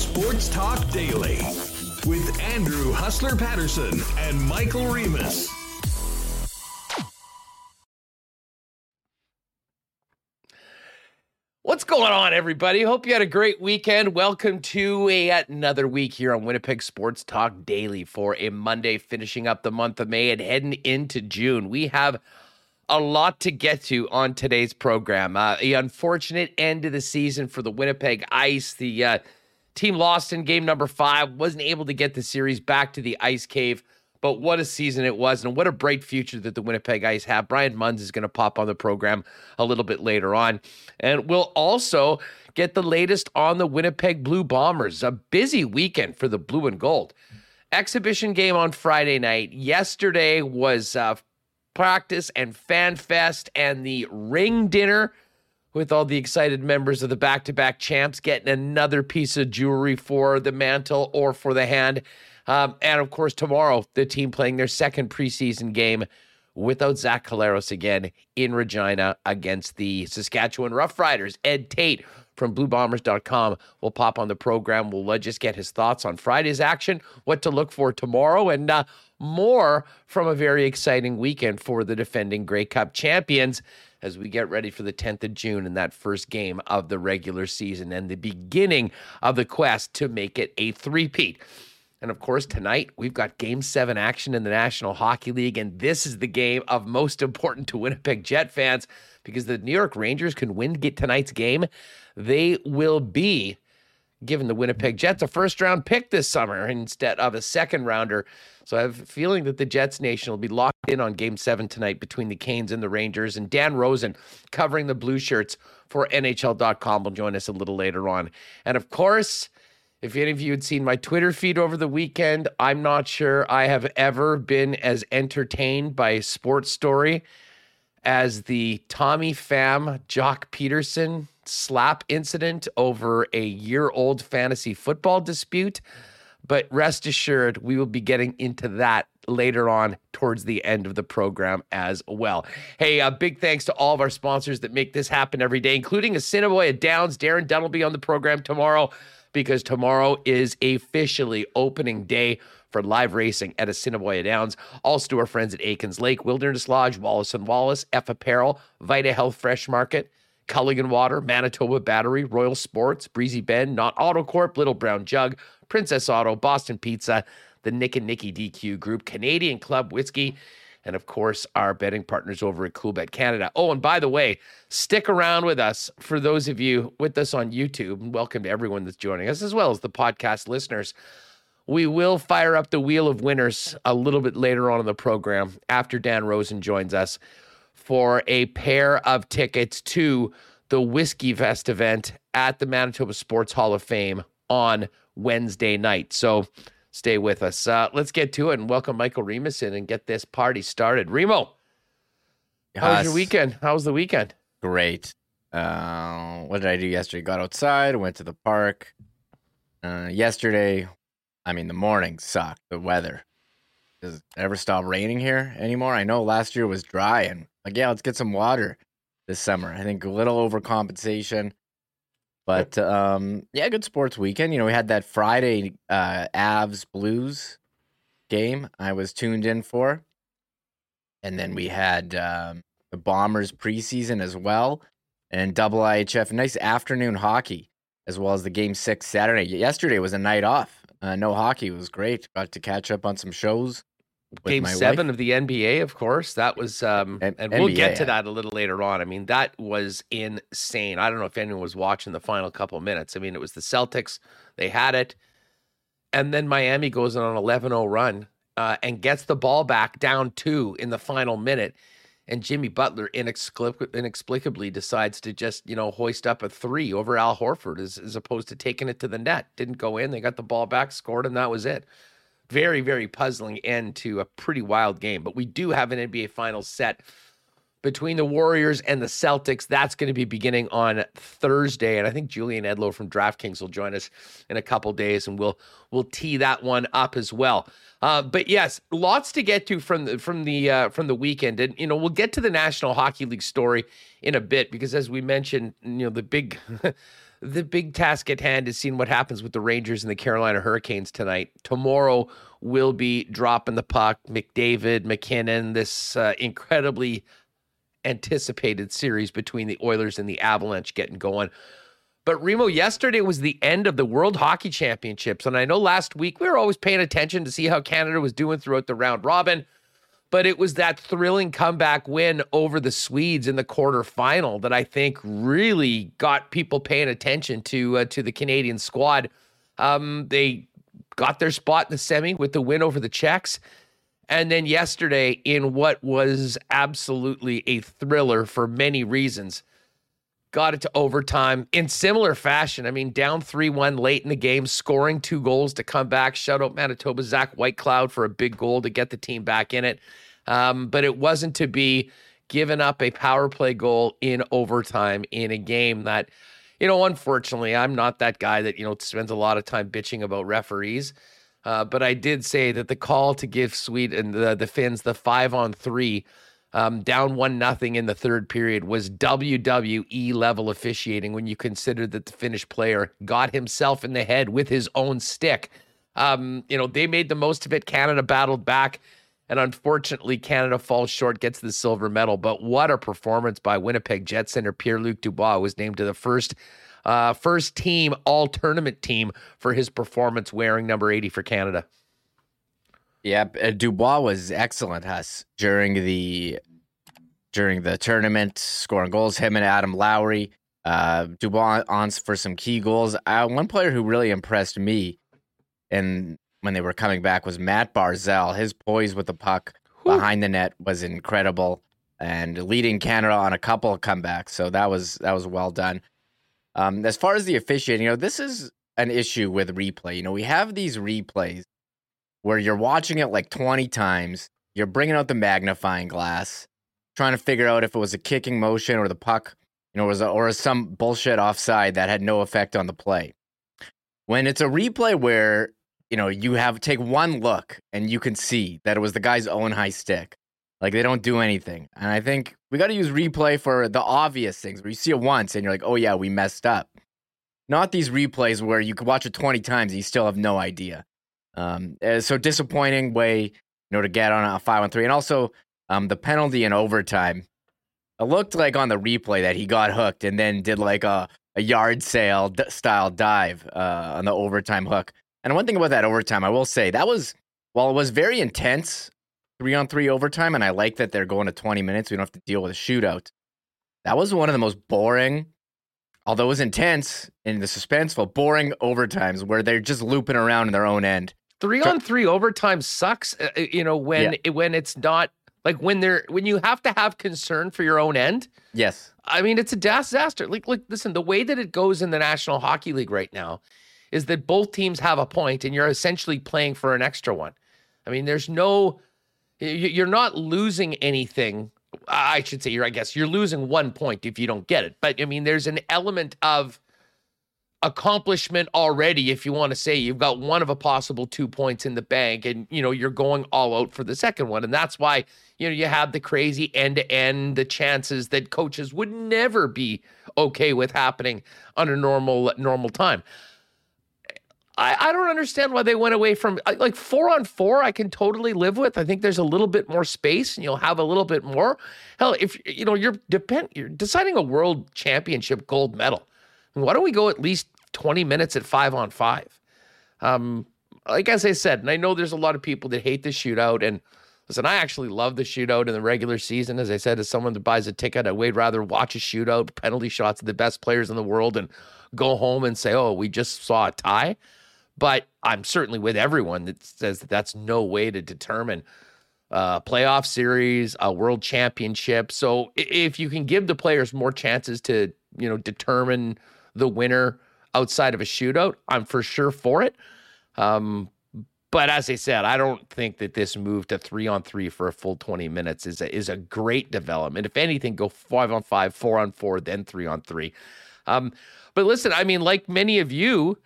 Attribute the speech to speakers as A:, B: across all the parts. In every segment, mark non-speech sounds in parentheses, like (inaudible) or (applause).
A: Sports Talk Daily with Andrew Hustler Paterson and Michael Remis.
B: What's going on, everybody? Hope you had a great weekend. Welcome to a, another week here on Winnipeg Sports Talk Daily for a Monday, finishing up the month of May and heading into June. We have a lot to get to on today's program. Uh, the unfortunate end of the season for the Winnipeg Ice. The uh, team lost in game number five, wasn't able to get the series back to the Ice Cave. But what a season it was, and what a bright future that the Winnipeg Ice have. Brian Munz is going to pop on the program a little bit later on. And we'll also get the latest on the Winnipeg Blue Bombers. A busy weekend for the Blue and Gold. Exhibition game on Friday night. Yesterday was uh, practice and fan fest and the ring dinner with all the excited members of the back to back champs getting another piece of jewelry for the mantle or for the hand. Um, and of course, tomorrow, the team playing their second preseason game without Zach Collaros again in Regina against the Saskatchewan Roughriders. Ed Tait from bluebombers.com will pop on the program. We'll uh, just get his thoughts on Friday's action, what to look for tomorrow, and uh, more from a very exciting weekend for the defending Grey Cup champions as we get ready for the 10th of June and that first game of the regular season and the beginning of the quest to make it a three-peat. And of course, tonight we've got game seven action in the National Hockey League. And this is the game of most important to Winnipeg Jet fans because the New York Rangers can win get tonight's game. They will be given the Winnipeg mm. Jets a first round pick this summer instead of a second rounder. So I have a feeling that the Jets Nation will be locked in on game seven tonight between the Canes and the Rangers. And Dan Rosen covering the blue shirts for NHL.com will join us a little later on. And of course, if any of you had seen my Twitter feed over the weekend, I'm not sure I have ever been as entertained by a sports story as the Tommy Pham Joc Pederson slap incident over a year old fantasy football dispute. But rest assured, we will be getting into that later on towards the end of the program as well. Hey, a big thanks to all of our sponsors that make this happen every day, including Assiniboia Downs. Darren Dunn will be on the program tomorrow because tomorrow is officially opening day for live racing at Assiniboia Downs. Also to our friends at Aikens Lake, Wilderness Lodge, Wallace Wallace, F Apparel, Vita Health Fresh Market, Culligan Water, Manitoba Battery, Royal Sports, Breezy Bend, Not Auto Corp, Little Brown Jug, Princess Auto, Boston Pizza, the Nick and Nicky DQ Group, Canadian Club Whiskey, and of course, our betting partners over at Coolbet Canada. Oh, and by the way, stick around with us for those of you with us on YouTube. And welcome to everyone that's joining us, as well as the podcast listeners. We will fire up the wheel of winners a little bit later on in the program after Dan Rosen joins us for a pair of tickets to the Whiskey Fest event at the Manitoba Sports Hall of Fame on Wednesday night. So stay with us. Uh, let's get to it and welcome Michael Remis in and get this party started. Remo, how was your weekend? How was the weekend?
C: Great. Uh, what did I do yesterday? Got outside, went to the park. Uh, yesterday, I mean, the morning sucked. The weather. Does it ever stop raining here anymore? I know last year was dry and like, yeah, let's get some water this summer. I think a little overcompensation. But um, yeah, good sports weekend. You know, we had that Friday uh, Avs Blues game I was tuned in for. And then we had um, the Bombers preseason as well and double IHF. Nice afternoon hockey as well as the game six Saturday. Yesterday was a night off. Uh, no hockey it was great. Got to catch up on some shows.
B: Game seven
C: wife.
B: of the NBA, of course. That was, um, and, and we'll get to that a little later on. I mean, that was insane. I don't know if anyone was watching the final couple minutes. I mean, it was the Celtics, they had it. And then Miami goes on an 11 0 run uh, and gets the ball back down two in the final minute. And Jimmy Butler inexplicably decides to just, you know, hoist up a three over Al Horford as, as opposed to taking it to the net. Didn't go in. They got the ball back, scored, and that was it very, very puzzling end to a pretty wild game. But we do have an NBA final set between the Warriors and the Celtics. That's going to be beginning on Thursday, and I think Julian Edlow from DraftKings will join us in a couple days, and we'll we'll tee that one up as well. Uh, but yes, lots to get to from the from the uh, from the weekend, and you know we'll get to the National Hockey League story in a bit because as we mentioned, you know the big (laughs) the big task at hand is seeing what happens with the Rangers and the Carolina Hurricanes tonight. Tomorrow will be dropping the puck. McDavid, MacKinnon, this uh, incredibly anticipated series between the Oilers and the Avalanche getting going. But Remo, yesterday was the end of the World Hockey Championships. And I know last week we were always paying attention to see how Canada was doing throughout the round robin. But it was that thrilling comeback win over the Swedes in the quarterfinal that I think really got people paying attention to uh, to the Canadian squad. Um, they got their spot in the semi with the win over the Czechs. And then yesterday, in what was absolutely a thriller for many reasons, got it to overtime in similar fashion. I mean, down 3 1 late in the game, scoring two goals to come back. Shout out Manitoba Zach Whitecloud for a big goal to get the team back in it. Um, but it wasn't to be given up a power play goal in overtime in a game that, you know, unfortunately, I'm not that guy that, you know, spends a lot of time bitching about referees. Uh, but I did say that the call to give Sweden the, the Finns the five on three um, down one nothing in the third period was WWE level officiating when you consider that the Finnish player got himself in the head with his own stick. Um, you know, they made the most of it. Canada battled back. And unfortunately, Canada falls short, gets the silver medal. But what a performance by Winnipeg Jet center Pierre Luc Dubois was named to the first uh, first team all tournament team for his performance wearing number 80 for Canada.
C: Yeah, uh, Dubois was excellent, Huss, during the during the tournament, scoring goals. Him and Adam Lowry, uh, Dubois on for some key goals. Uh, one player who really impressed me, and when they were coming back, was Matt Barzal. His poise with the puck Whew. behind the net was incredible, and leading Canada on a couple of comebacks. So that was that was well done. Um, as far as the officiating, you know, this is an issue with replay. You know, we have these replays where you're watching it like 20 times, you're bringing out the magnifying glass, trying to figure out if it was a kicking motion or the puck, you know, was a, or some bullshit offside that had no effect on the play. When it's a replay where you know you have take one look and you can see that it was the guy's own high stick, like they don't do anything, and I think we got to use replay for the obvious things where you see it once and you're like, oh yeah, we messed up. Not these replays where you could watch it 20 times and you still have no idea. Um, uh, so disappointing way, you know, to get on a five on three, and also um, the penalty in overtime. It looked like on the replay that he got hooked and then did like a, a yard sale d- style dive uh, on the overtime hook. And one thing about that overtime, I will say that was while it was very intense, three on three overtime, and I like that they're going to 20 minutes. We don't have to deal with a shootout. That was one of the most boring although it was intense in the suspenseful, boring overtimes where they're just looping around in their own end.
B: Three on three overtime sucks. Uh, uh you know when yeah. when it's not like when they're when you have to have concern for your own end.
C: Yes,
B: I mean it's a disaster. Like like listen, the way that it goes in the National Hockey League right now is that both teams have a point, and you're essentially playing for an extra one. I mean, there's no you're not losing anything. I should say you're. I guess you're losing one point if you don't get it. But I mean, there's an element of accomplishment already if you want to say you've got one of a possible two points in the bank and you know you're going all out for the second one and that's why you know you have the crazy end to end the chances that coaches would never be okay with happening under normal normal time I, I don't understand why they went away from like four on four. I can totally live with. I think there's a little bit more space, and you'll have a little bit more. Hell, if you know you're depend, you're deciding a world championship gold medal. Why don't we go at least 20 minutes at five on five? Um, like as I said, and I know there's a lot of people that hate the shootout. And listen, I actually love the shootout in the regular season. As I said, as someone that buys a ticket, I would rather watch a shootout, penalty shots of the best players in the world, and go home and say, "Oh, we just saw a tie." But I'm certainly with everyone that says that that's no way to determine a playoff series, a world championship. So if you can give the players more chances to, you know, determine the winner outside of a shootout, I'm for sure for it. Um, but as I said, I don't think that this move to three on three for a full 20 minutes is a, is a great development. If anything, go five on five, four on four, then three on three. Um, but listen, I mean, like many of you,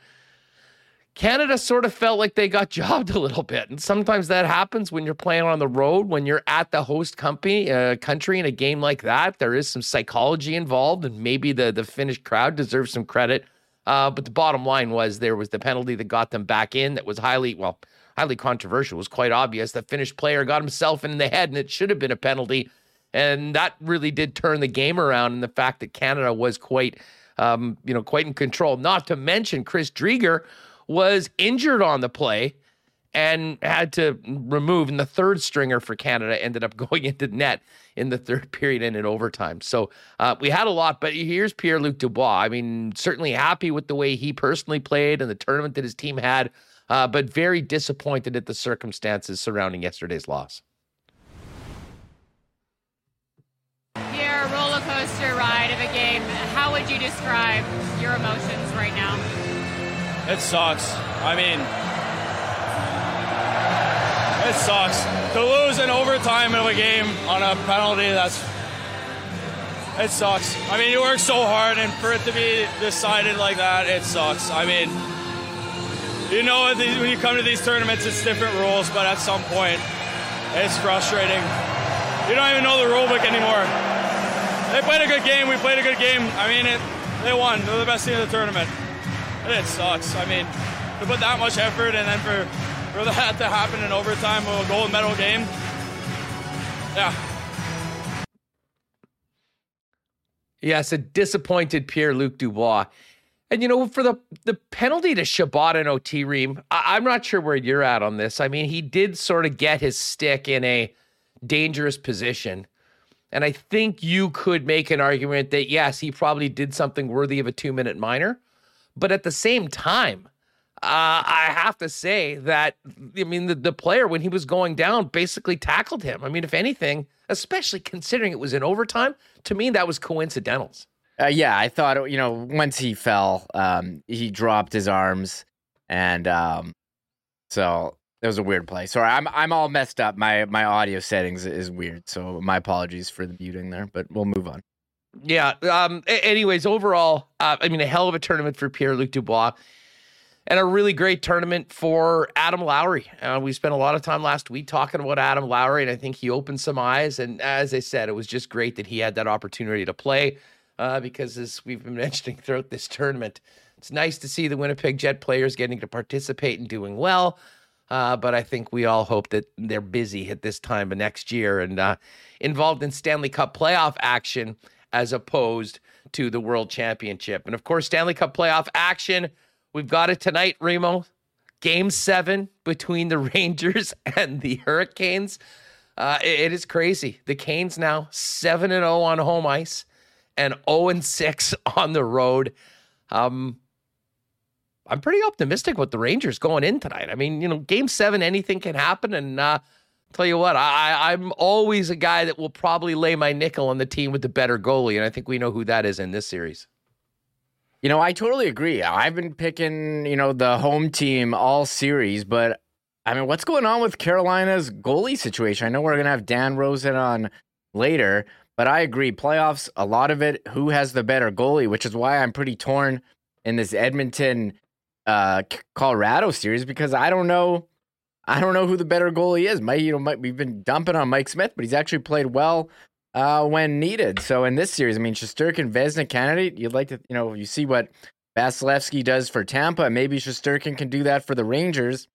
B: Canada sort of felt like they got (laughs) jobbed a little bit. And sometimes that happens when you're playing on the road, when you're at the host company, uh, country in a game like that. There is some psychology involved, and maybe the, the Finnish crowd deserves some credit Uh, but the bottom line was there was the penalty that got them back in that was highly, well, highly controversial. It was quite obvious. The Finnish player got himself in the head, and it should have been a penalty. And that really did turn the game around. And the fact that Canada was quite, um, you know, quite in control. Not to mention Chris Driedger was injured on the play and had to remove. And the third stringer for Canada ended up (laughs) going into net in the third period and in overtime. So uh, we had a lot, but here's Pierre Luc Dubois. I mean, certainly happy with the way he personally played and the tournament that his team had, uh, but very disappointed at the circumstances surrounding yesterday's loss.
D: Pierre, roller coaster ride of a game. How would you describe your emotions right now?
E: It sucks. I mean, it sucks to lose in overtime of a game on a penalty. That's it sucks. I mean, you work so hard, and for it to be decided like that, it sucks. I mean, you know, when you come to these tournaments, it's different rules, but at some point, it's frustrating. You don't even know the rule book anymore. They played a good game. We played a good game. I mean, it. They won. They're the best team in the tournament. It sucks. I mean, to put that much effort and then for for that to happen in overtime of a gold medal game. Yeah.
B: Yes, a disappointed Pierre Luc Dubois. And you know, for the the penalty to Chabot and OT Ream, I'm not sure where you're at on this. I mean, he did sort of get his stick in a dangerous position. And I think you could make an argument that yes, he probably did something worthy of a two minute minor. But at the same time, uh, I have to say that I mean the, the player when he was going down basically tackled him. I mean, if anything, especially considering it was in overtime, to me that was coincidentals.
C: Uh, yeah, I thought you know once he fell, um, he dropped his arms, and um, so it was a weird play. Sorry, I'm I'm all messed up. My my audio settings is weird, so my apologies for the muting there. But we'll move on.
B: Yeah. Um. Anyways, overall, uh, I mean, a hell of a tournament for Pierre Luc Dubois and a really great tournament for Adam Lowry. Uh, we spent a lot of time last week talking about Adam Lowry, and I think he opened some eyes. And as I said, it was just great that he had that opportunity to play uh, because, as we've been (laughs) mentioning throughout this tournament, it's nice to see the Winnipeg Jet players getting to participate and doing well. Uh, but I think we all hope that they're busy at this time of next year and uh, involved in Stanley Cup playoff action as opposed to the World Championship. And of course, Stanley Cup playoff action We've got it tonight, Remo. Game seven between the (laughs) Rangers and the Hurricanes. Uh, it, it is crazy. The Canes now 7 and 0 on home ice and 0 and 6 (laughs) on the road. Um, I'm pretty optimistic with the Rangers going in tonight. I mean, you know, game seven, anything can happen. And uh, tell you what, I, I'm always a guy that will probably lay my nickel on the team with the better goalie. And I think we know who that is in this series.
C: You know, I totally agree. I've been picking, you know, the home team all series, but I mean, what's going on with Carolina's goalie situation? I know we're going to have Dan Rosen on later, but I agree. Playoffs, a lot of it, who has the better goalie, which is why I'm pretty torn in this Edmonton uh Colorado series because I don't know I don't know who the better goalie is. You know, we've been dumping on Mike Smith, but he's actually played well uh, when needed. So in this series, I mean, Shesterkin, Vezina candidate, you'd like to, you know, you see what Vasilevskiy does for Tampa. Maybe Shesterkin can do that for the Rangers.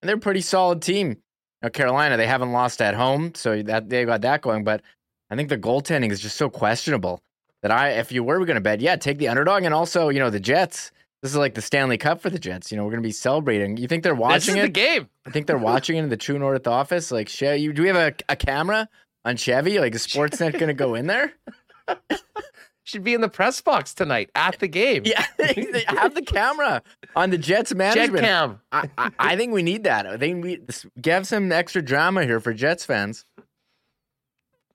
C: And they're a pretty solid team. Now, Carolina, they haven't lost at home, so that they got that going. But I think the goaltending is just so questionable that I, if you were going to bet, yeah, take the underdog. And also, you know, the Jets. This is like the Stanley Cup for the Jets. You know, we're going to be celebrating. You think they're watching
B: it?
C: The
B: game.
C: I think they're watching it in the True North office. Like, you do we have a, a camera on Chevy? Like, is Sportsnet going to go in there? (laughs)
B: Should be in the press box tonight at the game.
C: Yeah, (laughs) have the camera on the Jets management.
B: Jet cam.
C: I, I, I, think we need that. I think we give some extra drama here for Jets fans.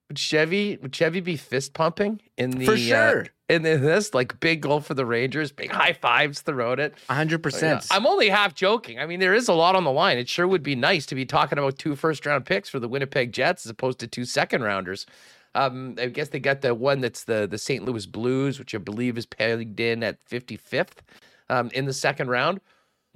B: Would Chevy would Chevy be fist pumping in the
C: for
B: uh,
C: sure?
B: Uh, in this like big goal for the Rangers, big high fives throughout it.
C: hundred percent.
B: I'm only half joking. I mean, there is a lot on the line. It sure would be nice to be talking about two first round picks for the Winnipeg Jets as opposed to two second rounders. Um, I guess they got the one that's the the St. Louis Blues, which I believe is pegged in at 55th um, in the second round.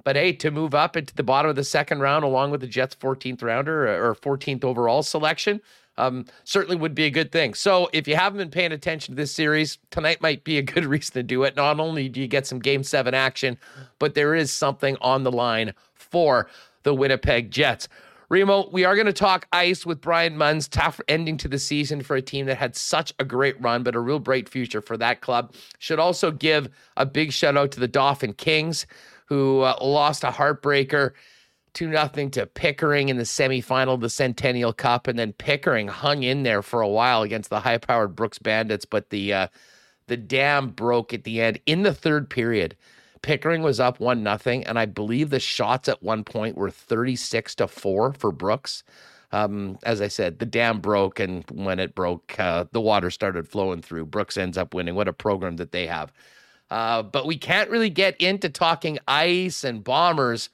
B: But hey, to move up into the bottom of the second round along with the Jets' 14th rounder or 14th overall selection, um, certainly would be a good thing. So if you haven't been paying attention to this series, tonight might be a good (laughs) reason to do it. Not only do you get some game seven action, but there is something on the line for the Winnipeg Jets. Remo, we are going to talk ice with Brian Munz. Tough ending to the season for a team that had such a great run, but a real bright future for that club. Should also give a big shout out to the Dauphin Kings, who uh, lost a heartbreaker 2 nothing to Pickering in the semifinal of the Centennial Cup. And then Pickering hung in there for a while against the high powered Brooks Bandits, but the uh, the dam broke at the end in the third period. Pickering was up one nothing, and I believe the shots at one point were 36 to 4 for Brooks. Um, as I said, the dam broke, and when it broke, uh, the water started flowing through. Brooks ends up winning. What a program that they have. Uh, but we can't really get into talking ice and bombers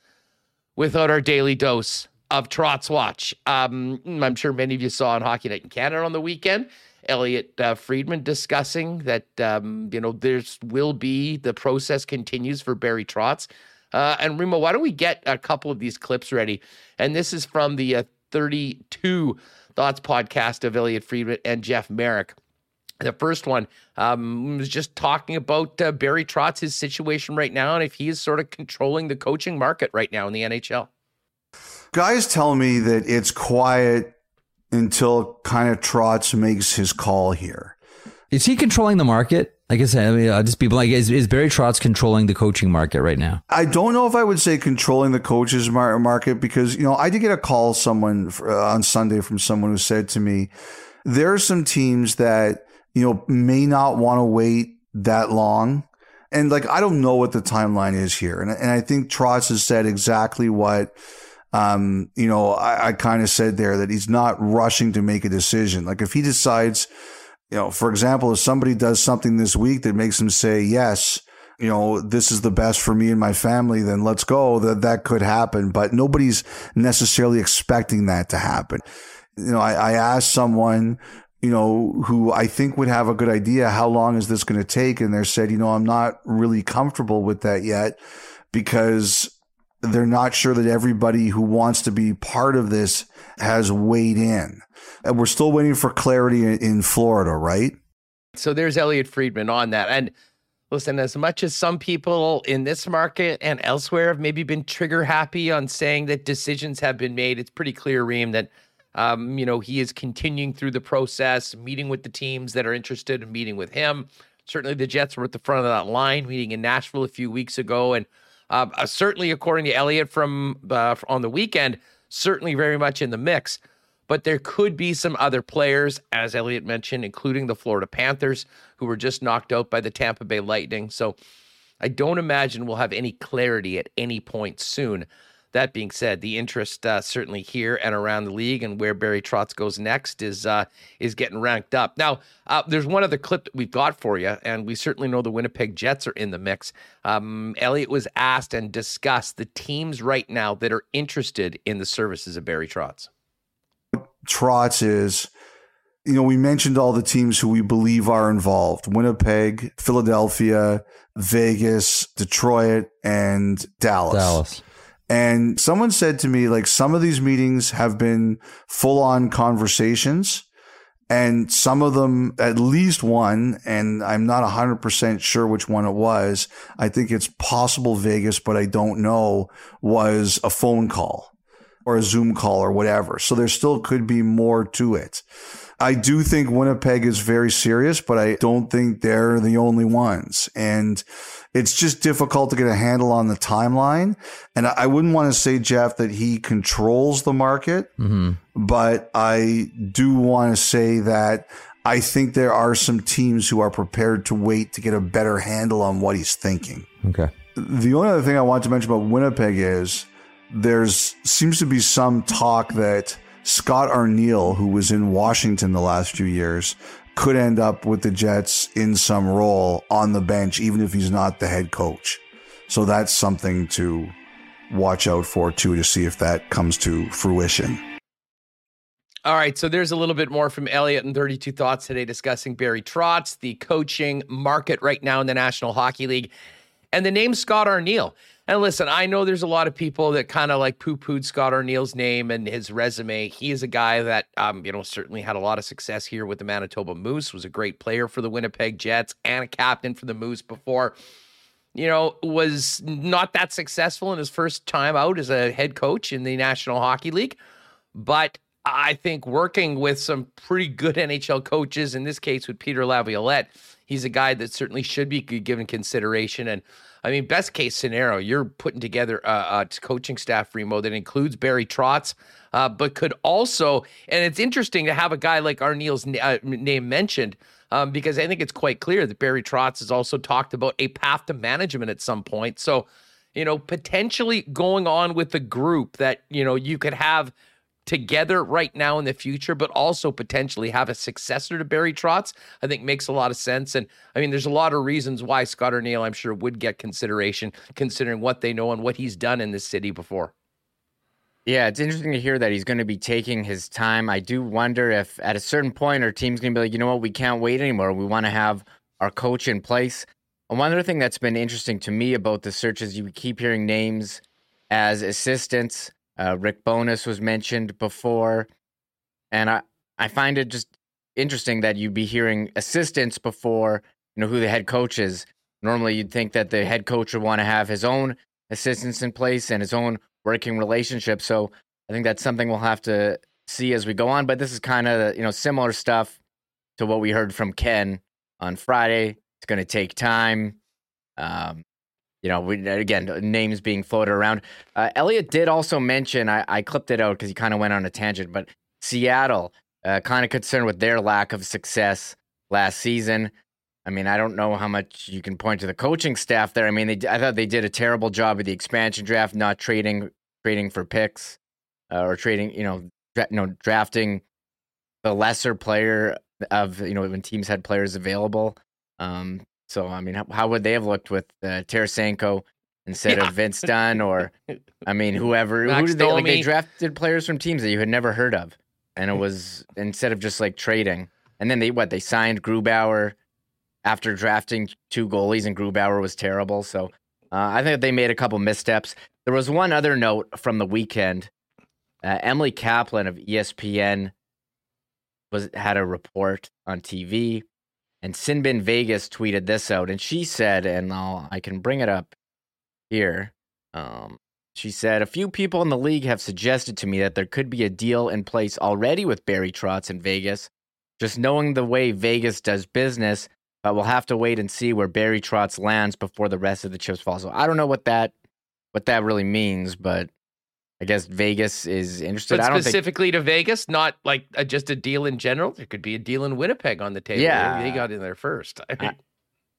B: without our daily dose of Trotz Watch. Um, I'm sure many of you saw on Hockey Night in Canada on the weekend. Elliotte uh, Friedman discussing that um, you know there's will be the process continues for Barry Trotz. Uh, and Remo, why don't we get a couple of these clips ready? And this is from the uh, 32 Thoughts podcast of Elliotte Friedman and Jeff Marek. The first one um, was just talking about uh, Barry Trotz, his situation right now, and if he is sort of controlling the coaching market right now in the NHL.
F: Guys tell me that it's quiet until kind of Trotz makes his call here.
G: Is he controlling the market? Like I said, I mean, I'll just be like, is, is Barry Trotz controlling the coaching market right now?
F: I don't know if I would say controlling the coaches market because, you know, I did get a call someone for, uh, on Sunday from someone who said to me, there are some teams that you know, may not want to wait that long. And like, I don't know what the timeline is here. And, and I think Trotz has said exactly what, um, you know, I, I kind of said there that he's not rushing to make a decision. Like if he decides, you know, for example, if somebody does something this week that makes him say, yes, you know, this is the best for me and my family, then let's go. That that could happen, but nobody's necessarily expecting that to happen. You know, I, I asked someone you know, who I think would have a good idea. How long is this going to take? And they said, you know, I'm not really comfortable with that yet because they're not sure that everybody who wants to be part of this has weighed in. And we're still waiting for clarity in Florida, right?
B: So there's Elliotte Friedman on that. And listen, as much as some people in this market and elsewhere have maybe been trigger happy on saying that decisions have been made, it's pretty clear, Reem, that um, you know, he is continuing through the process, meeting with the teams that are interested in meeting with him. Certainly, the Jets were at the front of that line, meeting in Nashville a few weeks ago, and um, uh, certainly, according to Elliotte from uh, on the weekend, certainly very much in the mix. But there could be some other players, as Elliotte mentioned, including the Florida Panthers, who were just knocked out by the Tampa Bay Lightning. So I don't imagine we'll have any clarity at any point soon. That being said, the interest uh, certainly here and around the league and where Barry Trotz goes next is uh, is getting ranked up. Now, uh, there's one other clip that we've got for you, and we certainly know the Winnipeg Jets are in the mix. Um, Elliotte was asked and discussed the teams right now that are interested in the services of Barry Trotz.
F: Trotz is you know, we mentioned all the teams who we believe are involved Winnipeg, Philadelphia, Vegas, Detroit, and Dallas.
G: Dallas.
F: And someone said to me, like, some of these meetings have been full on conversations and some of them, at least one, and I'm not 100% sure which one it was. I think it's possible Vegas, but I don't know, was a phone call or a Zoom call or whatever. So there still could be more to it. I do think Winnipeg is very serious, but I don't think they're the only ones. And it's just difficult to get a handle on the timeline. And I wouldn't want to say, Jeff, that he controls the market, mm-hmm. but I do want to say that I think there are some teams who are prepared to wait to get a better handle on what he's thinking.
G: Okay.
F: The only other thing I want to mention about Winnipeg is there's seems to be some talk that Scott Arniel, who was in Washington the last few years, could end up with the Jets in some role on the bench, even if he's not the head coach. So that's something to watch out for too, to see if that comes to fruition.
B: All right, so there's a little bit more from Elliotte and 32 Thoughts today discussing Barry Trotz, the coaching market right now in the National Hockey League, and the name Scott Arniel. And listen, I know there's a lot of people that kind of like poo-pooed Scott Arniel's name and his resume. He is a guy that, um, you know, certainly had a lot of success here with the Manitoba Moose. Was a great player for the Winnipeg Jets and a captain for the Moose before. You know, was not that successful in his first time out as a head coach in the National Hockey League, but I think working with some pretty good NHL coaches, in this case with Peter Laviolette, he's a guy that certainly should be given consideration. And I mean, best case scenario, you're putting together a, a coaching staff, Remo, that includes Barry Trotz, uh, but could also, and it's interesting to have a guy like Arniel's uh, name mentioned. Um, because I think it's quite clear that Barry Trotz has also talked about a path to management at some point. So, you know, potentially going on with the group that, you know, you could have together right now in the future, but also potentially have a successor to Barry Trotz, I think makes a lot of sense. And I mean, there's a lot of reasons why Scott Arniel, I'm sure, would get consideration considering what they know and what he's done in this city before.
C: Yeah, it's interesting to hear that he's going to be taking his time. I do wonder if at a certain point our team's going to be like, you know what, we can't wait anymore. We want to have our coach in place. And one other thing that's been interesting to me about the search is you keep hearing names as assistants uh, Rick Bowness was mentioned before, and I I find it just interesting that you'd be hearing assistants before you know who the head coach is. Normally, you'd think that the head coach would want to have his own assistants in place and his own working relationship. So I think that's something we'll have to see as we go on. But this is kind of you know similar stuff to what we heard from Ken on Friday. It's going to take time. Um, you know, we, again, names being floated around. Uh, Elliotte did also mention, I, I clipped it out because he kind of went on a tangent, but Seattle, uh, kind of concerned with their lack of success last season. I mean, I don't know how much you can point to the coaching staff there. I mean, they, I thought they did a terrible job of the expansion draft, not trading trading for picks uh, or trading, you know, dra- know, drafting the lesser player of you know when teams had players available. Um, so I mean, how, how would they have looked with uh, Tarasenko (laughs) instead yeah. of Vince Dunn or I mean whoever Max who did they like they drafted players from teams that you had never heard of, and it was instead of just like trading, and then they what they signed Grubauer after drafting two goalies, and Grubauer was terrible. So uh, I think they made a couple missteps. There was one other note from the weekend. Uh, Emily Kaplan of ESPN was had a report on TV and Sinbin Vegas tweeted this out, and she said, and I'll, I can bring it up here. Um, she said, A few people in the league have suggested to me that there could be a deal in place already with Barry Trotz in Vegas. Just knowing the way Vegas does business, but we'll have to wait and see where Barry Trotz lands before the rest of the chips fall. So I don't know what that what that really means, but I guess Vegas is interested.
B: But specifically think... to Vegas, not like a, just a deal in general. There could be a deal in Winnipeg on the table. Yeah, they, got in there first. (laughs) I mean,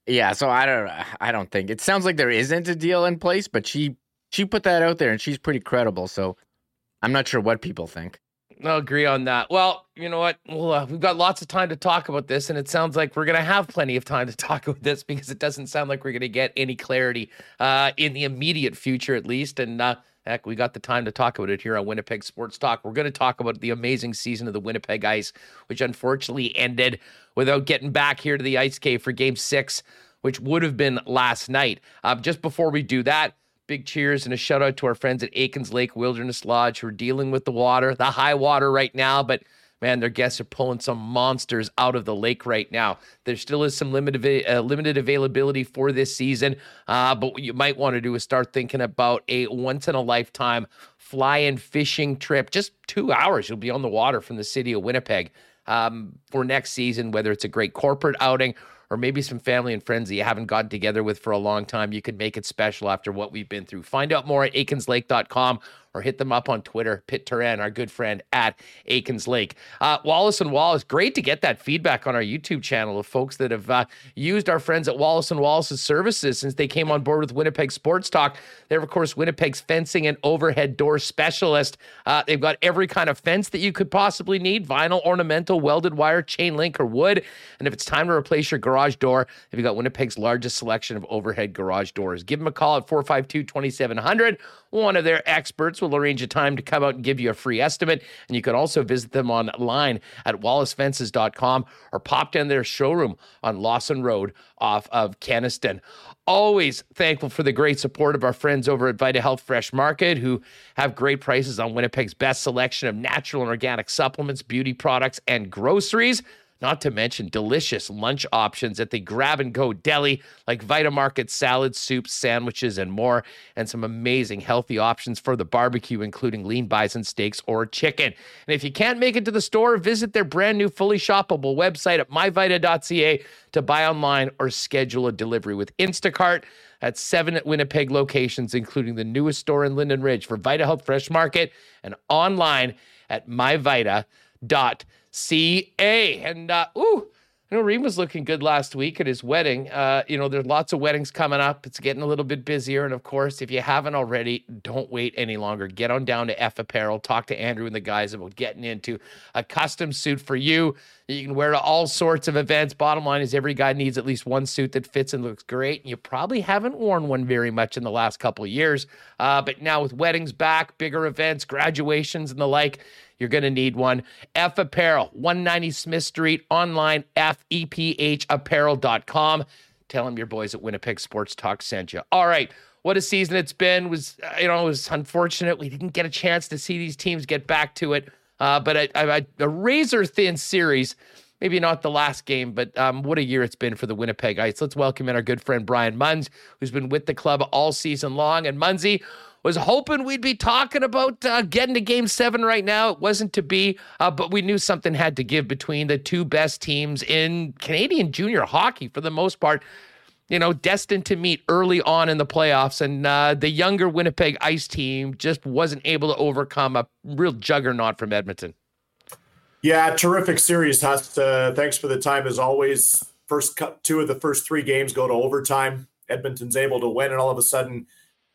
C: yeah, so I don't. I don't think it sounds like there isn't a deal in place, but she she put that out there, and she's pretty credible. So I'm not sure what people think.
B: I'll agree on that. Well, you know what? Well, uh, we've got lots of time to talk about this, and it sounds like we're going to have plenty of time to talk about this because it doesn't sound like we're going to get any clarity uh, in the immediate future, at least. And uh, Heck, we got the time to talk about it here on Winnipeg Sports Talk. We're going to talk about the amazing season of the Winnipeg Ice, which unfortunately ended without getting back here to the Ice Cave for game six, which would have been last night. Um, just before we do that, big cheers and a shout out to our friends at Aikens Lake Wilderness Lodge who are dealing with the water, the high water right now, but man, their guests are pulling some monsters out of the lake right now. There still is some limited uh, limited availability for this season, uh, but what you might want to do is start thinking about a once in a lifetime fly-in fishing trip. Just two hours, you'll be on the water from the city of Winnipeg um, for next season. Whether it's a great corporate outing or maybe some family and friends that you haven't gotten together with for a long time, you could make it special after what we've been through. Find out more at aikenslake.com or hit them up on Twitter, Pitt Turan, our good friend at Aikens Lake. Uh, Wallace and Wallace, great to get that feedback on our YouTube channel of folks that have uh, used our friends at Wallace and Wallace's services since they came on board with Winnipeg Sports Talk. They're, of course, Winnipeg's fencing and overhead door specialist. Uh, they've got every kind of fence that you could possibly need vinyl, ornamental, welded wire, chain link, or wood. And if it's time to replace your garage, garage door. They've got Winnipeg's largest selection of overhead garage doors. Give them a call at 452 2700. One of their experts will arrange a time to come out and give you a free estimate. And you can also visit them online at wallacefences.com or pop down their showroom on Lawson Road off of Kenaston. Always thankful for the great support of our friends over at Vita Health Fresh Market, who have great prices on Winnipeg's best selection of natural and organic supplements, beauty products, and groceries not to mention delicious lunch options at the grab and go deli like Vita Market salads, soups, sandwiches, and more, and some amazing healthy options for the barbecue, including lean bison steaks or chicken. And if you can't make it to the store, visit their brand new fully shoppable website at myvita.ca to buy online or schedule a delivery with Instacart at seven Winnipeg locations, including the newest store in Linden Ridge for Vita Health Fresh Market and online at myvita.ca. CA. And uh, ooh, I know Reem was looking good last week at his wedding. Uh, you know, there's lots of weddings coming up. It's getting a little bit busier. And of course, if you haven't already, don't wait any longer. Get on down to F Apparel. Talk to Andrew and the guys about getting into a custom suit for you. You can wear to all sorts of events. Bottom line is every guy needs at least one suit that fits and looks great. And you probably haven't worn one very much in the last couple of years. Uh, but now with weddings back, bigger events, graduations, and the like, you're going to need one. F Apparel, 190 Smith Street, online, fephapparel.com. Tell them your boys at Winnipeg Sports Talk sent you. All right. What a season it's been. Was you know, it was unfortunate we didn't get a chance to see these teams get back to it. Uh, but a, razor thin series maybe not the last game, but um, what a year it's been for the Winnipeg Ice. Let's welcome in our good friend Brian Munz, who's been with the club all season long. And Munzy, was hoping we'd be talking about uh, getting to game seven right now. It wasn't to be, uh, but we knew something had to give between the two best teams in Canadian junior hockey for the most part. You know, destined to meet early on in the playoffs. And uh, the younger Winnipeg Ice team just wasn't able to overcome a real juggernaut from Edmonton.
H: Yeah, terrific series, Huss. Uh, thanks for the time as always. First two of the first three games go to overtime. Edmonton's able to win, and all of a sudden,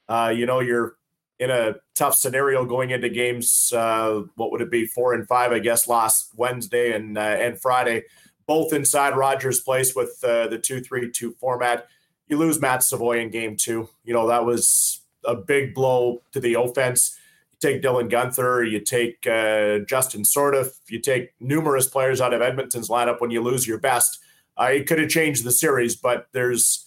H: uh, you know, you're in a tough scenario going into games. Uh, what would it be? Four and five, I guess, last Wednesday and uh, and Friday, both inside Rogers Place with uh, the two three two format. You lose Matt Savoie in game two. You know that was a big blow to the offense. You take Dylan Guenther, you take uh, Justin Sourdif, you take numerous players out of Edmonton's lineup. When you lose your best, uh, it could have changed the series. But there's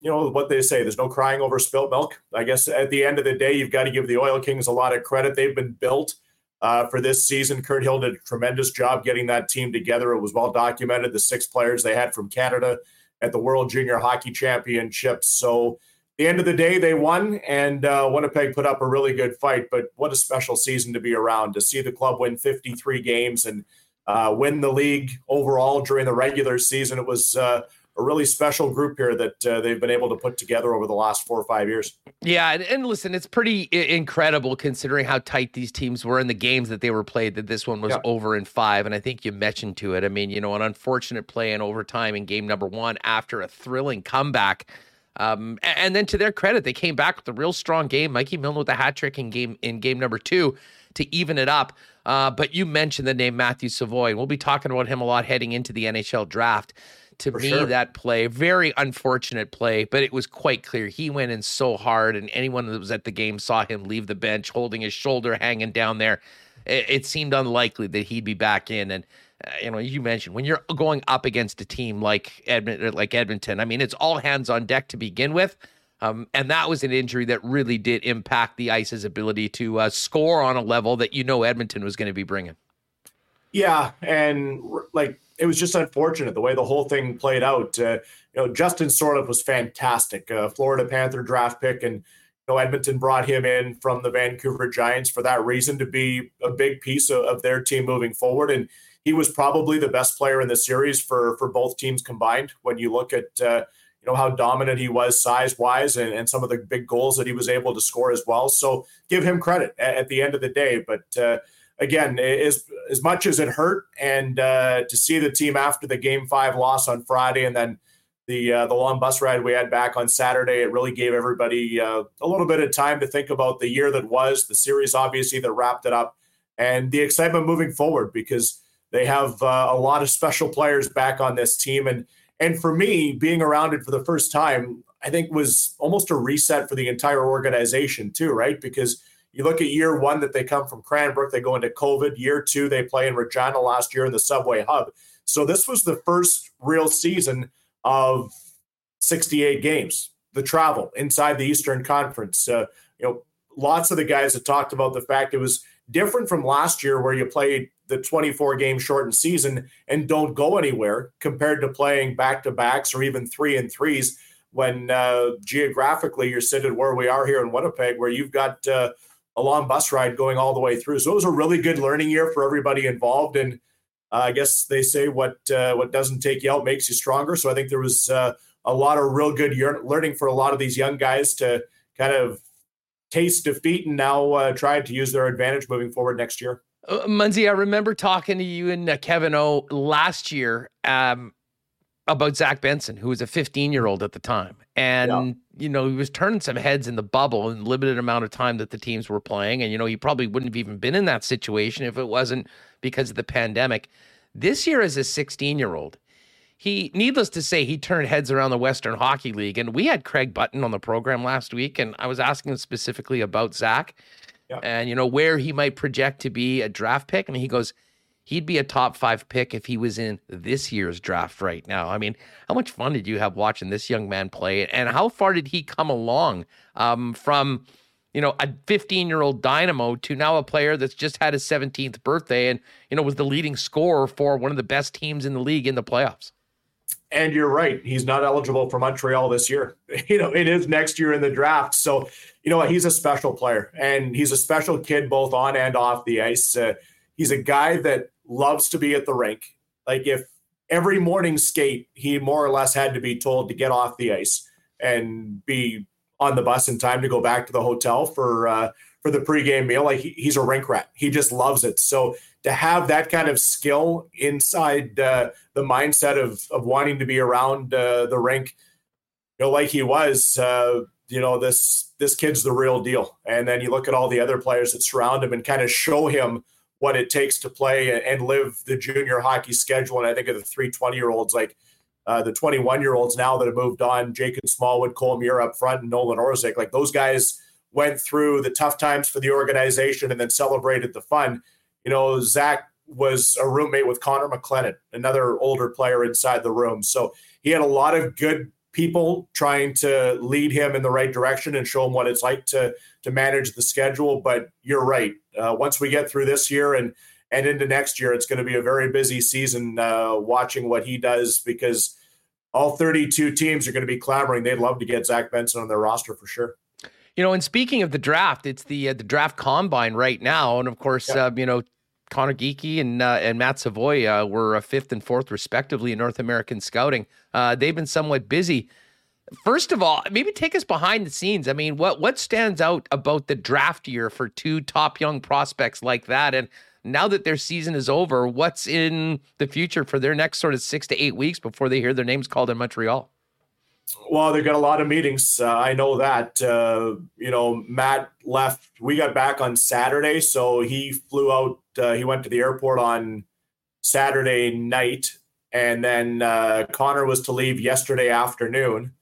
H: you know what they say there's no crying over spilt milk i guess at the end of the day you've got to give the oil kings a lot of credit they've been built uh, for this season kirt hill did a tremendous job getting that team together. It was well documented the six players they had from canada at the world junior hockey championships. So the end of the day they won and uh, winnipeg put up a really good fight but what a special season to be around to see the club win 53 games and uh, win the league overall during the regular season. It was uh, a really special group here that uh, they've been able to put together over the last four or five years.
B: Yeah, and, and, listen, it's pretty incredible considering how tight these teams were in the games that they were played. That this one was yeah. over in five, and I think you mentioned to it. I mean, you know, an unfortunate play in overtime in game number one after a thrilling comeback. Um, and, and then to their credit, they came back with a real strong game. Mikey Milne with a hat trick in game in game number two to even it up. Uh, but you mentioned the name Matthew Savoie, and we'll be talking about him a lot heading into the NHL draft to For me sure. that play very unfortunate play but it was quite clear he went in so hard and anyone that was at the game saw him leave the bench holding his shoulder hanging down there it, it seemed unlikely that he'd be back in and uh, you know you mentioned when you're going up against a team like Edmonton like Edmonton I mean it's all hands on deck to begin with um, and that was an injury that really did impact the Ice's ability to uh, score on a level that you know Edmonton was going to be bringing.
H: Yeah, and like it was just unfortunate the way the whole thing played out. Uh, you know, Justin Sourdif was fantastic, uh, Florida Panther draft pick, and you know Edmonton brought him in from the Vancouver Giants for that reason to be a big piece of, of their team moving forward. And he was probably the best player in the series for for both teams combined. When you look at uh, you know how dominant he was size wise and, and some of the big goals that he was able to score as well. So give him credit at, at the end of the day, but. Again, as as much as it hurt, and uh, to see the team after the game five loss on Friday, and then the uh, the long bus ride we had back on Saturday, it really gave everybody uh, a little bit of time to think about the year that was, the series obviously that wrapped it up, and the excitement moving forward because they have uh, a lot of special players back on this team, and And for me, being around it for the first time, I think was almost a reset for the entire organization too, right? Because you look at year one that they come from Cranbrook, they go into COVID. Year two, they play in Regina last year in the Subway Hub. So this was the first real season of 68 games, the travel inside the Eastern Conference. Uh, you know, lots of the guys have talked about the fact it was different from last year where you played the 24 game shortened season and don't go anywhere compared to playing back to backs or even three and threes when uh, geographically you're sitting where we are here in Winnipeg, where you've got uh, a long bus ride going all the way through. So it was a really good learning year for everybody involved. And uh, I guess they say what uh, what doesn't take you out makes you stronger. So I think there was uh, a lot of real good learning for a lot of these young guys to kind of taste defeat and now uh, try to use their advantage moving forward next year.
B: Uh, Munzie, I remember talking to you and uh, Kevin O last year um, about Zach Benson, who was a 15 year old at the time. And, yeah. you know, he was turning some heads in the bubble in the limited amount of time that the teams were playing. And, you know, he probably wouldn't have even been in that situation if it wasn't because of the pandemic. This year, as a 16 year old, he, needless to say, he turned heads around the Western Hockey League. And we had Craig Button on the program last week, and I was asking him specifically about Zach yeah. and, you know, where he might project to be a draft pick. And he goes, he'd be a top five pick if he was in this year's draft right now. I mean, how much fun did you have watching this young man play? And how far did he come along um, from, you know, a 15 year old dynamo to now a player that's just had his 17th birthday and, you know, was the leading scorer for one of the best teams in the league in the playoffs?
H: And you're right. He's not eligible for Montreal this year. (laughs) You know, it is next year in the draft. So, you know? He's a special player and he's a special kid both on and off the ice. Uh, he's a guy that loves to be at the rink. Like if every morning skate, he more or less had to be told to get off the ice and be on the bus in time to go back to the hotel for uh, for the pregame meal. Like he, he's a rink rat. He just loves it. So to have that kind of skill inside uh, the mindset of of wanting to be around uh, the rink, you know, like he was, uh, you know, this this kid's the real deal. And then you look at all the other players that surround him and kind of show him what it takes to play and live the junior hockey schedule. And I think of the three 20 year olds, like uh, the 21 year olds now that have moved on, Jacob Smallwood, Cole Muir up front, and Nolan Orzeck, like those guys went through the tough times for the organization and then celebrated the fun you know, Zach was a roommate with Connor McClennon, another older player inside the room. So he had a lot of good people trying to lead him in the right direction and show him what it's like to to manage the schedule. But you're right. Uh, once we get through this year and and into next year, it's going to be a very busy season uh, watching what he does because all 32 teams are going to be clamoring. They'd love to get Zach Benson on their roster for sure.
B: You know, and speaking of the draft, it's the uh, the draft combine right now, and of course, uh, you know, Conor Geekie and uh, and Matt Savoie uh, were fifth and fourth respectively in North American scouting. Uh, they've been somewhat busy. First of all, maybe take us behind the scenes. I mean, what what stands out about the draft year for two top young prospects like that? And now that their season is over, what's in the future for their next sort of six to eight weeks before they hear their names called in Montreal?
H: Well, they've got a lot of meetings. Uh, I know that. Uh, you know, Matt left. We got back on Saturday, so he flew out. Uh, he went to the airport on Saturday night, and then uh, Conor was to leave yesterday afternoon.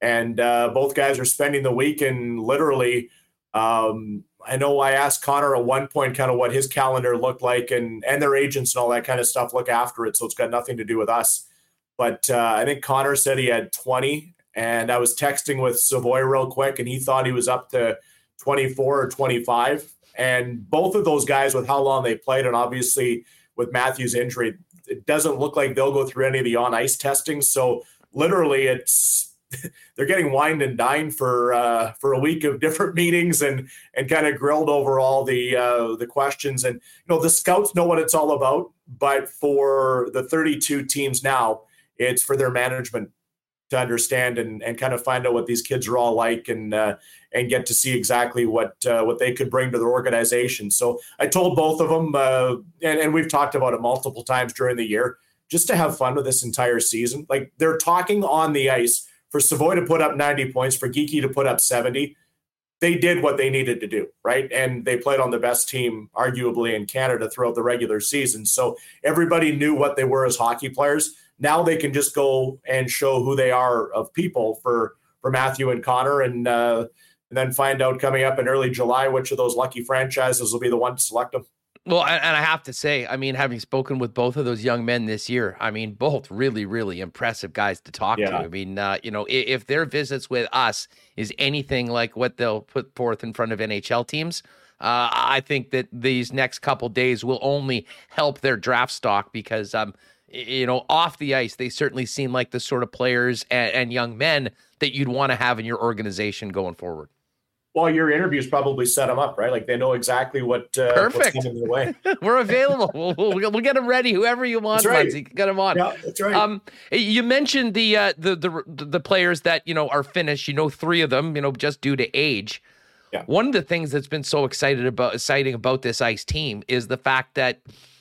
H: And uh, both guys are spending the week and literally. Um, I know I asked Conor at one point kind of what his calendar looked like, and and their agents and all that kind of stuff look after it. So it's got nothing to do with us. But uh, I think Conor said he had 20, and I was texting with Savoie real quick, and he thought he was up to 24 or 25. And both of those guys, with how long they played, and obviously with Matthew's injury, it doesn't look like they'll go through any of the on ice testing. So literally, it's (laughs) they're getting wined and dined for uh, for a week of different (laughs) meetings and and kind of grilled over all the uh, the questions. And you know, the scouts know what it's all about, but for the 32 teams now it's for their management to understand and, and kind of find out what these kids are all like and uh, and get to see exactly what uh, what they could bring to their organization. So I told both of them, uh, and, and we've talked about it multiple times during the year, just to have fun with this entire season. Like they're talking on the ice for Savoie to put up 90 points, for Geekie to put up 70. They did what they needed to do, right? And they played on the best team, arguably, in Canada throughout the regular season. So everybody knew what they were as hockey players now they can just go and show who they are of people for for Matthew and Conor, and uh, and then find out coming up in early July which of those lucky franchises will be the one to select them.
B: Well, and, I have to say, I mean, having spoken with both of those young men this year, I mean, both really, really impressive guys to talk
H: Yeah.
B: to. I mean, uh, you know, if, if their visits with us is anything like what they'll put forth in front of NHL teams, uh, I think that these next couple days will only help their draft stock because, um, you know, off the ice, they certainly seem like the sort of players and, and young men that you'd want to have in your organization going forward.
H: Well, your interviews probably set them up, right? Like they know exactly what uh, what's
B: Perfect.
H: coming their way. (laughs)
B: We're available. we'll, we'll, we'll get them ready. Whoever you want,
H: That's right.
B: Munzie, get them on.
H: yeah, that's right.
B: Um, you mentioned the uh, the the the players that you know are finished. You know, three of them. You know, just due to age.
H: Yeah.
B: One of the things that's been so excited about exciting about this ice team is the fact that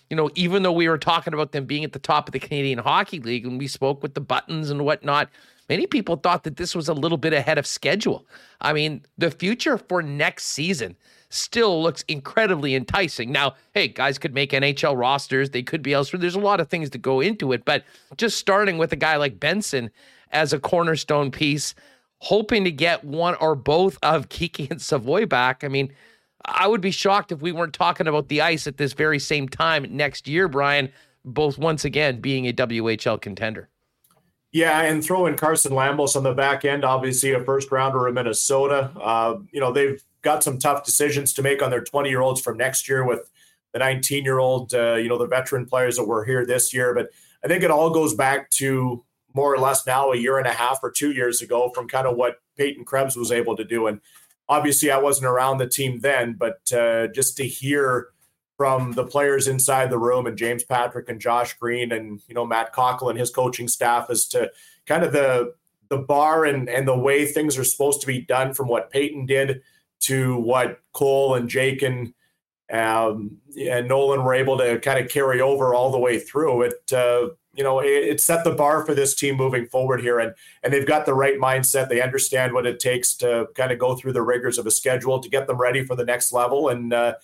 B: you know even though we were talking about them being at the top of the Canadian Hockey League and we spoke with the buttons and whatnot. Many people thought that this was a little bit ahead of schedule. I mean, the future for next season still looks incredibly enticing. Now, hey, guys could make NHL rosters, they could be elsewhere. There's a lot of things to go into it, but just starting with a guy like Benson as a cornerstone piece, hoping to get one or both of (laughs) Geekie and Savoie back. I mean, I would be shocked if we weren't talking about the ice at this very same time next year, Brian, both once again being a WHL contender.
H: Yeah, and throw in Carson Lambos on the back end, obviously a first rounder in Minnesota. Uh, you know, they've got some tough decisions to make on their 20 year olds from next year with the 19 year old, uh, you know, the veteran players that were here this year. But I think it all goes back to more or less now a year and a half or two years ago from kind of what Peyton Krebs was able to do. And obviously, I wasn't around the team then, but uh, just to hear from the players inside the room and James Patrick and Josh Green and you know Matt Cockell and his coaching staff as to kind of the the bar and and the way things are supposed to be done from what Peyton did to what Cole and Jake and um, and Nolan were able to kind of carry over all the way through it. Uh, you know, it, it set the bar for this team moving forward here, and and they've got the right mindset. They understand what it takes to kind of go through the rigors of a schedule to get them ready for the next level. And uh,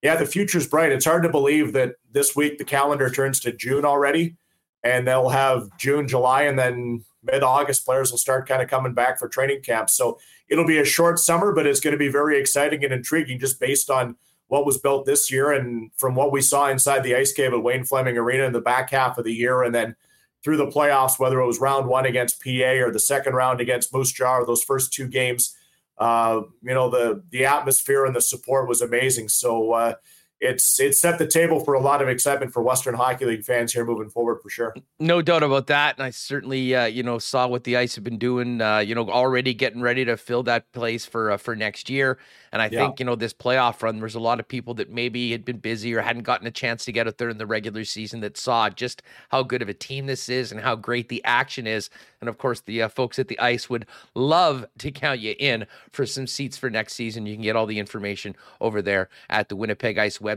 H: yeah, the future's bright. It's hard to believe that this week the calendar turns to June already, and they'll have June, July, and then mid August players will start kind of coming back for training camps. So it'll be a short summer, but it's going to be very exciting and intriguing just based on what was built this year and from what we saw inside the ice cave at Wayne Fleming Arena in the back half of the year, and then through the playoffs, whether it was round one against PA or the second round against Moose Jaw, or those first two games. Uh, you know the the atmosphere and the support was amazing. So uh, it's it set the table for a lot of excitement for Western Hockey League fans here moving forward for sure.
B: No doubt about that. And I certainly, uh, you know, saw what the Ice have been doing, uh, you know, already getting ready to fill that place for uh, for next year. And I
H: Yeah.
B: think, you know, this playoff run, there's a lot of people that maybe had been busy or hadn't gotten a chance to get out there in the regular season that saw just how good of a team this is and how great the action is. And of course, the uh, folks at the Ice would love to count you in for some seats for next season. You can get all the information over there at the Winnipeg Ice website.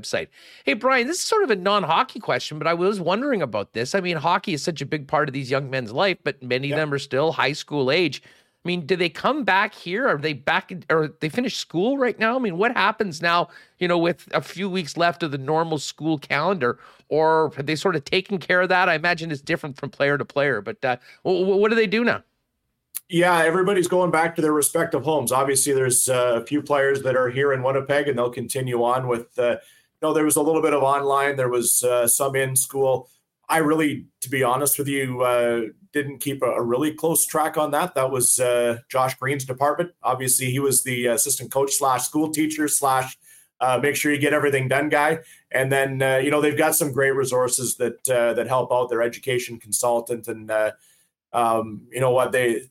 B: Hey, Brian, this is sort of a non hockey question, but I was wondering about this. I mean, hockey is such a big part of these young men's life, but many of them are still high school age. I mean, do they come back here? Are they back in, or they finish school right now? I mean, what happens now, you know, with a few weeks left of the normal school calendar? Or have they sort of taken care of that? I imagine it's different from player to player, but uh, wh- wh- what do they do now?
H: Yeah, everybody's going back to their respective homes. Obviously, there's uh, a few players that are here in Winnipeg, and they'll continue on with. Uh, know, there was a little bit of online. There was uh, some in school. I really, to be honest with you, uh, didn't keep a, a really close track on that. That was uh, Josh Green's department. Obviously, he was the assistant coach slash school teacher slash uh, make sure you get everything done guy. And then uh, you know they've got some great resources that uh, that help out their education consultant and um, you know what they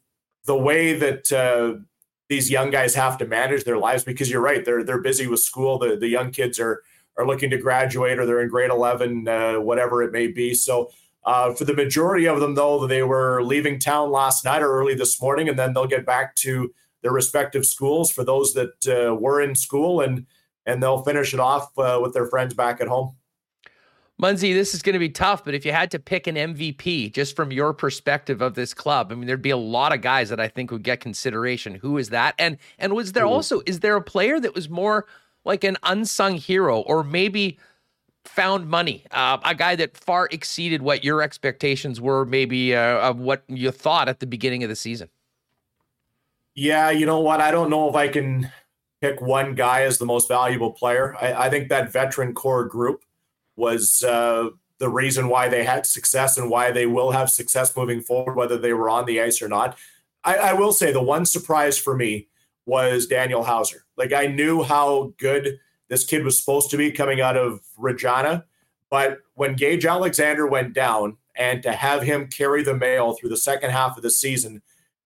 H: the way that these young guys have to manage their lives because you're right they're they're busy with school the the young kids are are looking to graduate or they're in grade 11 uh, whatever it may be so uh, for the majority of them though they were leaving town last night or early this morning and then they'll get back to their respective schools for those that uh, were in school and and they'll finish it off uh, with their friends back at home
B: Munzie, this is going to be tough, but if you had to pick an MVP just from your perspective of this club, I mean, there'd be a lot of guys that I think would get consideration. Who is that? And and was there also is there a player that was more like an unsung hero, or maybe found money, uh, a guy that far exceeded what your expectations were, maybe uh, of what you thought at the beginning of the season.
H: Yeah, you know what? I don't know if I can pick one guy as the most valuable player. I, I think that veteran core group was uh, the reason why they had success and why they will have success moving forward, whether they were on the ice or not. I, I will say the one surprise for me was Daniel Hauser. Like I knew how good this kid was supposed to be coming out of Regina, but when Gage Alexander went down, and to have him carry the mail through the second half of the season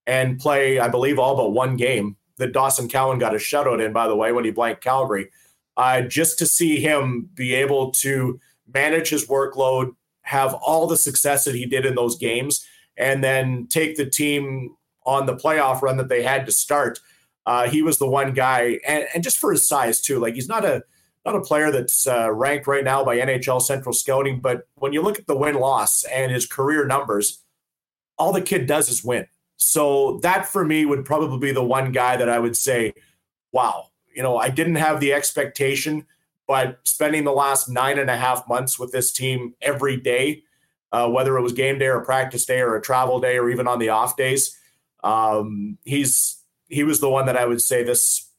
H: and play, I believe, all but one game that Dawson Cowan got a shutout in, by the way, when he blanked Calgary. Uh, just to see him be able to manage his workload, have all the success that he did in those games, and then take the team on the playoff run that they had to start. Uh, he was the one guy, and, and, just for his size too. Like he's not a not a player that's uh, ranked right now by NHL Central Scouting, but when you look at the win loss and his career numbers, all the kid does is win. So that for me would probably be the one guy that I would say, wow, you know, I didn't have the expectation, but spending the last nine and a half months with this team every day, uh, whether it was game day or practice day or a travel day or even on the off days, um, he's he was the one that I would say this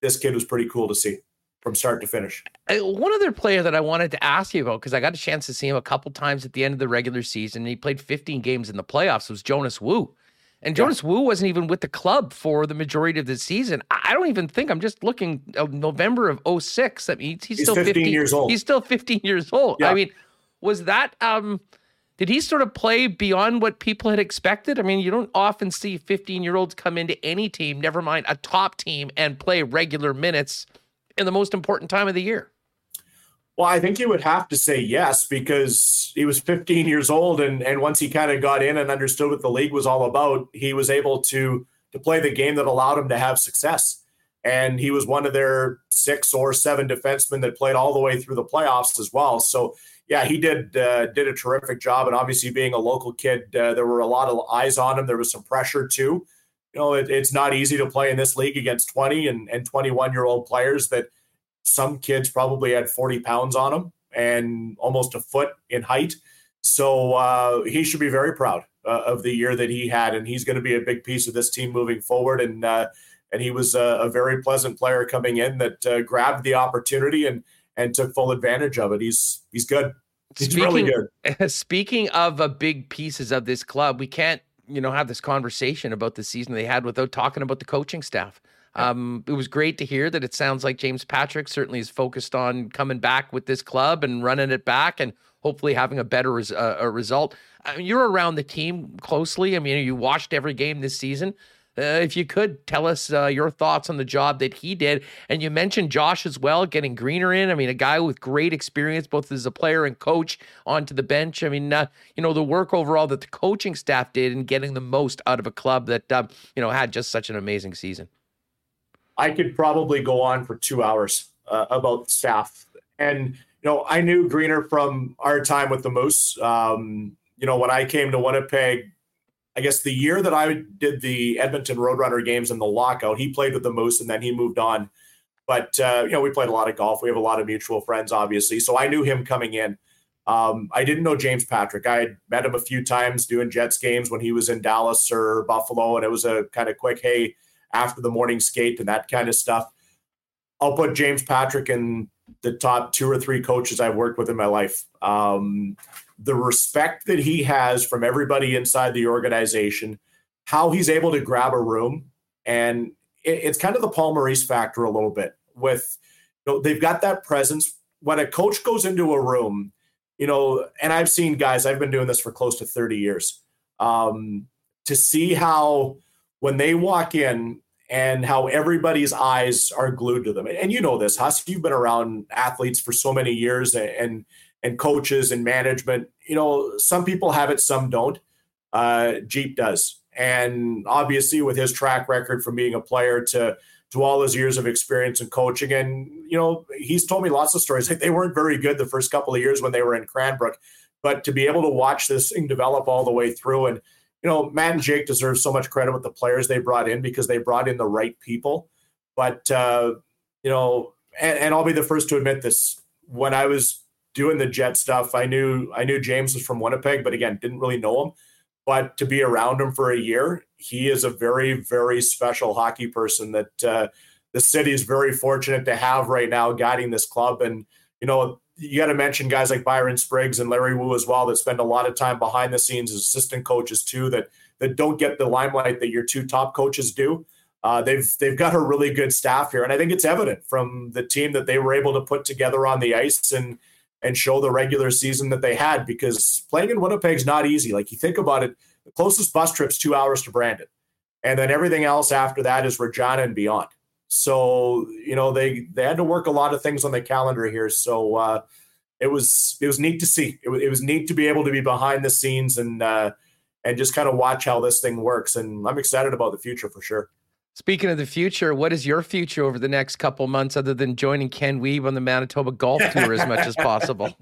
H: this kid was pretty cool to see from start to finish.
B: One other player that I wanted to ask you about because I got a chance to see him a couple times at the end of the regular season. He played 15 games in the playoffs. Was Jonas Woo, And Jonas yeah. Woo wasn't even with the club for the majority of the season. I don't even think I'm just looking uh, November of 06. I mean, he's, he's still 15 50,
H: years old.
B: He's still 15 years old. Yeah. I mean, was that um did he sort of play beyond what people had expected? I mean, you don't often see 15 year olds come into any team, never mind a top team, and play regular minutes in the most important time of the year.
H: Well, I think you would have to say yes because he was 15 years old, and and once he kind of got in and understood what the league was all about, he was able to to play the game that allowed him to have success. And he was one of their six or seven defensemen that played all the way through the playoffs as well. So yeah, he did uh, did a terrific job. And obviously, being a local kid, uh, there were a lot of eyes on him. There was some pressure too. You know, it, it's not easy to play in this league against 20 and, and 21 year old players that some kids probably had 40 pounds on them and almost a foot in height. So uh, he should be very proud uh, of the year that he had, and he's going to be a big piece of this team moving forward. And uh, and he was a, a, very pleasant player coming in that uh, grabbed the opportunity and and took full advantage of it. He's he's good. He's speaking, really
B: good. (laughs) Speaking of uh, big pieces of this club, we can't you know have this conversation about the season they had without talking about the coaching staff. Um, it was great to hear that it sounds like James Patrick certainly is focused on coming back with this club and running it back and hopefully having a better res- uh, a result. I mean, you're around the team closely. I mean, you watched every game this season. Uh, if you could tell us uh, your thoughts on the job that he did. And you mentioned Josh as well, getting Greener in. I mean, a guy with great experience, both as a player and coach, onto the bench. I mean, uh, you know, the work overall that the coaching staff did in getting the most out of a club that, uh, you know, had just such an amazing season.
H: I could probably go on for two hours uh, about staff. And, you know, I knew Greener from our time with the Moose. Um, you know, when I came to Winnipeg, I guess the year that I did the Edmonton Roadrunner games in the lockout, he played with the Moose and then he moved on. But, uh, you know, we played a lot of golf. We have a lot of mutual friends, obviously. So I knew him coming in. Um, I didn't know James Patrick. I had met him a few times doing Jets games when he was in Dallas or Buffalo, and it was a kind of quick, hey, after the morning skate and that kind of stuff. I'll put James Patrick in the top two or three coaches I've worked with in my life. Um, the respect that he has from everybody inside the organization, how he's able to grab a room, and it, it's kind of the Paul Maurice factor a little bit. With you know, they've got that presence when a coach goes into a room, you know, and I've seen guys. I've been doing this for close to thirty years. Um, to see how when they walk in and how everybody's eyes are glued to them. And you know this, Huss, you've been around athletes for so many years and and coaches and management. You know, some people have it, some don't. Uh, Jeep does. And obviously with his track record from being a player to to all his years of experience in coaching. And, you know, he's told me lots of stories. Like they weren't very good the first couple of years when they were in Cranbrook. But to be able to watch this thing develop all the way through and you know, Matt and Jake deserve so much credit with the players they brought in because they brought in the right people. But uh, you know, and, and I'll be the first to admit this: when I was doing the jet stuff. I knew I knew James was from Winnipeg, but again, didn't really know him. But to be around him for a year, he is a very very special hockey person that uh, the city is very fortunate to have right now guiding this club. And you know, you got to mention guys like Byron Spriggs and Larry Woo as well that spend a lot of time behind the scenes as assistant coaches too that that don't get the limelight that your two top coaches do. Uh, they've they've got a really good staff here, and I think it's evident from the team that they were able to put together on the ice and and show the regular season that they had. Because playing in Winnipeg's not easy. Like you think about it, the closest bus trip's two hours to Brandon, and then everything else after that is Regina and beyond. So you know they they had to work a lot of things on the calendar here. So uh, it was it was neat to see. It was, it was neat to be able to be behind the scenes and uh, and just kind of watch how this thing works. And I'm excited about the future for sure.
B: Speaking of the future, what is your future over the next couple months other than joining Ken Wiebe on the Manitoba Golf Tour as much as (laughs) possible?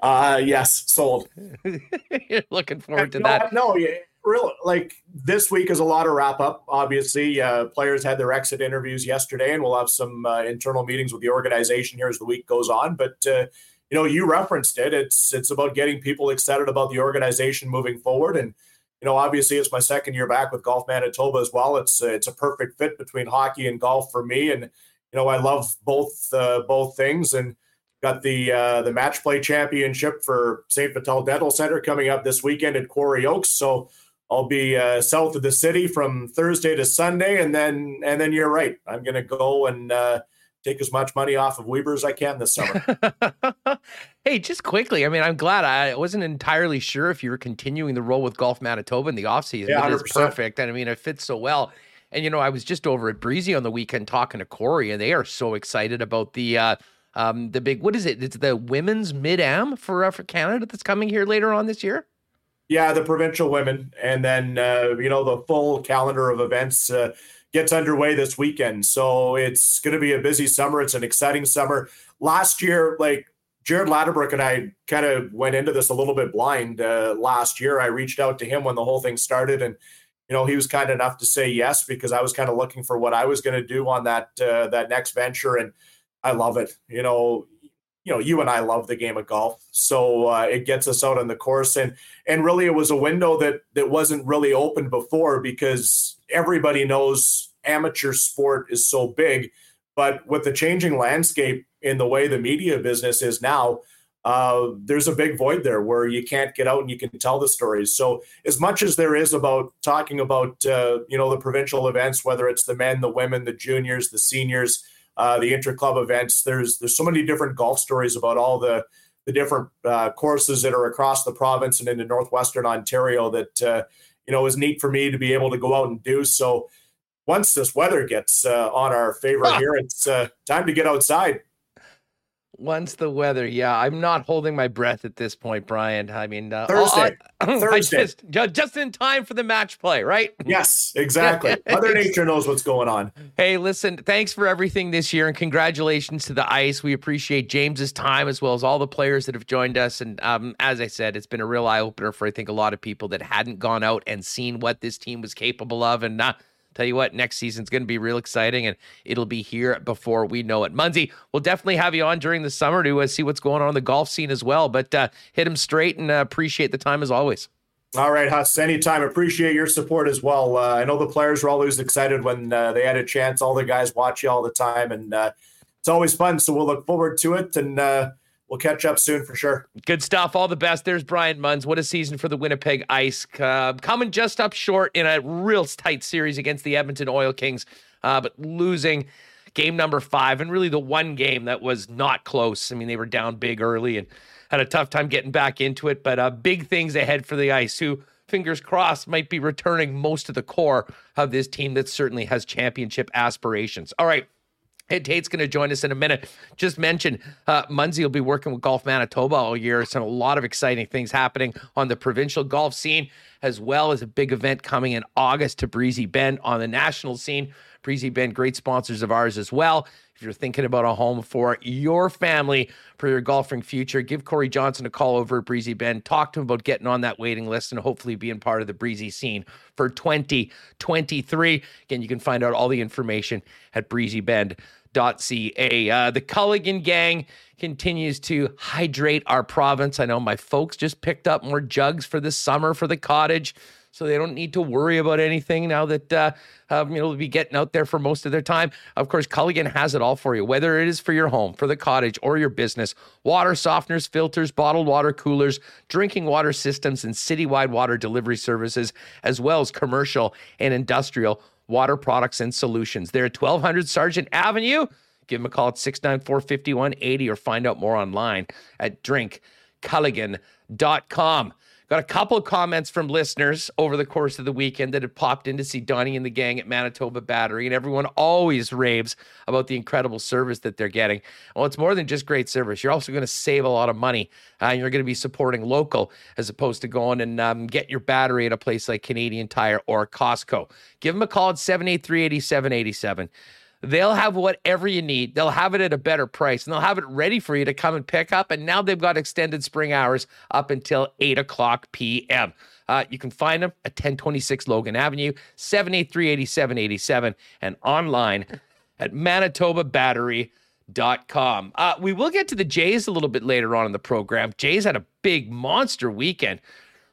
H: uh yes, sold. (laughs)
B: You're looking forward to
H: no,
B: that.
H: No, yeah, really like this week is a lot of wrap up. Obviously, uh, players had their exit interviews yesterday, and we'll have some uh, internal meetings with the organization here as the week goes on. But uh, you know, you referenced it. It's it's about getting people excited about the organization moving forward and you know, obviously it's my second year back with Golf Manitoba as well. It's uh, it's a perfect fit between hockey and golf for me, and you know, I love both uh, both things. And got the uh, the match play championship for St. Vital Dental Center coming up this weekend at Quarry Oaks. So I'll be uh, south of the city from Thursday to Sunday, and then and then you're right. I'm to go and uh, take as much money off of Weber as I can this summer. (laughs)
B: hey, just quickly, I mean, I'm glad I wasn't entirely sure if you were continuing the role with Golf Manitoba in the offseason.
H: Yeah,
B: it is perfect. And I mean, it fits so well. And, you know, I was just over at Breezy on the weekend talking to Corey, and they are so excited about the, uh, um, the big, what is it? It's the women's mid am for, uh, for Canada that's coming here later on this year.
H: Yeah, the provincial women, and then uh, you know the full calendar of events uh, gets underway this weekend. So it's going to be a busy summer. It's an exciting summer. Last year, like Jared Ladobruk and I kind of went into this a little bit blind. Uh, last year, I reached out to him when the whole thing started, and you know he was kind enough to say yes because I was kind of looking for what I was going to do on that uh, that next venture, and I love it. You know, you know, you and I love the game of golf, so uh, it gets us out on the course, and and really it was a window that that wasn't really open before because everybody knows amateur sport is so big, but with the changing landscape in the way the media business is now. Uh, there's a big void there where you can't get out and you can tell the stories. So, as much as there is about talking about, uh, you know, the provincial events, whether it's the men, the women, the juniors, the seniors, uh, the interclub events. There's there's so many different golf stories about all the the different uh, courses that are across the province and into northwestern Ontario that uh, you know is neat for me to be able to go out and do. So once this weather gets uh, on our favor here, it's uh, time to get outside.
B: Once the weather, yeah, I'm not holding my breath at this point, Brian. I mean, uh,
H: Thursday.
B: I, (clears throat) I
H: Thursday.
B: just, just in time for the match play, right?
H: Yes, exactly. (laughs) Mother Nature knows what's going on.
B: Hey, listen, thanks for everything this year and congratulations to the ice. We appreciate James's time as well as all the players that have joined us. And um, as I said, it's been a real eye opener for I think a lot of people that hadn't gone out and seen what this team was capable of. And uh, tell you what, next season's going to be real exciting and it'll be here before we know it. Munzie, we'll definitely have you on during the summer to uh, see what's going on in the golf scene as well. But uh, hit him straight and uh, appreciate the time as always.
H: All right, Huss. Anytime. Appreciate your support as well. Uh, I know the players were always excited when uh, they had a chance. All the guys watch you all the time, and uh, it's always fun. So we'll look forward to it, and uh, we'll catch up soon for sure.
B: Good stuff. All the best. There's Brian Munz. What a season for the Winnipeg Ice. Uh, coming just up short in a real tight series against the Edmonton Oil Kings, uh, but losing game number five and really the one game that was not close. I mean, they were down big early and had a tough time getting back into it, but uh, big things ahead for the Ice, who, fingers crossed, might be returning most of the core of this team that certainly has championship aspirations. All right. Ed Tait's going to join us in a minute. Just mentioned uh, Munzie will be working with Golf Manitoba all year. So a lot of exciting things happening on the provincial golf scene, as well as a big event coming in August to Breezy Bend on the national scene. Breezy Bend, great sponsors of ours as well. If you're thinking about a home for your family for your golfing future, give Corey Johnson a call over at Breezy Bend. Talk to him about getting on that waiting list and hopefully being part of the breezy scene for 2023. Again, you can find out all the information at breezybend.ca. Uh, the Culligan gang continues to hydrate our province. I know my folks just picked up more jugs for the summer for the cottage so they don't need to worry about anything now that uh, um, you know they'll be getting out there for most of their time. Of course, Culligan has it all for you, whether it is for your home, for the cottage, or your business. Water softeners, filters, bottled water coolers, drinking water systems, and citywide water delivery services, as well as commercial and industrial water products and solutions. They're at 1200 Sargent Avenue. Give them a call at 694 5180 or find out more online at drinkculligan.com. Got a couple of comments from listeners over the course of the weekend that had popped in to see Donnie and the gang at Manitoba Battery, and everyone always raves about the incredible service that they're getting. Well, it's more than just great service. You're also going to save a lot of money, uh, and you're going to be supporting local as opposed to going and um, get your battery at a place like Canadian Tire or Costco. Give them a call at 783 8787. They'll have whatever you need. They'll have it at a better price and they'll have it ready for you to come and pick up. And now they've got extended spring hours up until 8 o'clock p.m. Uh, you can find them at 1026 Logan Avenue, 783 8787, and online at manitobabattery.com. Uh, we will get to the Jays a little bit later on in the program. Jays had a big monster weekend,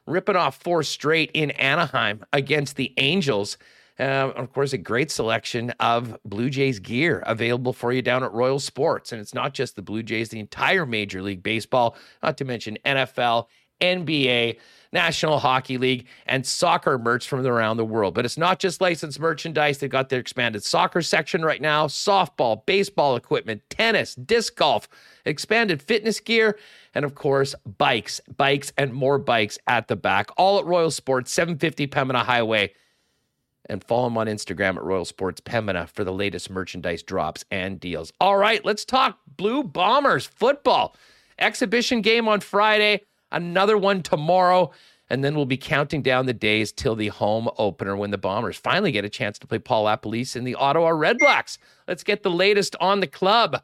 B: ripping off four straight in Anaheim against the Angels. Uh, of course, a great selection of Blue Jays gear available for you down at Royal Sports. And it's not just the Blue Jays, the entire Major League Baseball, not to mention NFL, NBA, National Hockey League, and soccer merch from around the world. But it's not just licensed merchandise. They've got their expanded soccer section right now softball, baseball equipment, tennis, disc golf, expanded fitness gear, and of course, bikes, bikes, and more bikes at the back. All at Royal Sports, 750 Pembina Highway and follow him on Instagram at Royal Sports Pembina for the latest merchandise drops and deals. All right, let's talk Blue Bombers football. Exhibition game on Friday, another one tomorrow, and then we'll be counting down the days till the home opener when the Bombers finally get a chance to play Paul LaPolice in the Ottawa Redblacks. Let's get the latest on the club.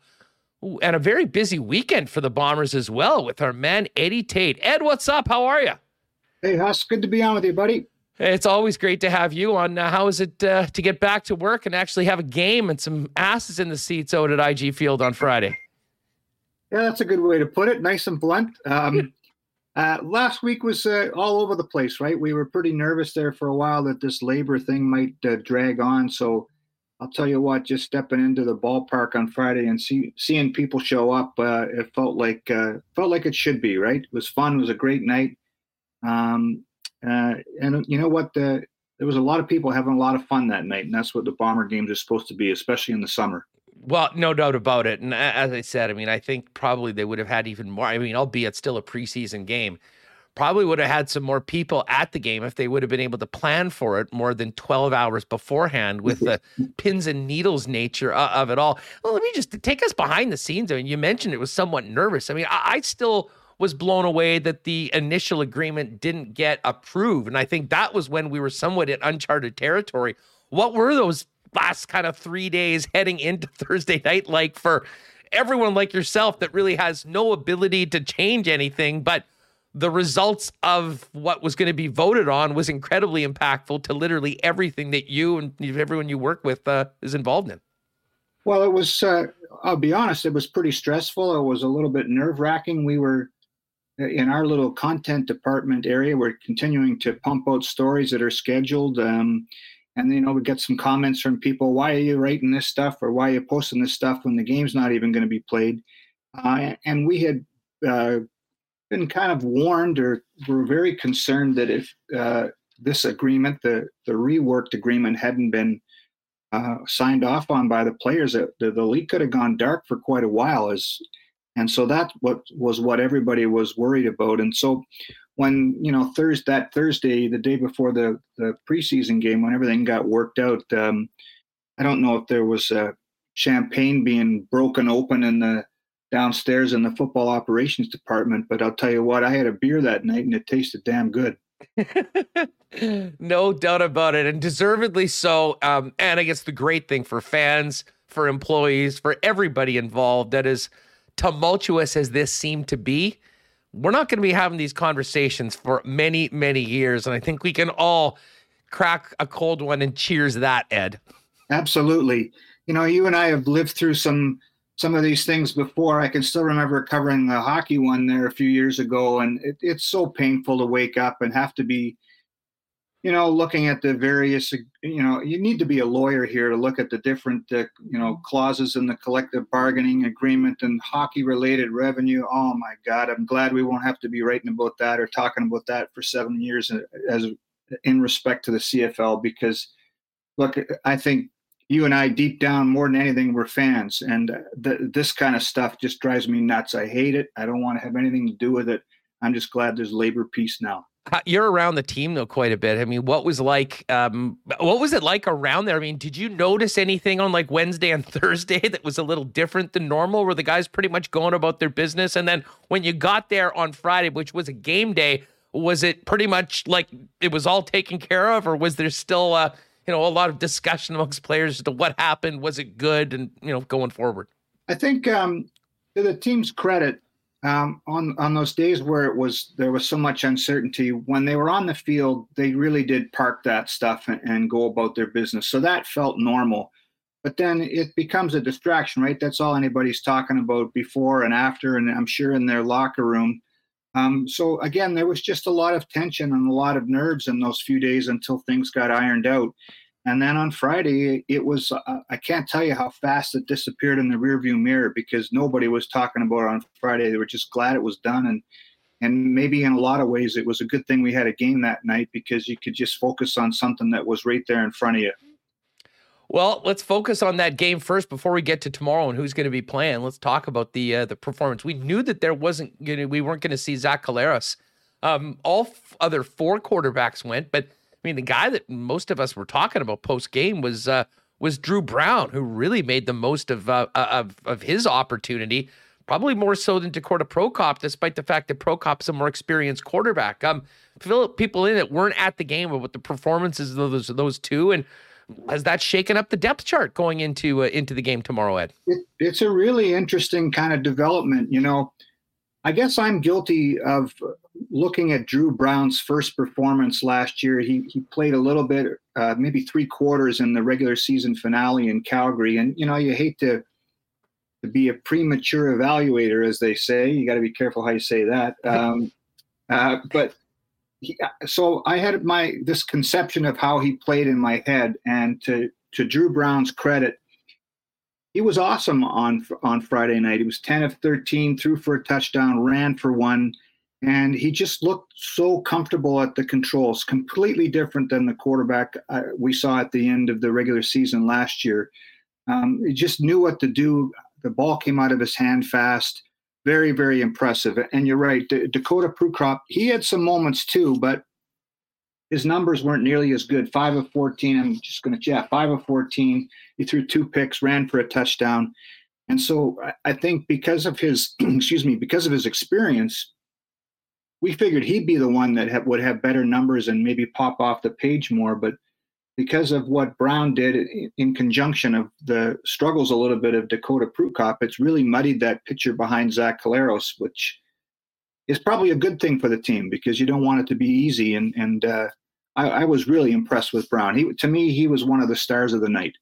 B: Ooh, and a very busy weekend for the Bombers as well with our man Eddie Tait. Ed, what's up? How are you?
I: Hey, Huss, good to be on with you, buddy.
B: It's always great to have you on. Uh, how is it uh, to get back to work and actually have a game and some asses in the seats out at IG Field on Friday?
I: Yeah, that's a good way to put it. Nice and blunt. Um, uh, last week was uh, all over the place, right? We were pretty nervous there for a while that this labor thing might uh, drag on. So I'll tell you what, just stepping into the ballpark on Friday and see, seeing people show up, uh, it felt like felt like it should be, right? It was fun. It was a great night. Um, uh, and you know what? The, there was a lot of people having a lot of fun that night, and that's what the Bomber games are supposed to be, especially in the summer.
B: Well, no doubt about it. And as I said, I mean, I think probably they would have had even more. I mean, albeit still a preseason game, probably would have had some more people at the game if they would have been able to plan for it more than 12 hours beforehand with the (laughs) pins and needles nature of it all. Well, let me just take us behind the scenes. I mean, you mentioned it was somewhat nervous. I mean, I, I still was blown away that the initial agreement didn't get approved. And I think that was when we were somewhat in uncharted territory. What were those last kind of three days heading into (laughs) Thursday night like for everyone like yourself that really has no ability to change anything, but the results of what was going to be voted on was incredibly impactful to literally everything that you and everyone you work with uh, is involved in.
I: Well, it was, uh, I'll be honest, it was pretty stressful. It was a little bit nerve wracking. We were, in our little content department area, we're continuing to pump out stories that are scheduled. Um, and you know, we get some comments from people, why are you writing this stuff or why are you posting this stuff when the game's not even going to be played? Uh, and we had uh, been kind of warned or were very concerned that if uh, this agreement, the, the reworked agreement, hadn't been uh, signed off on by the players, that the, the league could have gone dark for quite a while as and so that what was what everybody was worried about. And so when you know thursday that thursday the day before the the preseason game when everything got worked out um, i don't know if there was uh, champagne being broken open in the downstairs in the football operations department but i'll tell you what i had a beer that night and it tasted damn good. (laughs)
B: No doubt about it and deservedly so um, and i guess the great thing for fans for employees, for everybody involved, that as tumultuous as this seemed to be, we're not going to be having these conversations for many, many years. And I think we can all crack a cold one and cheers that, Ed.
I: Absolutely. You know, you and I have lived through some some of these things before. I can still remember covering the hockey one there a few years ago, and it, it's so painful to wake up and have to be, you know, looking at the various. You know, you need to be a lawyer here to look at the different, uh, you know, clauses in the collective bargaining agreement and hockey-related revenue. Oh my God, I'm glad we won't have to be writing about that or talking about that for seven years uh, as in respect to the CFL because, look, I think you and I, deep down, more than anything, we're fans, and the, this kind of stuff just drives me nuts. I hate it. I don't want to have anything to do with it. I'm just glad there's labor peace now.
B: You're around the team though quite a bit. I mean, what was like? Um, what was it like around there? I mean, did you notice anything on like Wednesday and (laughs) Thursday that was a little different than normal? Were the guys pretty much going about their business? And then when you got there on Friday, which was a game day, was it pretty much like it was all taken care of, or was there still? Uh, you know, a lot of discussion amongst players as to what happened. Was it good? And, you know, going forward.
I: I think um, to the team's credit, um, on on those days where it was there was so much uncertainty, when they were on the field, they really did park that stuff and, and go about their business. So that felt normal. But then it becomes a distraction, right? That's all anybody's talking about before and after, and I'm sure in their locker room. Um, so again, there was just a lot of tension and a lot of nerves in those few days until things got ironed out. And then on Friday, it was, uh, I can't tell you how fast it disappeared in the rearview mirror because nobody was talking about it on Friday. They were just glad it was done. And, and maybe in a lot of ways, it was a good thing we had a game that night because you could just focus on something that was right there in front of you.
B: Well, let's focus on that game first before we get to tomorrow and who's going to be playing. Let's talk about the uh, the performance. We knew that there wasn't going to, we weren't going to see Zach Collaros. Um, all f- other four quarterbacks went, but I mean the guy that most of us were talking about post game was uh, was Dru Brown, who really made the most of uh, uh, of of his opportunity, probably more so than Dakota Prukop, despite the fact that Prukop's a more experienced quarterback. Um, fill people in that weren't at the game about the performances of those those two and has that shaken up the depth chart going into uh, into the game tomorrow, Ed?
I: It, it's a really interesting kind of development. You know, I guess I'm guilty of looking at Dru Brown's first performance last year. He he played a little bit, uh, maybe three quarters in the regular season finale in Calgary, and you know you hate to to be a premature evaluator, as they say. You got to be careful how you say that. (laughs) Um, uh, but he, so I had my this conception of how he played in my head, and to to Dru Brown's credit, he was awesome on on Friday night. He was ten of thirteen, threw for a touchdown, ran for one, and he just looked so comfortable at the controls. Completely different than the quarterback uh, we saw at the end of the regular season last year. Um, he just knew what to do. The ball came out of his hand fast very, very impressive. And you're right, D- Dakota Prukop, he had some moments too, but his numbers weren't nearly as good. Five of 14. I'm just going to chat. Five of 14. He threw two picks, ran for a touchdown. And so I think because of his, (clears throat) excuse me, because of his experience, we figured he'd be the one that have, would have better numbers and maybe pop off the page more. But because of what Brown did in conjunction of the struggles a little bit of Dakota Prukop, it's really muddied that picture behind Zach Collaros, which is probably a good thing for the team because you don't want it to be easy. And and uh, I, I, was really impressed with Brown. He to me he was one of the stars of the night.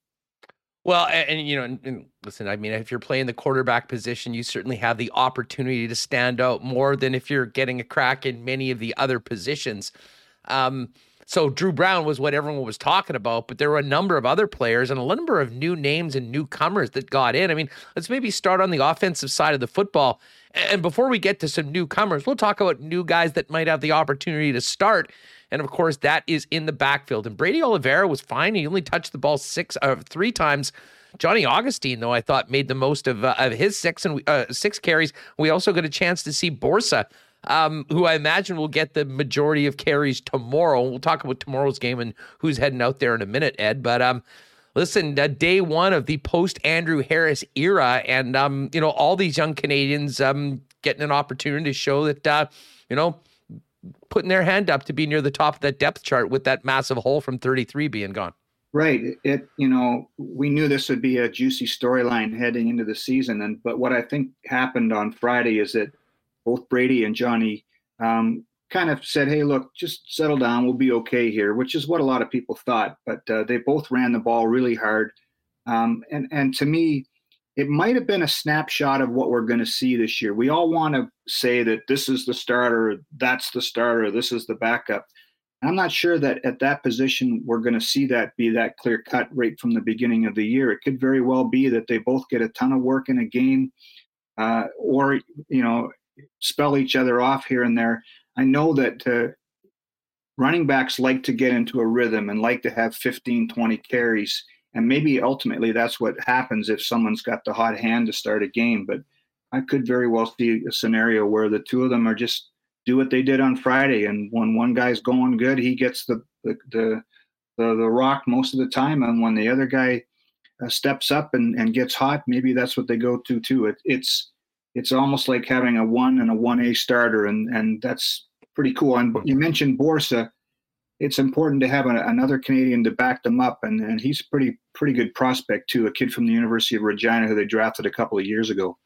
B: Well, and, and you know, and, and listen, I mean, if you're playing the quarterback position, you certainly have the opportunity to stand out more than if you're getting a crack in many of the other positions. Um, so Dru Brown was what everyone was talking about, but there were a number of other players and a number of new names and newcomers that got in. I mean, let's maybe start on the offensive side of the football. And before we get to some newcomers, we'll talk about new guys that might have the opportunity to start. And of course, that is in the backfield. And Brady Oliveira was fine. He only touched the ball six uh, three times. Johnny Augustine, though, I thought made the most of, uh, of his six and uh, six carries. We also got a chance to see Boursa um, who I imagine will get the majority of carries tomorrow. We'll talk about tomorrow's game and who's heading out there in a minute, Ed. But um, listen, uh, day one of the post Andrew Harris era, and um, you know all these young Canadians um getting an opportunity to show that uh, you know putting their hand up to be near the top of that depth chart with that massive hole from 33 being gone.
I: Right. It you know we knew this would be a juicy storyline heading into the season, and but what I think happened on Friday is that both Brady and Johnny um, kind of said, "Hey, look, just settle down. We'll be okay here," which is what a lot of people thought. But uh, they both ran the ball really hard, um, and and to me, it might have been a snapshot of what we're going to see this year. We all want to say that this is the starter, that's the starter, this is the backup. I'm not sure that at that position we're going to see that be that clear cut right from the beginning of the year. It could very well be that they both get a ton of work in a game, uh, or you know, spell each other off here and there. I know that uh, running backs like to get into a rhythm and like to have 15, 20 carries, and maybe ultimately that's what happens if someone's got the hot hand to start a game. But I could very well see a scenario where the two of them are just do what they did on Friday. And when one guy's going good, he gets the the the, the, the rock most of the time, and when the other guy uh, steps up and, and gets hot, maybe that's what they go to too. It, it's it's almost like having a one and a one A starter, and and that's pretty cool. And you mentioned Borsa. It's important to have a, another Canadian to back them up, and, and he's pretty pretty good prospect too. A kid from the University of Regina who they drafted a couple of years ago.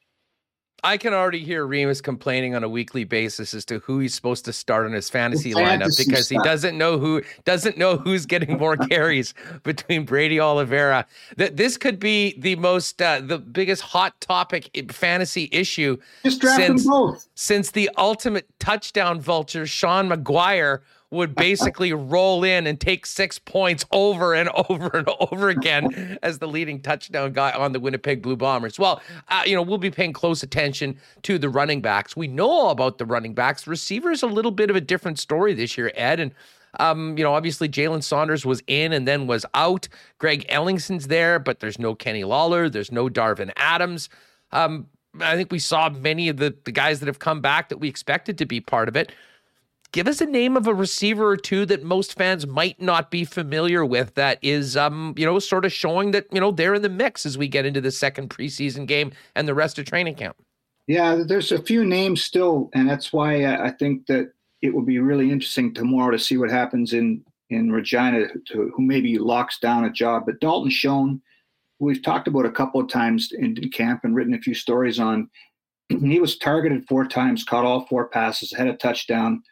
B: I can already hear Remis complaining on a weekly basis as to who he's supposed to start in his fantasy, lineup because he doesn't know who doesn't know who's getting more (laughs) carries between Brady Oliveira. That this could be the most uh, the biggest hot topic fantasy issue
I: since,
B: since the ultimate touchdown vulture Sean McGuire would basically roll in and take six points over and (laughs) over and over again as the leading touchdown guy on the Winnipeg Blue Bombers. Well, uh, you know, we'll be paying close attention to the running backs. We know about the running backs. Receivers, a little bit of a different story this year, Ed. And um, you know, obviously Jalen Saunders was in and then was out. Greg Ellingson's there, but there's no Kenny Lawler. There's no Darvin Adams. Um, I think we saw many of the, the guys that have come back that we expected to be part of it give us a name of a receiver or two that most fans might not be familiar with that is um you know sort of showing that you know they're in the mix as we get into the second preseason game and the rest of training camp.
I: Yeah there's a few names still and that's why i think that it will be really interesting tomorrow to see what happens in in regina to, who maybe locks down a job. But dalton schoen we've talked about a couple of times in camp and written a few stories on. (clears throat) He was targeted four times caught all four passes had a touchdown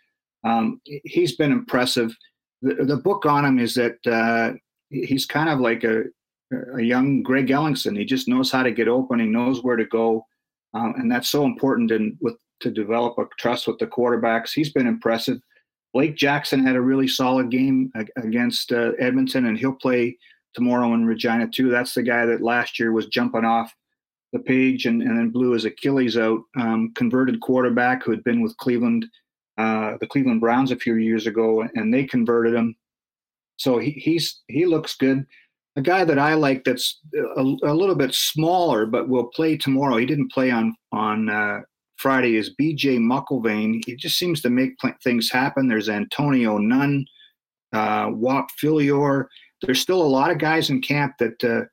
I: um, he's been impressive. The, the, book on him is that uh, he's kind of like a, a young Greg Ellingson. He just knows how to get open. He knows where to go, um, and that's so important in with to develop a trust with the quarterbacks. He's been impressive. Blake Jackson had a really solid game against uh, Edmonton, and he'll play tomorrow in Regina too. That's the guy that last year was jumping off the page and, and then blew his Achilles out. Um, converted quarterback who had been with Cleveland uh, the Cleveland Browns a few years ago, and they converted him. So he, he's he looks good. A guy that I like that's a, a, little bit smaller, but will play tomorrow. He didn't play on on uh, Friday. Is B.J. McIlvaine? He just seems to make things happen. There's Antonio Nunn, uh, Whop Philyor. There's still a lot of guys in camp that uh,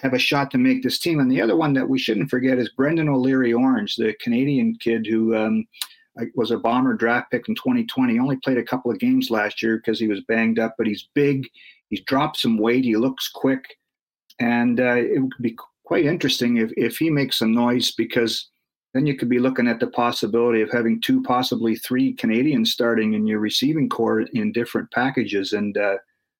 I: have a shot to make this team. And the other one that we shouldn't forget is Brendan O'Leary Orange, the Canadian kid who um, was a bomber draft pick in 2020. He only played a couple of games last year because he was banged up, but he's big. He's dropped some weight. He looks quick. And uh, it would be quite interesting if, if he makes some noise because then you could be looking at the possibility of having two, possibly three Canadians starting in your receiving corps in different packages. And uh,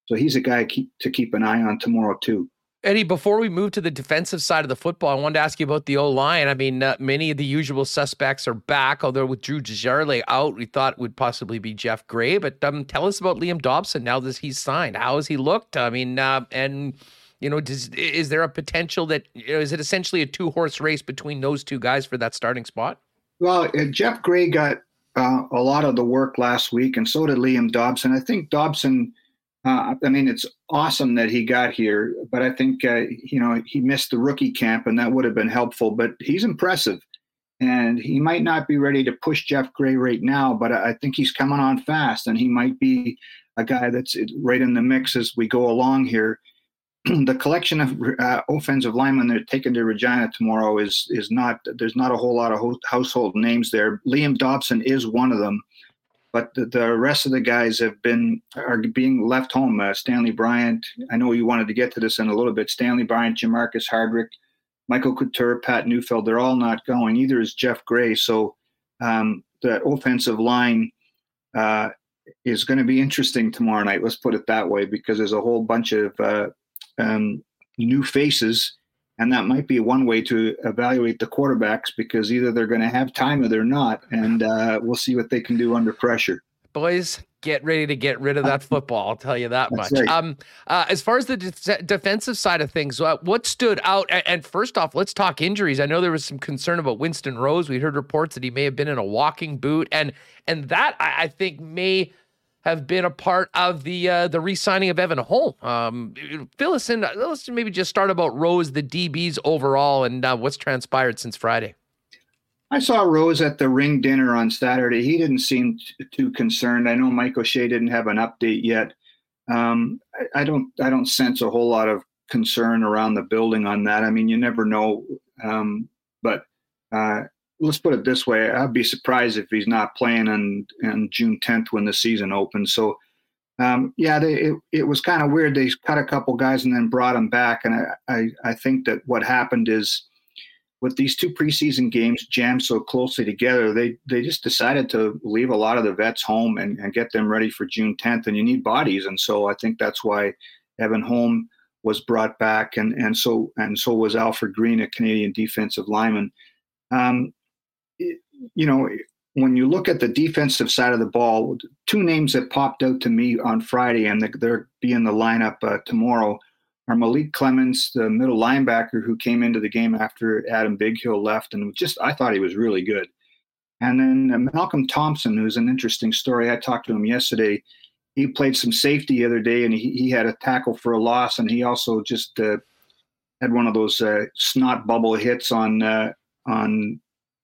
I: so he's a guy keep, to keep an eye on tomorrow, too.
B: Eddie, before we move to the defensive side of the football, I wanted to ask you about the O line. I mean, uh, many of the usual suspects are back, although with Drew Desjardins out, we thought would possibly be Geoff Gray. But um, tell us about Liam Dobson now that he's signed. How has he looked? I mean, uh, and you know, does, is there a potential that you know, is it essentially a two horse race between those two guys for that starting spot?
I: Well, uh, Geoff Gray got uh, a lot of the work last week, and so did Liam Dobson. I think Dobson uh, I mean, it's awesome that he got here, but I think uh, you know he missed the rookie camp, and that would have been helpful. But he's impressive, and he might not be ready to push Geoff Gray right now, but I think he's coming on fast, and he might be a guy that's right in the mix as we go along here. (clears throat) the collection of uh, offensive linemen that are taken to Regina tomorrow is is not. There's not a whole lot of ho- household names there. Liam Dobson is one of them. But the, the rest of the guys have been are being left home. Uh, Stanley Bryant, I know you wanted to get to this in a little bit. Stanley Bryant, Jermarcus Hardrick, Michael Couture, Pat Neufeld, they're all not going. Either is Geoff Gray. So um, the offensive line uh, is going to be interesting tomorrow night. Let's put it that way, because there's a whole bunch of uh, um, new faces, and that might be one way to evaluate the quarterbacks because either they're going to have time or they're not, and uh, we'll see what they can do under pressure.
B: Boys, get ready to get rid of that football. I'll tell you that
I: That's
B: much.
I: right.
B: Um, uh, as far as the de- defensive side of things, uh, what stood out? And, first off, let's talk injuries. I know there was some concern about Winston Rose. We heard reports that he may have been in a walking boot, and and that I, I think may have been a part of the uh, the re-signing of Evan Holm. Um, fill us in. Let's maybe just start about Rose, the DBs overall, and uh, what's transpired since Friday.
I: I saw Rose at the ring dinner on Saturday. He didn't seem t- too concerned. I know Mike O'Shea didn't have an update yet. Um, I, I don't. I don't sense a whole lot of concern around the building on that. I mean, you never know. Um, but uh, let's put it this way: I'd be surprised if he's not playing on on June 10th when the season opens. So. Um, yeah, they, it, it was kind of weird. They cut a couple guys and then brought them back, and I, I, I think that what happened is with these two preseason games jammed so closely together, they they just decided to leave a lot of the vets home and, and get them ready for June 10th. And you need bodies, and so I think that's why Evan Holm was brought back, and and so and so was Alfred Green, a Canadian defensive lineman. Um, you know, when you look at the defensive side of the ball, two names that popped out to me on Friday, and they're- be in the lineup uh, tomorrow are Malik Clements, the middle linebacker who came into the game after Adam Bighill left, and just I thought he was really good. And then uh, Malcolm Thompson, who's an interesting story. I talked to him yesterday. He played some safety the other day, and he, he had a tackle for a loss, and he also just uh, had one of those uh, snot bubble hits on uh, on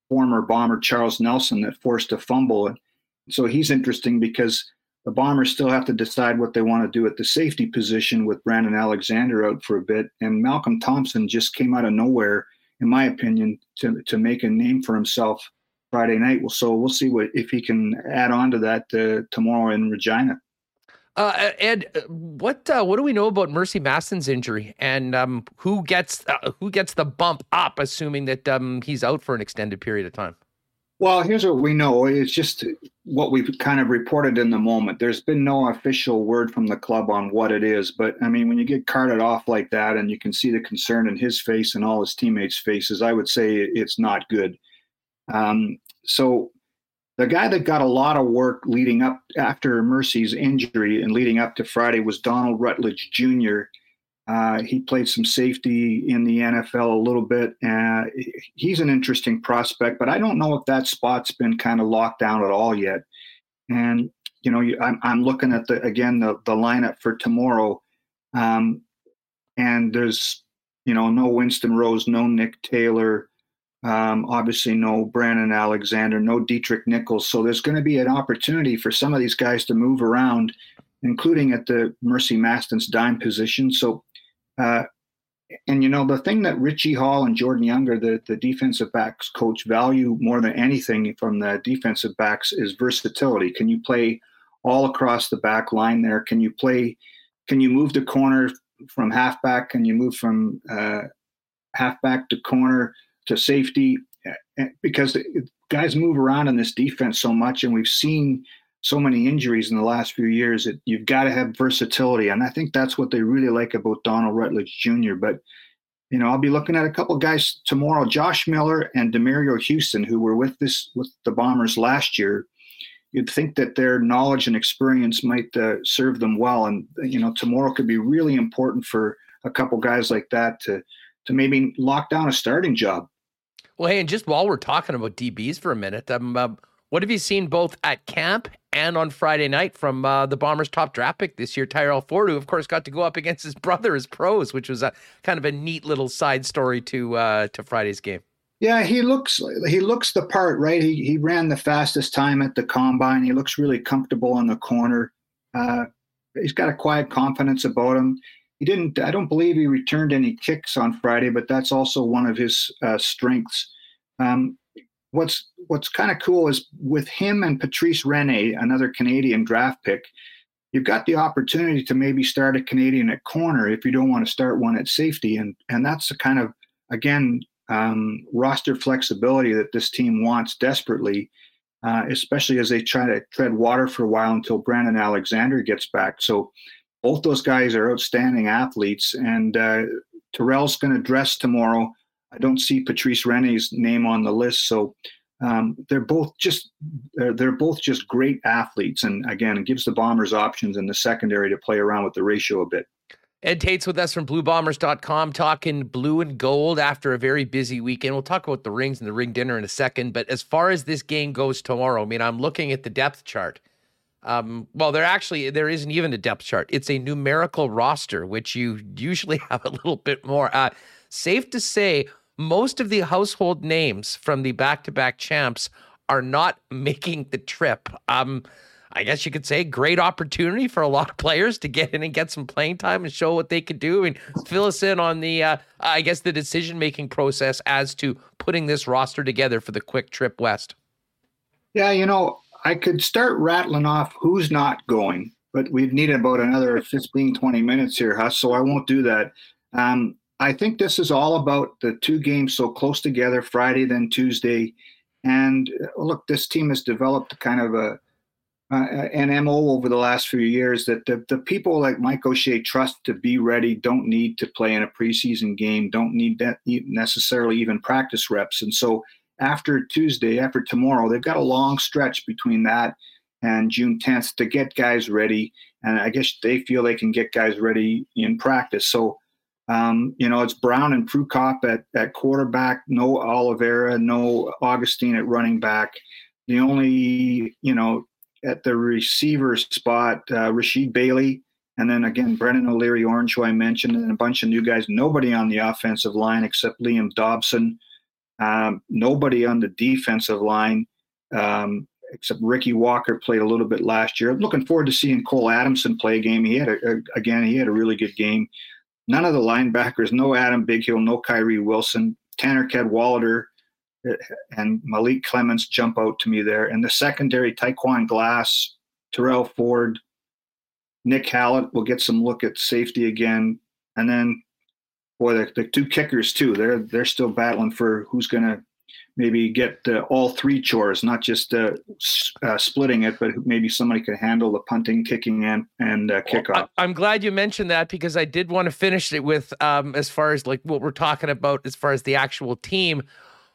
I: former bomber Charles Nelson that forced a fumble. And so he's interesting because the Bombers still have to decide what they want to do at the safety position with Brandon Alexander out for a bit. And Malcolm Thompson just came out of nowhere, in my opinion, to, to make a name for himself Friday night. Well, so we'll see what if he can add on to that uh, tomorrow in Regina.
B: Uh, Ed, uh, what uh, what do we know about Mercy Maston's injury, and um, who gets uh, who gets the bump up, assuming that um, he's out for an extended period of time?
I: Well, here's what we know. It's just what we've kind of reported in the moment. There's been no official word from the club on what it is. But I mean, when you get carted off like that and you can see the concern in his face and all his teammates' faces, I would say it's not good. Um, so the guy that got a lot of work leading up after Mercy's injury and leading up to Friday was Donald Rutledge Jr. Uh, he played some safety in the NFL a little bit. Uh, he's an interesting prospect, but I don't know if that spot's been kind of locked down at all yet. And you know, you- I'm, I'm looking at the again the the lineup for tomorrow, um, and there's you know no Winston Rose, no Nick Taylor, um, obviously no Brandon Alexander, no Deatrick Nichols. So there's going to be an opportunity for some of these guys to move around, including at the Mercy Maston's dime position. So uh, and you know the thing that Richie Hall and Jordan Younger, the the defensive backs coach, value more than anything from the defensive backs is versatility. Can you play all across the back line there? Can you play? Can you move the corner from halfback? Can you move from uh, halfback to corner to safety? Uh, Because guys move around in this defense so much, and we've seen so many injuries in the last few years that you've got to have versatility. And I think that's what they really like about Donald Rutledge Jr. But, you know, I'll be looking at a couple guys tomorrow, Josh Miller and Demerio Houston, who were with this with the Bombers last year. You'd think that their knowledge and experience might uh, serve them well. And, you know, tomorrow could be really important for a couple guys like that to to maybe lock down a starting job.
B: Well, hey, and just while we're talking about DBs for a minute, um, uh, what have you seen both at camp and on Friday night from uh, the Bombers' top draft pick this year, Tyrell Ford, who of course got to go up against his (laughs) brother as pros, which was a kind of a neat little side story to uh, to Friday's game.
I: Yeah, he looks he looks the part, right? He he ran the fastest time at the combine. He looks really comfortable in the corner. Uh, he's got a quiet confidence about him. He didn't. I don't believe he returned any kicks on Friday, but that's also one of his uh, strengths. Um, what's what's kind of cool is with him and Patrice Rene, another Canadian draft pick, you've got the opportunity to maybe start a Canadian at corner if you don't want to start one at safety, and and that's the kind of again um, roster flexibility that this team wants desperately, uh, especially as they try to tread water for a while until Brandon Alexander gets back. So both those guys are outstanding athletes, and uh, Tyrell's going to dress tomorrow. I don't see Patrice Rene's name on the list, so um, they're both just they're, they're both just great athletes, and again, it gives the Bombers options in the secondary to play around with the ratio a bit.
B: Ed Tait's with us from bluebombers.com talking blue and gold after a very busy weekend. We'll talk about the rings and the ring dinner in a second. But as far as this game goes tomorrow, I mean, I'm looking at the depth chart. Um, well, there actually there isn't even a depth chart. It's a numerical roster, which you usually (laughs) have a little bit more. Uh, safe to say, most of the household names from the back-to-back champs are not (laughs) making the trip. Um, I guess you could say, great opportunity for a lot of players to get in and get some playing time and show what they could do. And fill us in on the, uh, I guess, the decision making process as to putting this roster together for the quick trip west.
I: Yeah, you know, I could start rattling off who's not going, but we'd need about another 15, 20 minutes here, Huss, so I won't do that. Um, I think this is all about the two games so close together, Friday, then Tuesday. And uh, look, this team has developed kind of a uh, an MO over the last few years that the, the people like Mike O'Shea trust to be ready don't need to play in a preseason game, don't need that necessarily even practice reps. And so after Tuesday, after tomorrow, they've got a long stretch between that and June 10th to get guys ready. And I guess they feel they can get guys ready in practice. So, um, you know, it's Brown and Prukop at, at quarterback, no Oliveira, no Augustine at running back. The only, you know, at the receiver spot, uh, Rasheed Bailey, and then again Brendan O'Leary Orange, who I mentioned, and a bunch of new guys. Nobody on the offensive line except Liam Dobson. Um, nobody on the defensive line um, except Ricky Walker played a little bit last year. I'm looking forward to seeing Cole Adamson play a game. He had a, a, again, he had a really good game. None of the linebackers, no Adam Bighill, no Kyrie Wilson, Tanner Cadwallader, and Malik Clements jump out to me there. And the secondary, Tyquan Glass, Tyrell Ford, Nick Hallett will get some look at safety again. And then, boy, the, the two kickers too. They're they're still battling for who's going to maybe get uh, all three chores, not just uh, uh, splitting it, but maybe somebody could handle the punting, kicking, and and uh, kickoff. Well,
B: I, am glad you mentioned that because I did want to finish it with um, as far as like what we're talking about as far as the actual team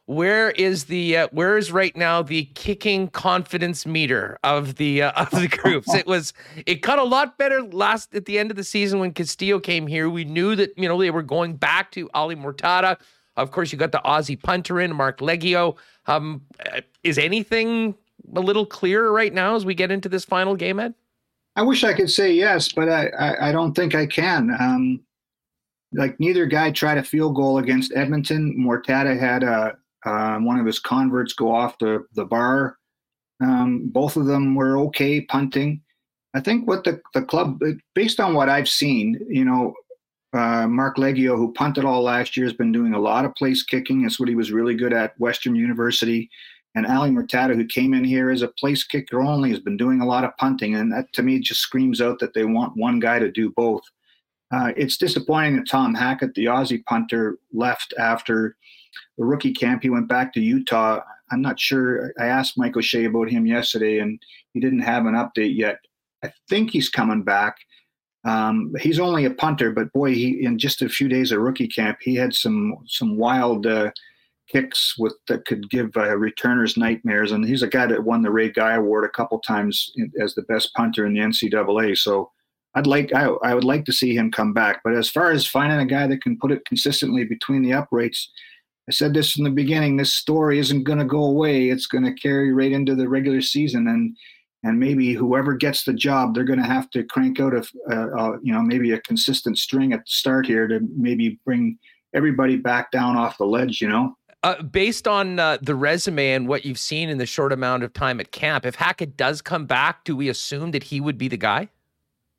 B: where is the uh, where is right now the kicking confidence meter of the uh, (laughs) of the groups? It was it got a lot better last at the end of the season when castillo came here. We knew that you know they were going back to ali mourtada. Of course you got the aussie punter in marc liegghio. Um, is anything a little clearer right now as we get into this final game ed?
I: I wish i could say yes but i i, I don't think i can. Um, like neither guy tried a field goal against edmonton. Mourtada had a um, one of his converts go off the, the bar. Um, both of them were okay punting. I think what the, the club, based on what I've seen, you know, uh, Marc Liegghio, who punted all last year, has been doing a lot of place kicking. That's what he was really good at Western University. And Ali Mourtada, who came in here as a place kicker only, has been doing a lot of punting. And that to me just screams out that they want one guy to do both. Uh, it's disappointing that Tom Hackett, the Aussie punter, left after the rookie camp. He went back to Utah. I'm not sure. I asked Mike O'Shea about him yesterday, and he didn't have an update yet. I think he's coming back. Um, he's only a punter, but boy, he in just a few days of rookie camp, he had some some wild uh, kicks with that could give uh, returners nightmares. And he's a guy that won the Ray Guy Award a couple times as the best punter in the NCAA. So I'd like I, I would like to see him come back. But as far as finding a guy that can put it consistently between the uprights, I said this in the beginning. This story isn't going to go away. It's going to carry right into the regular season, and and maybe whoever gets the job, they're going to have to crank out a, a, a you know maybe a consistent string at the start here to maybe bring everybody back down off the ledge. You know.
B: Uh, based on uh, the resume and what you've seen in the short amount of time at camp, if Hackett does come back, do we assume that he would be the guy?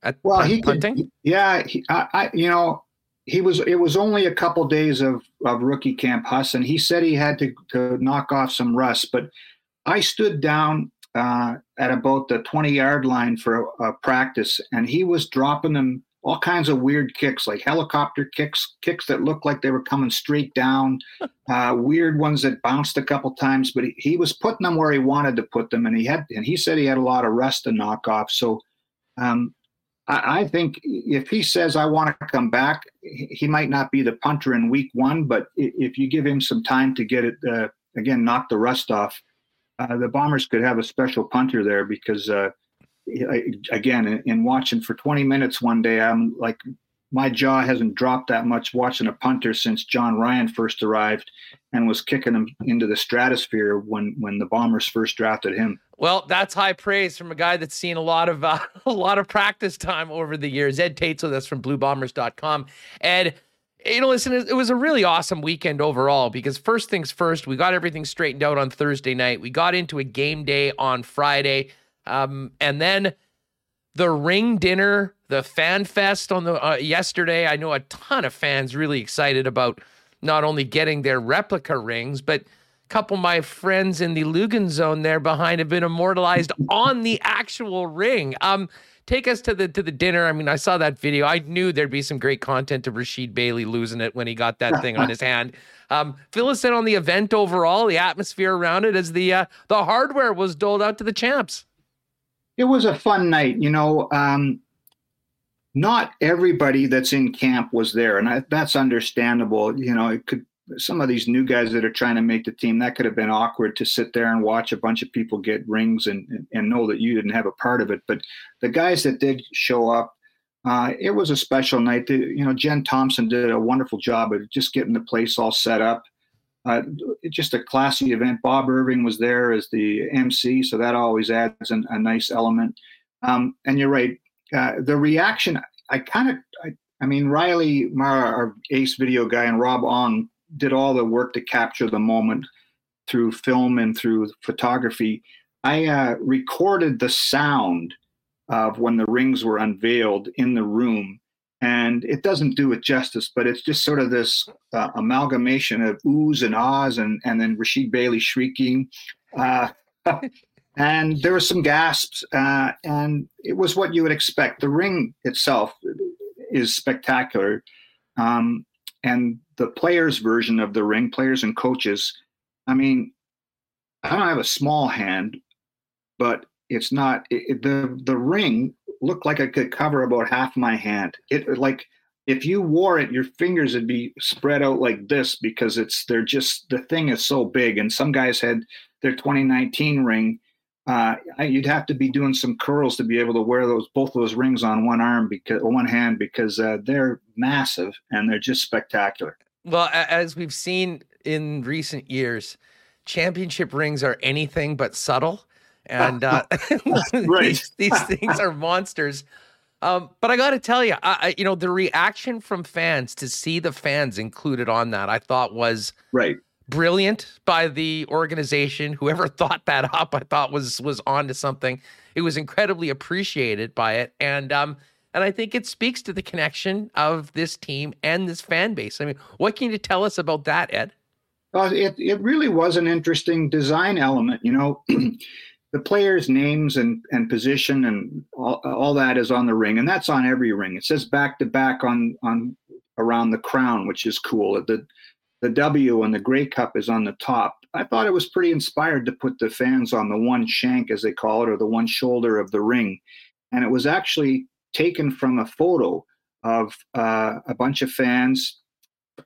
B: At
I: well, he punting? Could, yeah, he, I, I, you know, he was it was only a couple days of, of rookie camp Huss, and he said he had to, to knock off some rust. But I stood down uh, at about the 20 yard line for a, a, practice, and he was dropping them all kinds of weird kicks, like helicopter kicks, kicks that looked like they were coming straight down, (laughs) uh, weird ones that bounced a couple times. But he, he, was putting them where he wanted to put them, and he had and he said he had a lot of rust to knock off. So um, I, I, think if he says I want to come back, he might not be the punter in week one, but if you give him some time to get it uh, again, knock the rust off, uh, the Bombers could have a special punter there because uh, again, in, in, watching for 20 minutes one day, I'm like, my jaw hasn't dropped that much watching a punter since Jon Ryan first arrived and was kicking him into the stratosphere when when the Bombers first drafted him.
B: Well, that's high praise from a guy that's seen a lot of uh, (laughs) a lot of practice time over the years. Ed Tait's with us from BlueBombers.com. Ed, you know, listen, it was a really awesome weekend overall because first things first, we got everything straightened out on Thursday night. We got into a game day on Friday. Um, and then the ring dinner, the fan fest on the uh, yesterday. I know a ton of fans really excited about not only getting their replica rings, but a couple of my friends in the Lugan zone there behind have been immortalized on the actual ring. Um, take us to the to the dinner. I mean, I saw that video. I knew there'd be some great content of Rasheed Bailey losing it when he got that thing on his hand. Um, fill us in on the event overall, the atmosphere around it as the uh, the hardware was doled out to the champs
I: it was a fun night. You know, um, not everybody that's in camp was there, and I, that's understandable. You know, it could some of these new guys that are trying to make the team that could have been awkward to sit there and watch a bunch of people get rings and and know that you didn't have a part of it. But the guys that did show up, uh, it was a special night. The, you know, Jen Thompson did a wonderful job of just getting the place all set up uh, just a classy event. Bob Irving was there as the MC, so that always adds an, a nice element. Um, and you're right, uh, the reaction. I kind of, I, I, mean, Riley Mara, our ace video guy, and Rob Ong did all the work to capture the moment through film and through photography. I uh, recorded the sound of when the rings were unveiled in the room and it doesn't do it justice, but it's just sort of this uh, amalgamation of oohs and ahs, and and then Rasheed Bailey shrieking, uh, (laughs) and there were some gasps, uh, and it was what you would expect. The ring itself is spectacular, um, and the players' version of the ring, players and coaches. I mean, I don't have a small hand, but it's not it, the the ring looked like it could cover about half my hand. It like if you wore it, your fingers would be spread out like this because it's they're just the thing is so big. And some guys had their 2019 ring. Uh, you'd have to be doing some curls to be able to wear those both those rings on one arm because one hand because uh, they're massive and they're just spectacular.
B: Well, as we've seen in recent years, championship rings are anything but subtle and uh, (laughs) (laughs) right. these, these things are monsters. Um, but I got to tell you, I, I, you know, the reaction from fans to see the fans included on that, I thought was
I: right
B: brilliant by the organization. Whoever (laughs) thought that up, I thought was was onto something. It was incredibly appreciated by it, and um, and I think it speaks to the connection of this team and this fan base. I mean, what can you tell us about that, Ed?
I: Well, it it really was an interesting design element. You know. (clears throat) the players' names and, and position and all, all that is on the ring, and that's on every ring. It says back to back on on around the crown, which is cool. The the W and the Grey Cup is on the top. I thought it was pretty inspired to put the fans on the one shank, as they call it, or the one shoulder of the ring, and it was actually taken from a photo of uh, a bunch of fans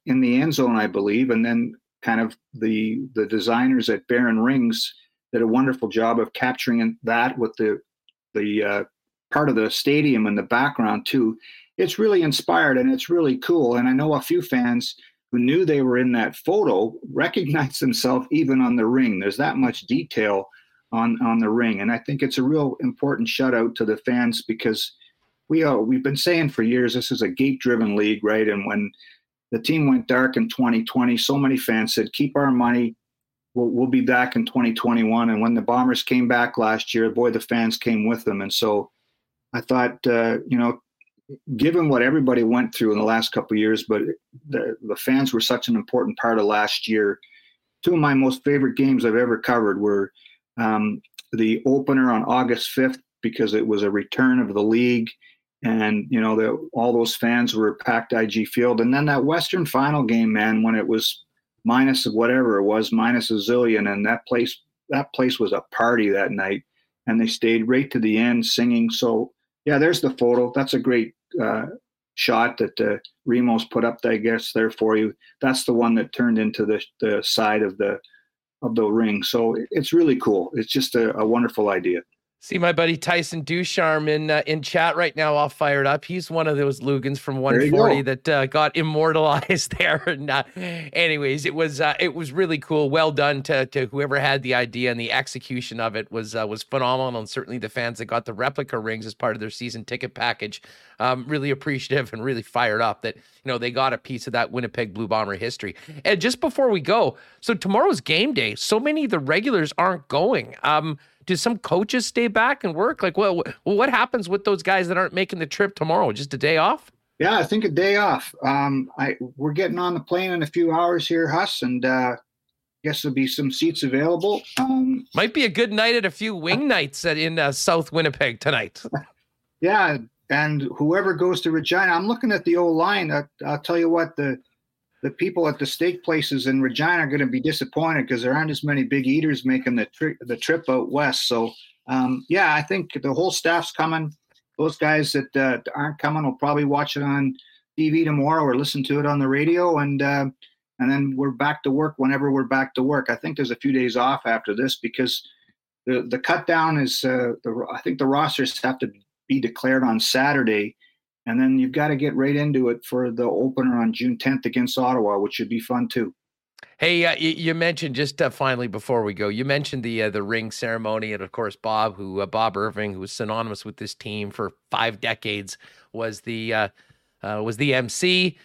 I: in the end zone, I believe, and then kind of the the designers at Baron Rings did a wonderful job of capturing that with the the uh, part of the stadium in the background too. It's really inspired and it's really cool. And I know a few fans who knew they were in that photo recognized (laughs) themselves even on the ring. There's that much detail on on the ring, and I think it's a real important shout out to the fans because we uh, we've been saying for years this is a gate driven league, right? And when the team went dark in 2020, so many fans said, "Keep our money." We'll, we'll be back in 2021. And when the Bombers came back last year, boy, the fans came with them. And so I thought, uh, you know, given what everybody went through in the last couple years, but the, the fans were such an important part of last year. Two of my most favorite games I've ever covered were um, the opener on August 5th because it was a return of the league and you know all those fans were packed IG Field and then that Western final game man when it was minus whatever it was minus a zillion and that place that place was a party that night and they stayed right to the end singing so yeah, there's the photo. That's a great uh, shot that uh, Remis put up, I guess, there for you. That's the one that turned into the the side of the of the ring. So it's really cool. It's just a, a wonderful idea.
B: See my buddy Tyson Ducharme in uh, in chat right now, all fired up. He's one of those Lugans from 140 that uh, got immortalized (laughs) there. And uh, anyways, it was uh, it was really cool. Well done to, to whoever had the idea and the execution of it was uh, was phenomenal. And certainly the fans that got the replica rings as part of their season ticket package, um, really appreciative and really fired up that you know they got a piece of that Winnipeg Blue Bomber history. And just before we go, so tomorrow's game day. So many of the regulars aren't going. Um, do some coaches stay back and work? Like, well, what happens with those guys that aren't making the trip tomorrow? Just a day off?
I: Yeah, I think a day off. Um, I we're getting on the plane in a few hours here, Huss, and uh, guess there'll be some seats available. Um,
B: Might be a good night at a few wing (laughs) nights at, in uh, South Winnipeg tonight. (laughs)
I: yeah, and whoever goes to Regina, I'm looking at the old line. I, I'll tell you what the the people at the steak places in Regina are going to be disappointed because there aren't as many big eaters making the trip the trip out west. So um, yeah, I think the whole staff's coming. Those guys that uh, aren't coming will probably watch it on TV tomorrow or listen to it on the radio, and uh, and then we're back to work whenever we're back to work. I think there's a few days off after this because the the cut down is uh, the I think the rosters have to be declared on Saturday and then you've got to get right into it for the opener on June 10th against Ottawa, which should be fun too.
B: Hey, uh, you, mentioned just uh, finally before we go, you mentioned the uh, the ring ceremony, and of course Bob, who uh, Bob Irving, who was synonymous with this team for five decades, was the uh, uh, was the MC,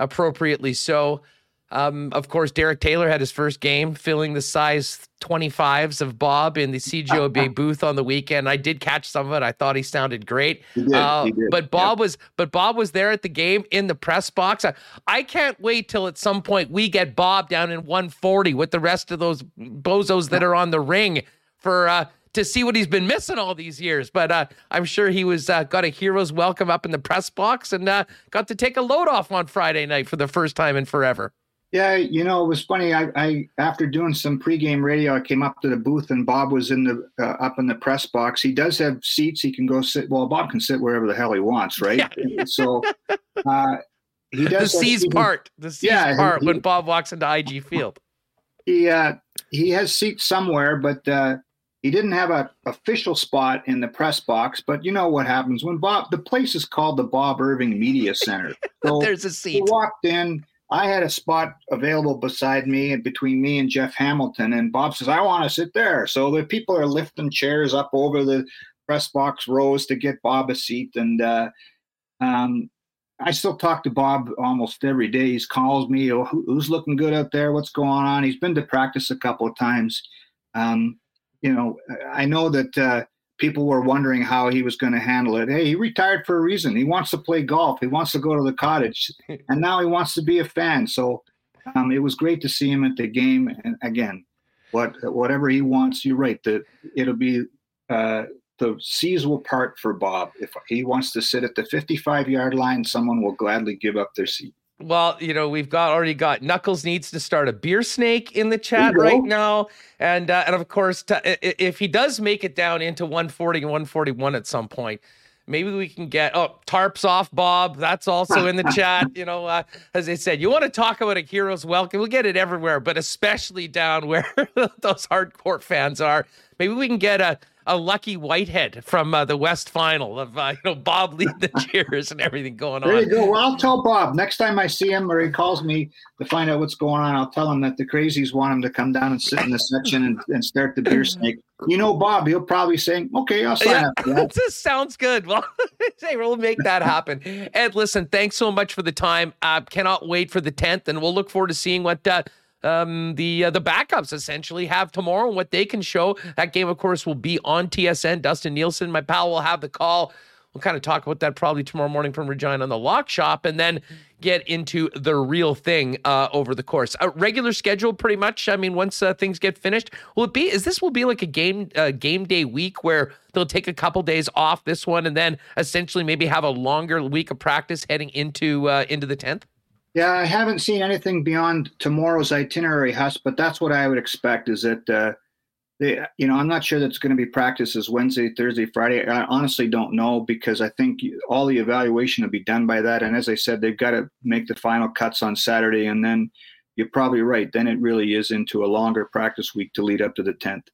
B: appropriately so. Um, of course, Derek Taylor had his first game filling the size 25s of Bob in the CJOB (laughs) booth on the weekend. I did catch some of it. I thought he sounded great.
I: He did, uh, he did.
B: But Bob was but Bob was there at the game in the press box. I, I, can't wait till at some point we get Bob down in 140 with the rest of those bozos that are on the ring for uh, to see what he's been missing all these years. But uh, I'm sure he was uh, got a hero's welcome up in the press box and uh, got to take a load off on Friday night for the first time in forever.
I: Yeah, you know, it was funny. I, I after doing some pregame radio, I came up to the booth and Bob was in the uh, up in the press box. He does have seats. He can go sit. Well, Bob can sit wherever the hell he wants, right? Yeah. So uh,
B: he does the C's part. The C's yeah, part he, when Bob walks into IG Field.
I: He uh, he has seats somewhere, but uh, he didn't have a official spot in the press box. But you know what happens when Bob? The place is called the Bob Irving Media Center. (laughs)
B: So There's a seat.
I: He walked in I had a spot available beside me and between me and Jeff Hamilton. And Bob says, I want to sit there. So the people are lifting chairs up over the press box rows to get Bob a seat. And uh, um, I still talk to Bob almost every day. He calls me, oh, who's looking good out there? What's going on? He's been to practice a couple of times. Um, you know, I know that uh, people were wondering how he was going to handle it. Hey, he retired for a reason. He wants to play golf. He wants to go to the cottage, (laughs) and now he wants to be a fan. So um, it was great to see him at the game. And again, what whatever he wants, you're right. That it'll be uh, the seas will part for Bob. If he wants to sit at the 55 yard line, someone will gladly give up their seat.
B: Well, you know, we've got already got Knuckles needs to start a beer snake in the chat right now, and uh, and of course, t- if he does make it down into 140 and 141 at some point, maybe we can get oh tarps off Bob. That's also in the (laughs) chat. You know, uh, as I said, you want to talk about a hero's welcome, we'll get it everywhere, but especially down (laughs) where those hardcore fans are. Maybe we can get a a lucky Whitehead from uh, the West Final of uh, you know Bob lead the (laughs) cheers and everything going
I: on.
B: There
I: you go. Well, I'll tell Bob next time I see him or he calls me to find out what's going on. I'll tell him that the crazies want him to come down and sit in the section and, and start the beer (laughs) snake. You know, Bob, he'll probably say, "Okay, I'll sign yeah, up."
B: That. (laughs) This sounds good. Well, hey, we'll make that happen. Ed, listen, thanks so much for the time. Uh, cannot wait for the tenth, and we'll look forward to seeing what. Um, the uh, the backups essentially have tomorrow and what they can show. That game, of course, will be on TSN. Dustin Nielsen, my pal, will have the call. We'll kind of talk about that probably tomorrow morning from Regina on the Lock Shop, and then get into the real thing uh, over the course. A regular schedule, pretty much. I mean, once uh, things get finished, will it be? Is this will be like a game uh, game day week where they'll take a couple days off this one, and then essentially maybe have a longer week of practice heading into uh, into the tenth?
I: Yeah, I haven't seen anything beyond tomorrow's itinerary, Huss, but that's what I would expect. Is that uh, they, you know, I'm not sure that's going to be practices Wednesday, Thursday, Friday. I honestly don't know because I think all the evaluation will be done by that. And as I said, they've got to make the final cuts on Saturday, and then you're probably right. Then it really is into a longer practice week to lead up to the 10th.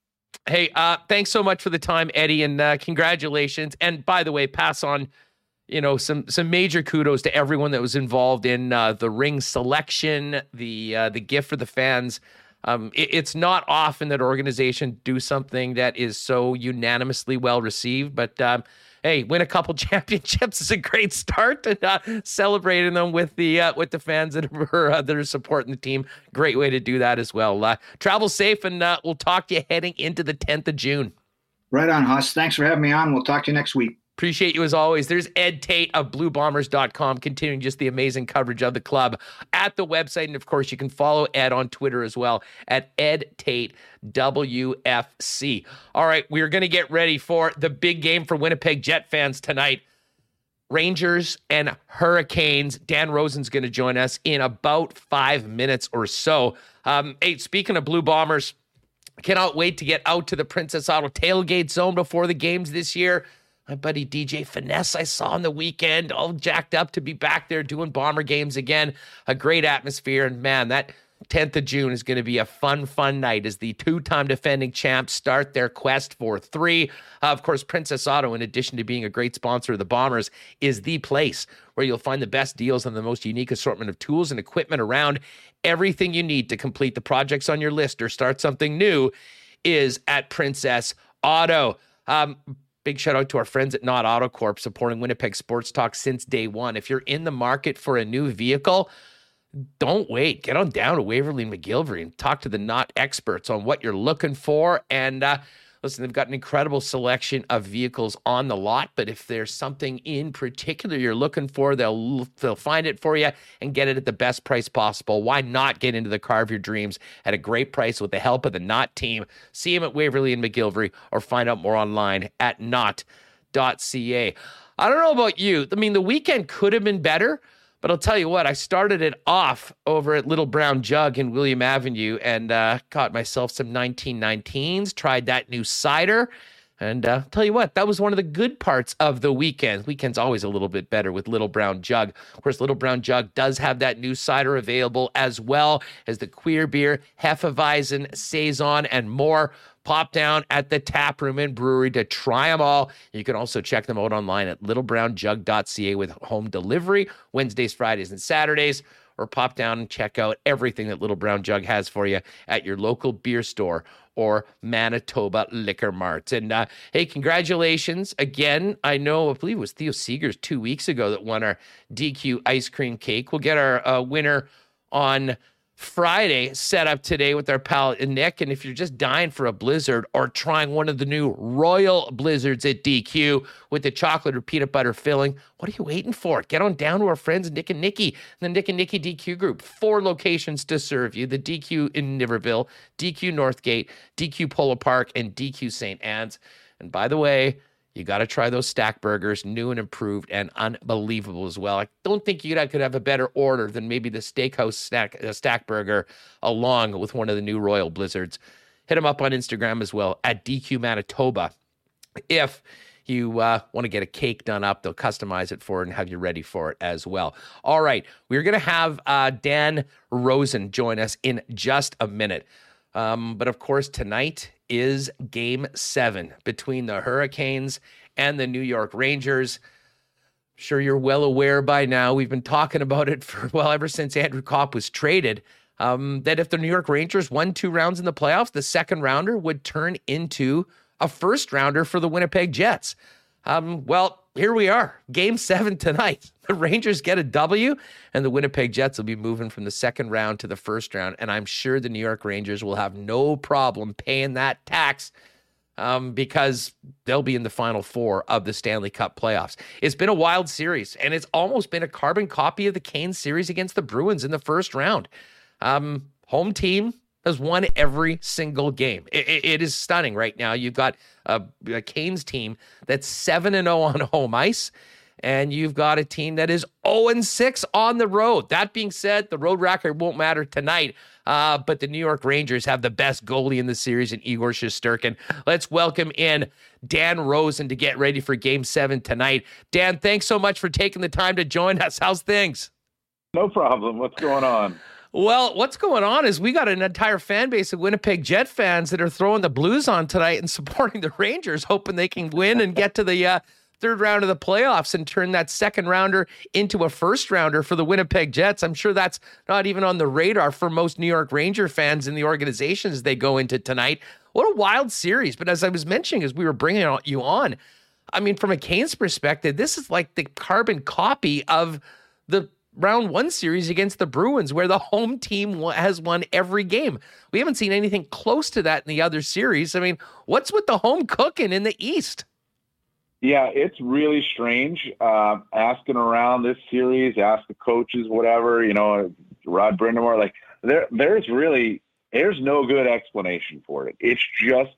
B: Hey, uh, thanks so much for the time, Eddie, and uh, congratulations. And by the way, pass on you know some some major kudos to everyone that was involved in uh, the ring selection, the uh, the gift for the fans. Um, it, it's not often that organizations do something that is so unanimously well received, but um, hey, win a couple (laughs) championships is a great start, and uh, celebrating them with the uh, with the fans that are (laughs) uh, that are supporting the team, great way to do that as well. Uh, travel safe, and uh, we'll talk to you heading into the 10th of June.
I: Right on, Huss. Thanks for having me on. We'll talk to you next week.
B: Appreciate you as always. There's Ed Tait of BlueBombers.com, continuing just the amazing coverage of the club at the website. And of course, you can follow Ed on Twitter as well at Ed Tait WFC. All right, we are going to get ready for the big game for Winnipeg Jet fans tonight. Rangers and Hurricanes. Dan Rosen's going to join us in about five minutes or so. Um, hey, speaking of Blue Bombers, cannot wait to get out to the Princess Auto tailgate zone before the games this year. My buddy DJ Finesse, I saw on the weekend, all jacked up to be back there doing bomber games again. A great atmosphere. And man, that 10th of June is going to be a fun, fun night as the two time defending champs start their quest for three. Uh, of course, Princess Auto, in addition to being a great sponsor of the Bombers, is the place where you'll find the best deals on the most unique assortment of tools and equipment around. Everything you need to complete the projects on your list or start something new is at Princess Auto. Um, Big shout out to our friends at Nott Auto Corp supporting Winnipeg Sports Talk since day one. If you're in the market for a new vehicle, don't wait. Get on down to Waverley McGillivray and talk to the Nott experts on what you're looking for. And uh, listen, they've got an incredible selection of vehicles on the lot. But if there's something in particular you're looking for, they'll they'll find it for you and get it at the best price possible. Why not get into the car of your dreams at a great price with the help of the Nott team? See them at Waverley and McGillivray, or find out more online at knot.ca. I don't know about you. I mean, the weekend could have been better. But I'll tell you what, I started it off over at Little Brown Jug in William Avenue and uh, got myself some 1919s, tried that new cider. And uh, tell you what, that was one of the good parts of the weekend. Weekend's always a little bit better with Little Brown Jug. Of course, Little Brown Jug does have that new cider available as well as the queer beer, Hefeweizen, Saison, and more pop down at the tap room and brewery to try them all. You can also check them out online at littlebrownjug.ca with home delivery Wednesdays, Fridays, and Saturdays. Or pop down and check out everything that Little Brown Jug has for you at your local beer store or Manitoba Liquor Mart. And uh, hey, congratulations again. I know, I believe it was Theo Seegers two weeks ago that won our DQ ice cream cake. We'll get our uh, winner on Friday set up today with our pal Nick. And if you're just dying for a blizzard or trying one of the new Royal Blizzards at DQ with the chocolate or peanut butter filling, what are you waiting for? Get on down to our friends Nick and Nikki, the Nick and Nikki DQ group. Four locations to serve you the DQ in Niverville, DQ Northgate, DQ Polo Park, and DQ St. Anne's. And by the way, you got to try those stack burgers, new and improved and unbelievable as well. I don't think you could have a better order than maybe the steakhouse stack, uh, stack burger along with one of the new Royal Blizzards. Hit them up on Instagram as well at DQ Manitoba. If you uh, want to get a cake done up, they'll customize it for it and have you ready for it as well. All right, we're going to have uh, Dan Rosen join us in just a minute. Um, but of course, tonight is game seven between the Hurricanes and the New York Rangers. Sure, you're well aware by now. We've been talking about it for, well, ever since Andrew Copp was traded. Um, that if the New York Rangers won two rounds in the playoffs, the second rounder would turn into a first rounder for the Winnipeg Jets. Um, well, here we are, game seven tonight. (laughs) The Rangers get a W, and the Winnipeg Jets will be moving from the second round to the first round. And I'm sure the New York Rangers will have no problem paying that tax um, because they'll be in the final four of the Stanley Cup playoffs. It's been a wild series, and it's almost been a carbon copy of the Canes series against the Bruins in the first round. Um, home team has won every single game. It, it, it is stunning right now. You've got a, a Canes team that's 7 and 0 on home ice and you've got a team that is 0 6 on the road. That being said, the road record won't matter tonight. Uh, but the New York Rangers have the best goalie in the series in Igor Shesterkin. Let's welcome in Dan Rosen to get ready for game seven tonight. Dan, thanks so much for taking the time to join us. How's things?
J: No problem. What's going on?
B: Well, what's going on is we got an entire fan base of Winnipeg Jet fans that are throwing the Blues on tonight and (laughs) supporting the Rangers, hoping they can win and get to the uh, third round of the playoffs and turn that second rounder into a first rounder for the Winnipeg Jets. I'm sure that's not even on the radar for most New York Ranger fans in the organizations they go into tonight. What a wild series. But as I was mentioning, as we were bringing you on, I mean, from a Canes perspective, this is like the carbon copy of the round one series against the Bruins, where the home team has won every game. We haven't seen anything close to that in the other series. I mean, what's with the home cooking in the East?
J: Yeah, it's really strange. Uh, asking around this series, ask the coaches, whatever, you know, Rod Brind'Amour, like there, there's really, there's no good explanation for it. It's just,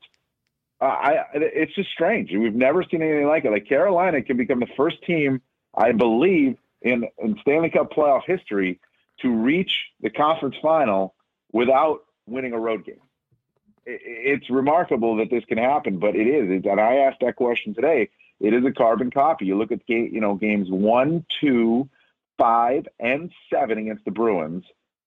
J: uh, I, it's just strange. We've never seen anything like it. Like Carolina can become the first team, I believe, in, in Stanley Cup playoff history to reach the conference final without winning a road game. It's remarkable that this can happen, but it is. And I asked that question today it is a carbon copy. You look at game, you know, games one, two, five, and seven against the Bruins,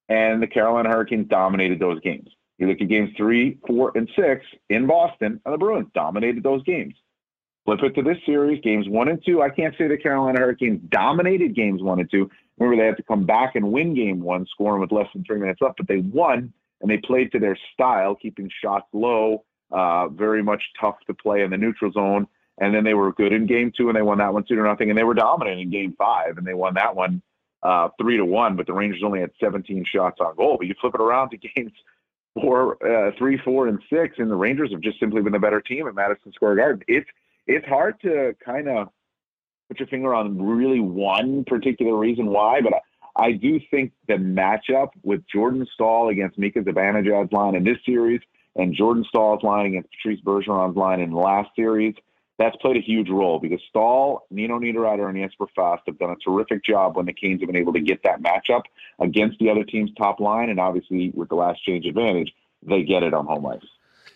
J: and the Carolina Hurricanes dominated those games. You look at games three, four, and six in Boston, and the Bruins dominated those games. Flip it to this series, games one and two. I can't say the Carolina Hurricanes dominated games one and two. Remember, they had to come back and win game one, scoring with less than three minutes left, but they won and they played to their style, keeping shots low, uh, very much tough to play in the neutral zone. And then they were good in game two, and they won that one two to nothing. And they were dominant in game five, and they won that one uh, three to one. But the Rangers only had 17 shots on goal. But you flip it around to (laughs) games four, uh, three, four, and six, and the Rangers have just simply been the better team at Madison Square Garden. It's it's hard to kind of put your finger on really one particular reason why, but I, I do think the matchup with Jordan Staal against Mika Zibanejad's line in this series and Jordan Staal's line against Patrice Bergeron's line in the last series – that's played a huge role because Staal, Nino Niederreiter, and Jesper Fast have done a terrific job when the Canes have been able to get that matchup against the other team's top line. And obviously, with the last change advantage, they get it on home ice.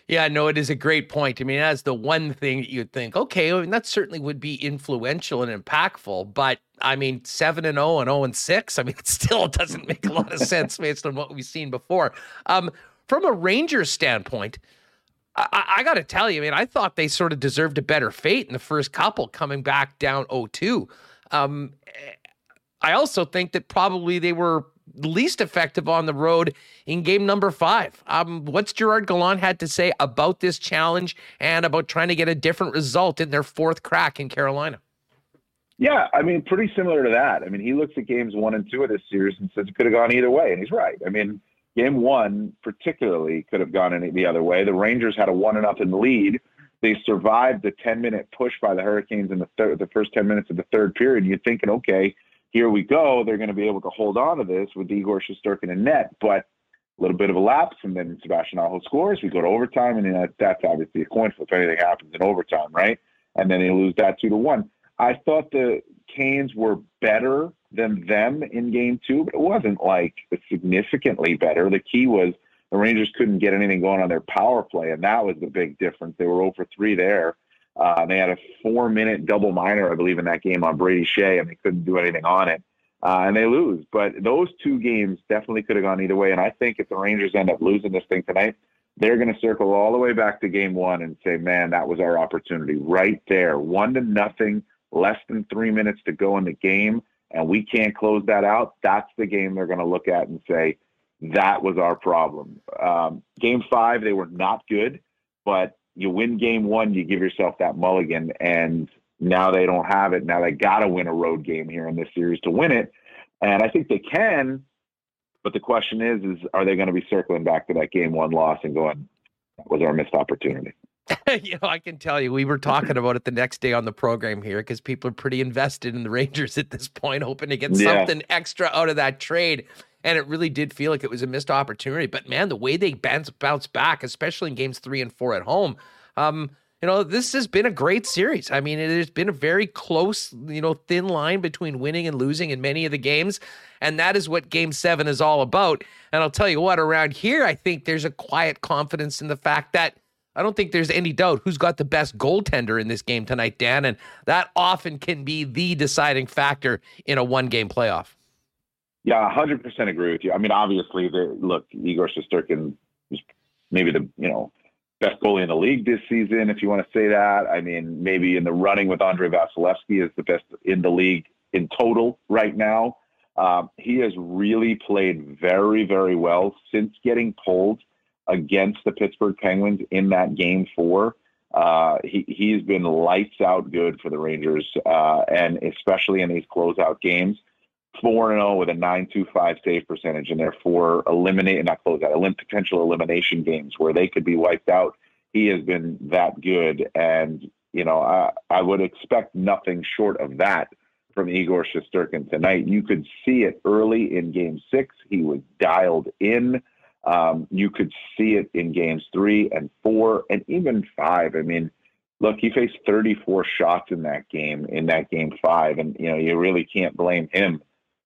B: Yeah, no, it is a great point. I mean, that's the one thing that you'd think, okay, I mean, that certainly would be influential and impactful. But I mean, 7 and 0 and 0 and 6, I mean, (laughs) it still doesn't make a lot of sense based on what we've seen before. Um, from a Rangers standpoint, I, I got to tell you, I mean, I thought they sort of deserved a better fate in the first couple coming back down 0-2. Um, I also think that probably they were least effective on the road in game number five. Um, what's Gerard Gallant had to say about this challenge and about trying to get a different result in their fourth crack in Carolina?
J: Yeah, I mean, pretty similar to that. I mean, he looks at games one and two of this series and says it could have gone either way, and he's right. I mean, Game one, particularly, could have gone any the other way. The Rangers had a one and nothing lead. They survived the 10 minute push by the Hurricanes in the third, the first 10 minutes of the third period. You're thinking, okay, here we go. They're going to be able to hold on to this with Igor Shesterkin in net, but a little bit of a lapse, and then Sebastian Aho scores. We go to overtime, and that, that's obviously a coin flip. If anything happens in overtime, right? And then they lose that two to one. I thought the Canes were better than them in game two, but it wasn't like significantly better. The key was the Rangers couldn't get anything going on their power play, and that was the big difference. They were over 3 there. Uh, they had a four minute double minor, I believe, in that game on Brady Skjei, and they couldn't do anything on it. Uh, and they lose. But those two games definitely could have gone either way. And I think if the Rangers end up losing this thing tonight, they're going to circle all the way back to game one and say, man, that was our opportunity right there. One to nothing, less than three minutes to go in the game and we can't close that out, that's the game they're going to look at and say, that was our problem. Um, game five, they were not good, but you win game one, you give yourself that mulligan, and now they don't have it. Now they got to win a road game here in this series to win it. And I think they can, but the question is, is are they going to be circling back to that game one loss and going, that was our missed opportunity? (laughs)
B: you know, I can tell you, we were talking about it the next day on the program here because people are pretty invested in the (laughs) Rangers at this point, hoping to get
J: Yeah.
B: something extra out of that trade. And it really did feel like it was a missed opportunity. But man, the way they bounce, bounce back, especially in games three and four at home, um, you know, this has been a great series. I mean, it has been a very close, you know, thin line between winning and losing in many of the games. And that is what game seven is all about. And I'll tell you what, around here, I think there's a quiet confidence in the fact that I don't think there's any doubt who's got the best goaltender in this game tonight, Dan. And that often can be the deciding factor in a one game playoff.
J: Yeah, hundred percent agree with you. I mean, obviously, the look, Igor Shesterkin is maybe the you know best goalie in the league this season, if you want to say that. I mean, maybe in the running with Andrei Vasilevskiy is the best in the league in total right now. Um, he has really played very, very well since getting pulled against the Pittsburgh Penguins in that game four. Uh, he, he's been lights out good for the Rangers, uh, and especially in these closeout games. 4 0 with a 925 save percentage, and therefore eliminate, not closeout, elim- potential elimination games where they could be wiped out. He has been that good. And, you know, I, I would expect nothing short of that from Igor Shesterkin tonight. You could see it early in game six. He was dialed in. Um, you could see it in games three and four and even five. I mean, look, he faced 34 shots in that game, in that game five. And, you know, you really can't blame him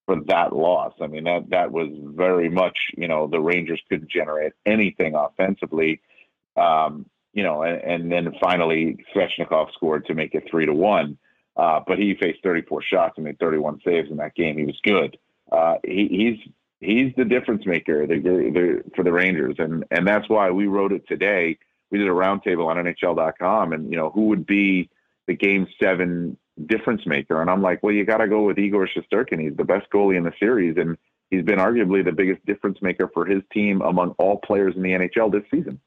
J: for that loss. I mean, that, that was very much, you know, the Rangers couldn't generate anything offensively. Um, you know, and, and then finally Svechnikov scored to make it three to one. Uh, but he faced 34 shots and made 31 saves in that game. He was good. Uh, he, he's he's the difference maker the, the, for the Rangers, and and that's why we wrote it today. We did a roundtable on NHL.com, and you know who would be the Game Seven difference maker, and I'm like, well, you got to go with Igor Shesterkin. He's the best goalie in the series, and he's been arguably the biggest difference maker for his team among all players in the NHL this season.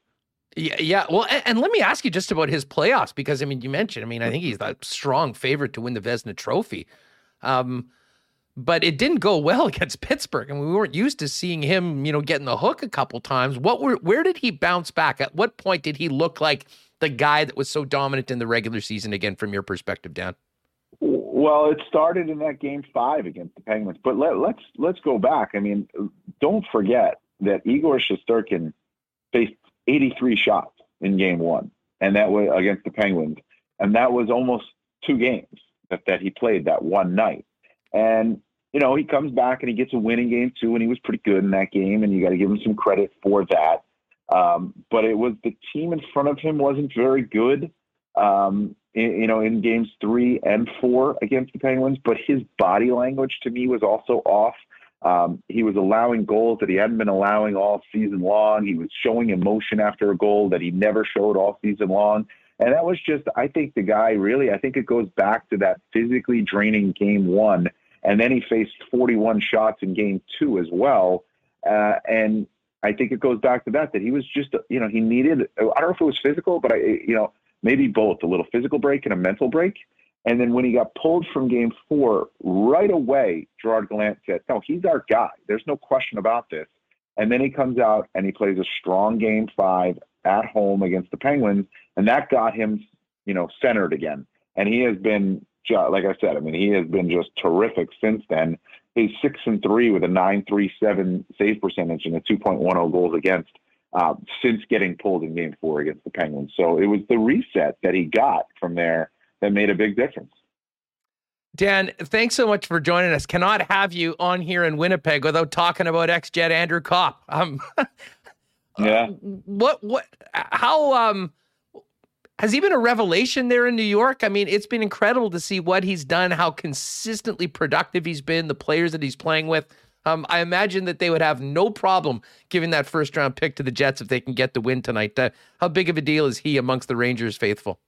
B: Yeah, yeah. Well, and, and, let me ask you just about his playoffs because I mean, you mentioned. I mean, I think he's a strong favorite to win the Vezina Trophy, um, but it didn't go (laughs) well against Pittsburgh, and we weren't used to seeing him, you know, getting the hook a couple times. What were? Where did he bounce back? At what point did he look like the guy that was so dominant in the regular season again, from your perspective, Dan?
J: Well, it started in that game five against the Penguins, but let, let's let's go back. I mean, don't forget that Igor Shesterkin faced 83 shots in game one, and that was against the Penguins. And that was almost two games that, that he played that one night. And, you know, he comes back and he gets a win in game two, and he was pretty good in that game, and you got to give him some credit for that. Um, but it was the team in front of him wasn't very good, um, in, you know, in games three and four against the Penguins. But his body language to me was also off. Um, he was allowing goals that he hadn't been allowing all season long. He was showing emotion after a goal that he never showed all season long. And that was just, I think the guy really, I think it goes back to that physically draining game one. And then he faced 41 shots in game two as well. Uh, and I think it goes back to that, that he was just, you know, he needed, I don't know if it was physical, but I, you know, maybe both a little physical break and a mental break. And then when he got pulled from game four, right away, Gerard Gallant said, No, he's our guy. There's no question about this. And then he comes out and he plays a strong game five at home against the Penguins. And that got him, you know, centered again. And he has been, like I said, I mean, he has been just terrific since then. He's six and three with a 937 save percentage and a 2.10 goals against uh, since getting pulled in game four against the Penguins. So it was the reset that he got from there that made a big difference.
B: Dan, thanks so much for joining us. Cannot have you on here in Winnipeg without talking about ex-Jet Andrew Copp. Um, (laughs)
J: yeah.
B: What? What? How? Um, has he been a revelation there in New York? I mean, it's been incredible to see what he's done, how consistently productive he's been, the players that he's playing with. Um, I imagine that they would have no problem giving that first round pick to the Jets if they can get the win tonight. Uh, how big of a deal is he amongst the Rangers faithful?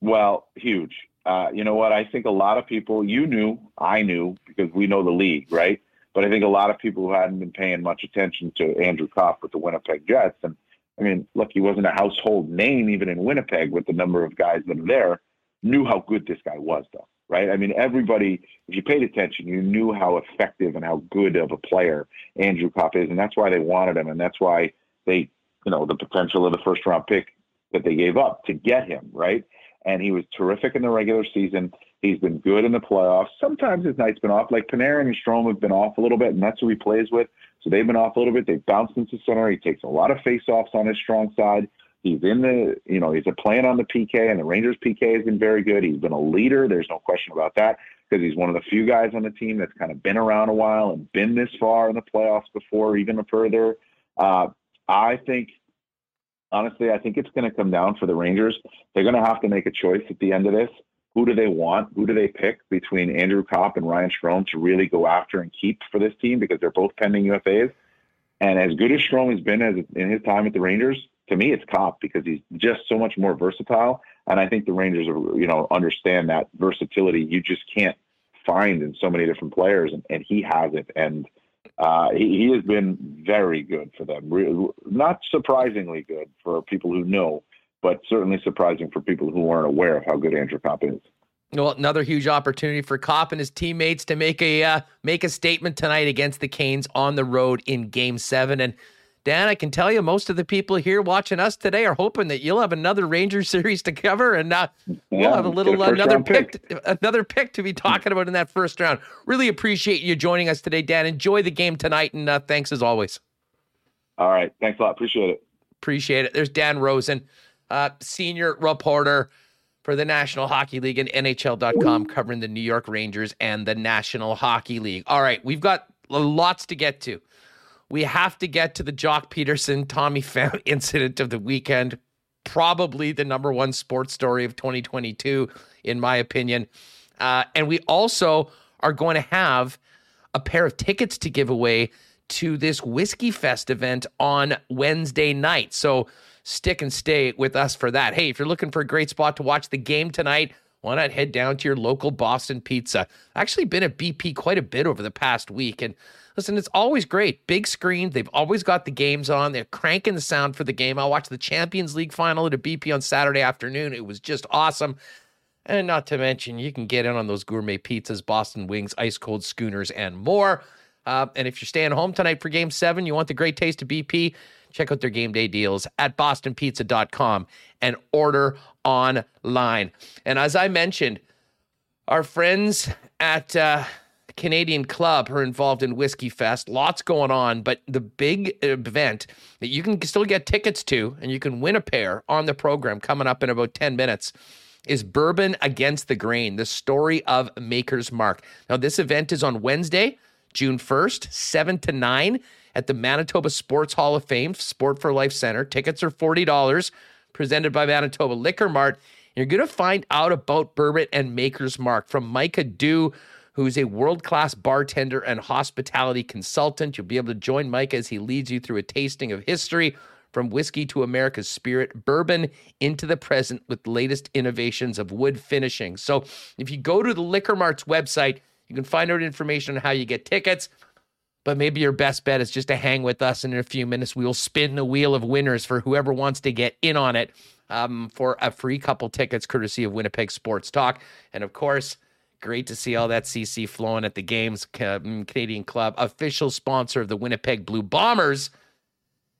J: Well, huge. Uh, you know what? I think a lot of people, you knew, I knew, because we know the league, right? But I think a lot of people who hadn't been paying much attention to Andrew Copp with the Winnipeg Jets, and I mean, look, he wasn't a household name even in Winnipeg with the number of guys that are there, knew how good this guy was, though, right? I mean, everybody, if you paid attention, you knew how effective and how good of a player Andrew Copp is, and that's why they wanted him, and that's why they, you know, the potential of the first round pick that they gave up to get him, right? And he was terrific in the regular season. He's been good in the playoffs. Sometimes his night's been off. Like Panarin and Strome have been off a little bit, and that's who he plays with. So they've been off a little bit. They've bounced into center. He takes a lot of faceoffs on his strong side. He's in the, you know, he's a playing on the PK, and the Rangers PK has been very good. He's been a leader. There's no question about that because he's one of the few guys on the team that's kind of been around a while and been this far in the playoffs before, even further. Uh, I think, honestly, I think it's going to come down for the Rangers. They're going to have to make a choice at the end of this. Who do they want? Who do they pick between Andrew Copp and Ryan Strome to really go after and keep for this team because they're both pending UFAs? And as good as Strome has been as in his time at the Rangers, to me, it's Copp because he's just so much more versatile. And I think the Rangers, are, you know, understand that versatility you just can't find in so many different players, and, and he has it. And uh, he, he, has been very good for them. Re- not surprisingly good for people who know, but certainly surprising for people who aren't aware of how good Andrew Copp is.
B: Well, another huge opportunity for Copp and his teammates to make a uh, make a statement tonight against the Canes on the road in Game Seven. And Dan, I can tell you, most of the people here watching us today are hoping that you'll have another Ranger (laughs) series to cover, and uh, yeah, we'll have a little a another pick, pick, another pick to be talking about in that first round. Really appreciate you joining us today, Dan. Enjoy the game tonight, and uh, thanks as always.
J: All right, thanks a lot. Appreciate it.
B: Appreciate it. There's Dan Rosen, uh, senior reporter for the National Hockey League and NHL.com, covering the New York Rangers and the National Hockey League. All right, we've got lots to get to we have to get to the Joc Pederson Tommy Pham (laughs) incident of the weekend. Probably the number one sports story of 2022, in my opinion. Uh, and we also are going to have a pair of tickets to give away to this Whiskey Fest event on Wednesday night. So stick and stay with us for that. Hey, if you're looking for a great spot to watch the game tonight, why not head down to your local Boston Pizza? I've actually, been at BP quite a bit over the past week, and Listen, it's always great. Big screen. They've always got the games on. They're cranking the sound for the game. I watched the Champions League final at a BP on Saturday afternoon. It was just awesome. And not to mention, you can get in on those gourmet pizzas, Boston wings, ice cold schooners, and more. Uh, and if you're staying home tonight for game seven, you want the great taste of BP, check out their game day deals at bostonpizza.com and order online. And as I mentioned, our friends at uh, Canadian club are involved in Whiskey Fest. Lots going on, but the big event that you can still get tickets to and you can win a pair on the program coming up in about 10 minutes is Bourbon Against the Grain, the story of Maker's Mark. Now, this event is on Wednesday, June 1st, 7 to 9 at the Manitoba Sports Hall of Fame, Sport for Life Center. Tickets are $40, presented by Manitoba Liquor Mart. You're going to find out about Bourbon and Maker's Mark from Micah Dew who's a world class bartender and hospitality consultant. You'll be able to join Mike as he leads you through a tasting of history from whiskey to America's spirit, bourbon into the present with latest innovations of wood finishing. So if you go to the Liquor Mart's website, you can find out information on how you get tickets. But maybe your best bet is just to hang with us. And in a few minutes, we will spin the wheel of winners for whoever wants to get in on it um, for a free couple tickets, courtesy of Winnipeg Sports Talk. And of course, Great to see all that CC flowing at the games. Mm, Canadian Club, official sponsor of the Winnipeg Blue Bombers.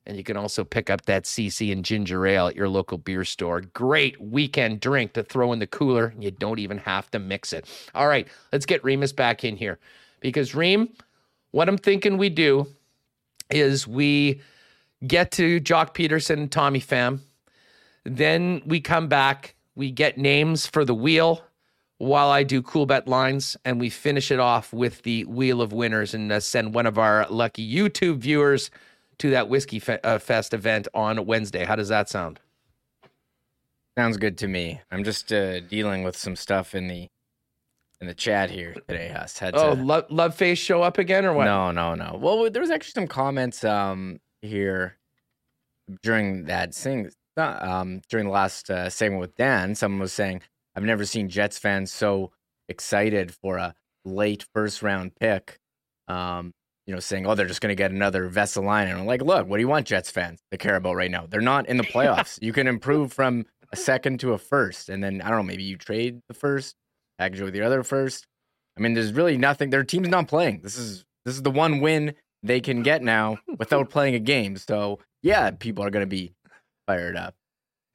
B: And you can also pick up that CC and ginger ale at your local beer store. Great weekend drink to throw in the cooler. And you don't even have to mix it. All right, let's get Remis back in here. Because, Reem, what I'm thinking we do is we get to Joc Pederson, Tommy Pham. Then we come back, we get names for the wheel while I do Coolbet lines, and we finish it off with the wheel of winners and uh, send one of our lucky YouTube viewers to that whiskey fe- uh, fest event on Wednesday. How does that sound?
C: Sounds good to me. I'm just uh, dealing with some stuff in the in the chat here today. Huss
B: had oh, to... love, love face show up again or what?
C: No, no, no. Well, there was actually some comments um here during that thing um during the last uh, segment with Dan. Someone was saying I've never seen Jets fans so excited for a late first round pick. Um, you know, saying, "Oh, they're just going to get another Vesalainen." And I'm like, "Look, what do you want Jets fans to care about right now? They're not in the (laughs) playoffs. you can improve from a second to a first, and then I don't know, maybe you trade the first, package it with your other first. I mean, there's really nothing. Their team's not playing. This is this is the one win they can get now without playing a game. So yeah, people are going to be fired up.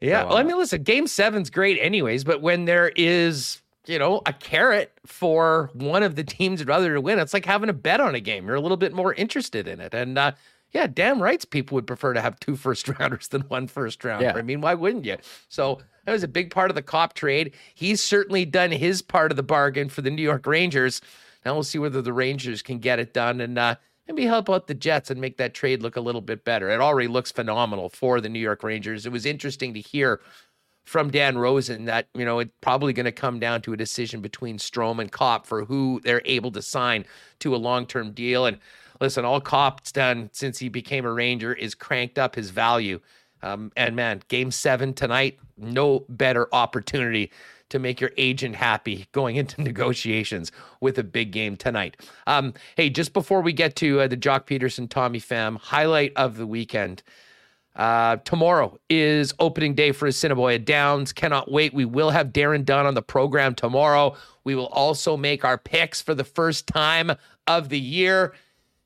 B: Yeah.
C: So,
B: well, I
C: uh,
B: mean, listen, game seven's great anyways, but when there is, you know, a carrot for one of the teams rather to win, it's like having a bet on a game. You're a little bit more interested in it. And uh, yeah, damn rights people would prefer to have two first rounders than one first rounder.
C: Yeah.
B: I mean, why wouldn't you? So that was a big part of the Copp trade. He's certainly done his part of the bargain for the New York Rangers. Now we'll see whether the Rangers can get it done and uh, maybe help out the Jets and make that trade look a little bit better. It already looks phenomenal for the New York Rangers. It was interesting to hear from Dan Rosen that, you know, it's probably going to come down to a decision between Strome and Copp for who they're able to sign to a long term deal. And listen, all Copp's done since he became a Ranger is cranked up his value. Um, and man, game seven tonight, no better opportunity to make your agent happy going into (laughs) negotiations with a big game tonight. Um, hey, just before we get to uh, the Joc Pederson, Tommy Pham highlight of the weekend. Uh, tomorrow is opening day for Assiniboia Downs. Cannot wait. We will have Darren Dunn on the program tomorrow. We will also make our picks for the first time of the year.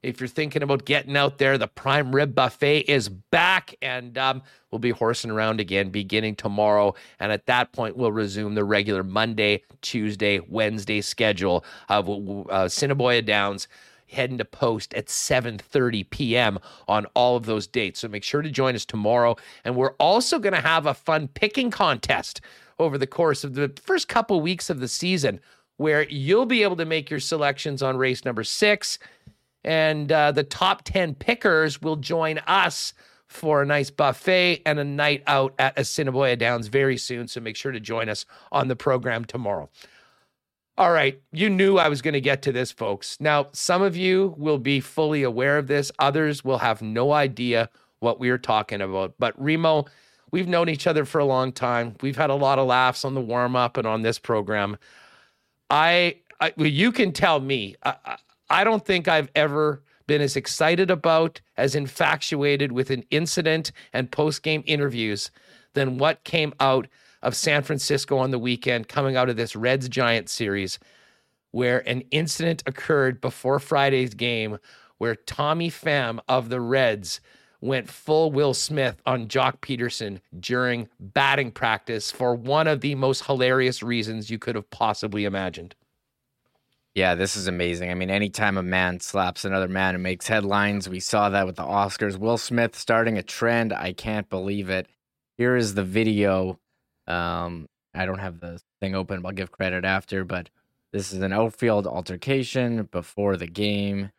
B: If you're thinking about getting out there, the prime rib buffet is back, and um, we'll be horsing around again beginning tomorrow. And at that point, we'll resume the regular Monday, Tuesday, Wednesday schedule of uh, Downs heading to post at 7:30 p.m. on all of those dates. So make sure to join us tomorrow and we're also going to have a fun picking contest over the course of the first couple weeks of the season where you'll be able to make your selections on race number 6 and uh, the top 10 pickers will join us for a nice buffet and a night out at Assiniboia Downs very soon. So make sure to join us on the program tomorrow. All right, you knew I was going to get to this, folks. Now, some of you will be fully aware of this, others will have no idea what we are talking about. But Remo, we've known each other for a long time. We've had a lot of laughs on the warm up and on this program. I, I well, you can tell me. I, I, don't think I've ever been as excited about, as infatuated with an incident and post game interviews than what came out of San Francisco on the weekend, coming out of this Reds Giants series, where an incident occurred before Friday's game where Tommy Pham of the Reds went full Will Smith on Joc Pederson during batting practice for one of the most hilarious reasons you could have possibly imagined.
C: Yeah, this is amazing. I mean, anytime a man slaps another man, it makes headlines. We saw that with the Oscars. Will Smith starting a trend. I can't believe it. Here is the video. Um, I don't have the thing open, but I'll give credit after. But this is an outfield altercation before the game.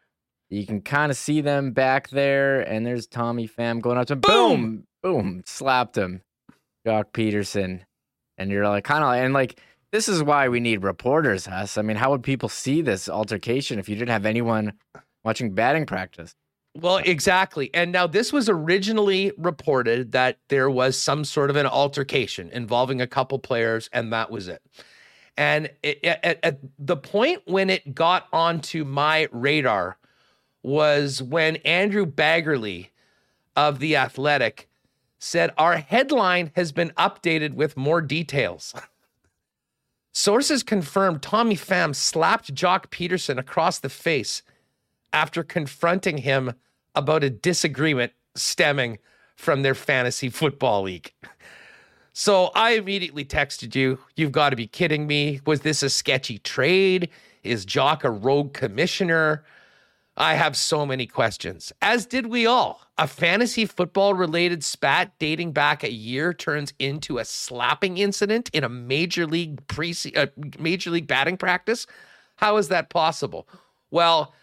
C: You can kind of see them back there, and there's Tommy Pham going up to him. Boom, boom, slapped him. Joc Pederson, and you're like, kind of, and like this is why we need reporters, Huss. I mean, how would people see this altercation if you didn't have anyone watching batting practice?
B: Well, exactly. And now this was originally reported that there was some sort of an altercation involving a couple players, and that was it. And it, at, at the point when it got onto my radar was when Andrew Baggarly of The Athletic said, Our headline has been updated with more details. (laughs) Sources confirmed Tommy Pham slapped Joc Pederson across the face after confronting him about a disagreement stemming from their fantasy football league. So I immediately texted you, You've got to be kidding me. Was this a sketchy trade? Is Joc a rogue commissioner? I have so many questions, as did we all. A fantasy football related spat dating back a year turns into a slapping incident in a major league pre uh, major league batting practice. How is that possible? Well,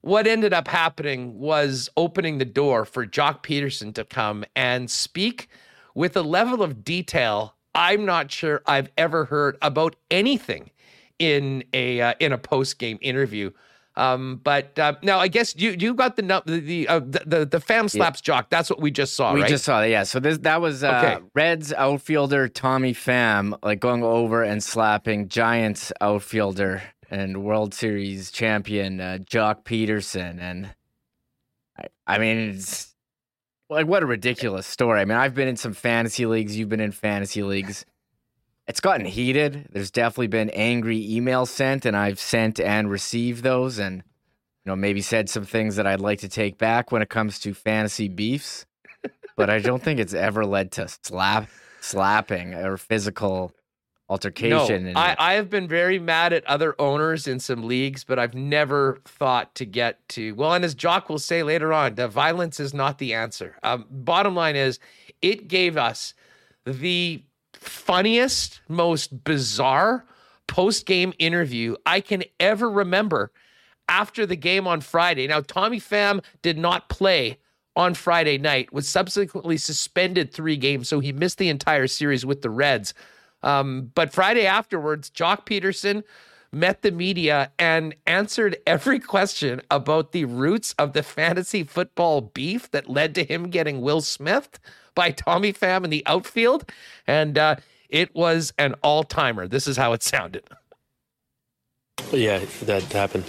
B: what ended up happening was opening the door for Joc Pederson to come and speak with a level of detail I'm not sure I've ever heard about anything in a uh, in a post game interview. Um, but uh, now I guess you you got the the the uh, the, the, Pham slaps Joc. That's what we just saw,
C: we
B: right?
C: just saw that. Yeah. So this that was uh,
B: Okay.
C: Reds outfielder Tommy Pham like going over and slapping Giants outfielder and World Series champion uh, Joc Pederson, and I, I mean it's like what a ridiculous story. I mean I've been in some fantasy leagues. You've been in fantasy leagues. It's gotten heated. There's definitely been angry emails sent, and I've sent and received those, and you know maybe said some things that I'd like to take back when it comes to fantasy beefs but I don't think it's ever led to slap slapping or physical altercation.
B: No, I, I have been very mad at other owners in some leagues, but I've never thought to get to well. And as Joc will say later on, the violence is not the answer. Um, bottom line is, it gave us the funniest, most bizarre post game interview I can ever remember after the game on Friday. Now, Tommy Pham did not play on Friday night, was subsequently suspended three games, so he missed the entire series with the Reds. Um, but Friday afterwards, Joc Pederson met the media and answered every question about the roots of the fantasy football beef that led to him getting Will Smith by Tommy Pham in the outfield. And uh, it was an all timer. This is how it sounded.
K: Yeah, that happened.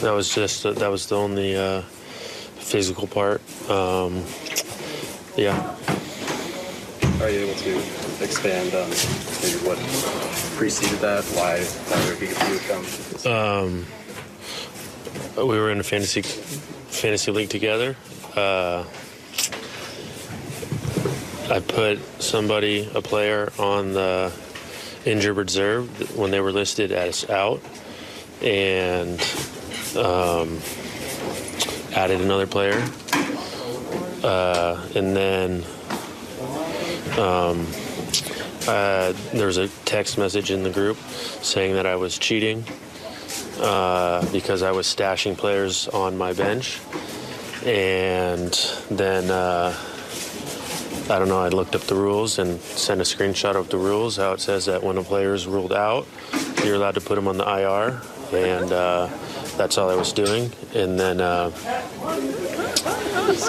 K: That was just that was the only uh, physical part. Um, yeah.
L: Are you able to expand on maybe what preceded that? Why why would with them?
K: Um, we were in a fantasy fantasy league together. Uh, I put somebody, a player, on the injured reserve when they were listed as out, and um, added another player, uh, and then um, uh, there was a text message in the group saying that I was cheating uh, because I was stashing players on my bench, and then. Uh, I don't know, I looked up the rules and sent a screenshot of the rules, how it says that when a player is ruled out, you're allowed to put him on the IR. And uh, that's all I was doing. And then uh,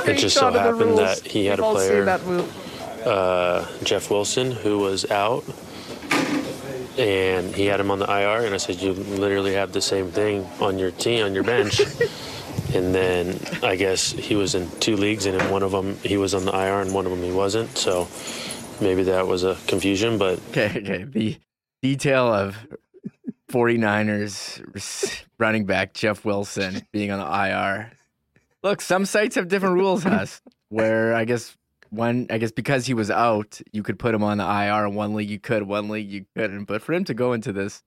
K: it just so happened that he had a player, uh, Jeff Wilson, who was out. And he had him on the IR, and I said, "You literally have the same thing on your team, on your bench." (laughs) and then I guess he was in two leagues, and in one of them he was on the IR, and one of them he wasn't. So maybe that was a confusion, but (laughs)
C: Okay, okay. The detail of 49ers running back Jeff Wilson being on the IR. Look, some sites have different rules, Huss, (laughs) where I guess one, I guess because he was out, you could put him on the IR. In one league you could, one league you couldn't. But for him to go into this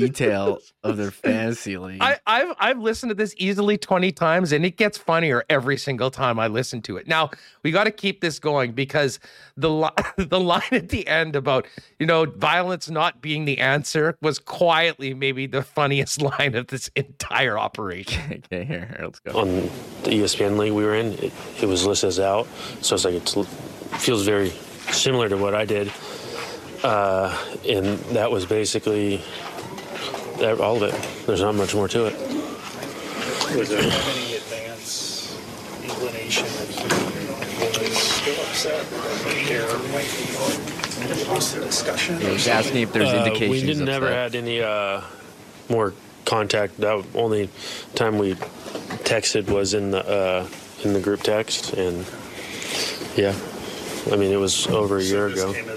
C: detail (laughs) of their fantasy league,
B: I, I've I've listened to this easily 20 times and it gets funnier every single time I listen to it. Now we got to keep this going because the li- (laughs) the line at the end about you know violence not being the answer was quietly maybe the funniest (laughs) line of this entire operation.
C: okay, here, here, let's go.
K: on the ESPN league we were in, it, it was listed as out. So it's like it feels very similar to what I did. Uh, and that was basically that, all of it. There's not much more to it.
L: Was there any advance inclination that he was still upset? That there might be was there discussion?
C: He was asking if there's
K: Uh,
C: indications.
K: we didn't never had any uh, more contact. That only time we texted was in the uh, in the group text, and yeah, I mean it was over a year
L: So
K: ago.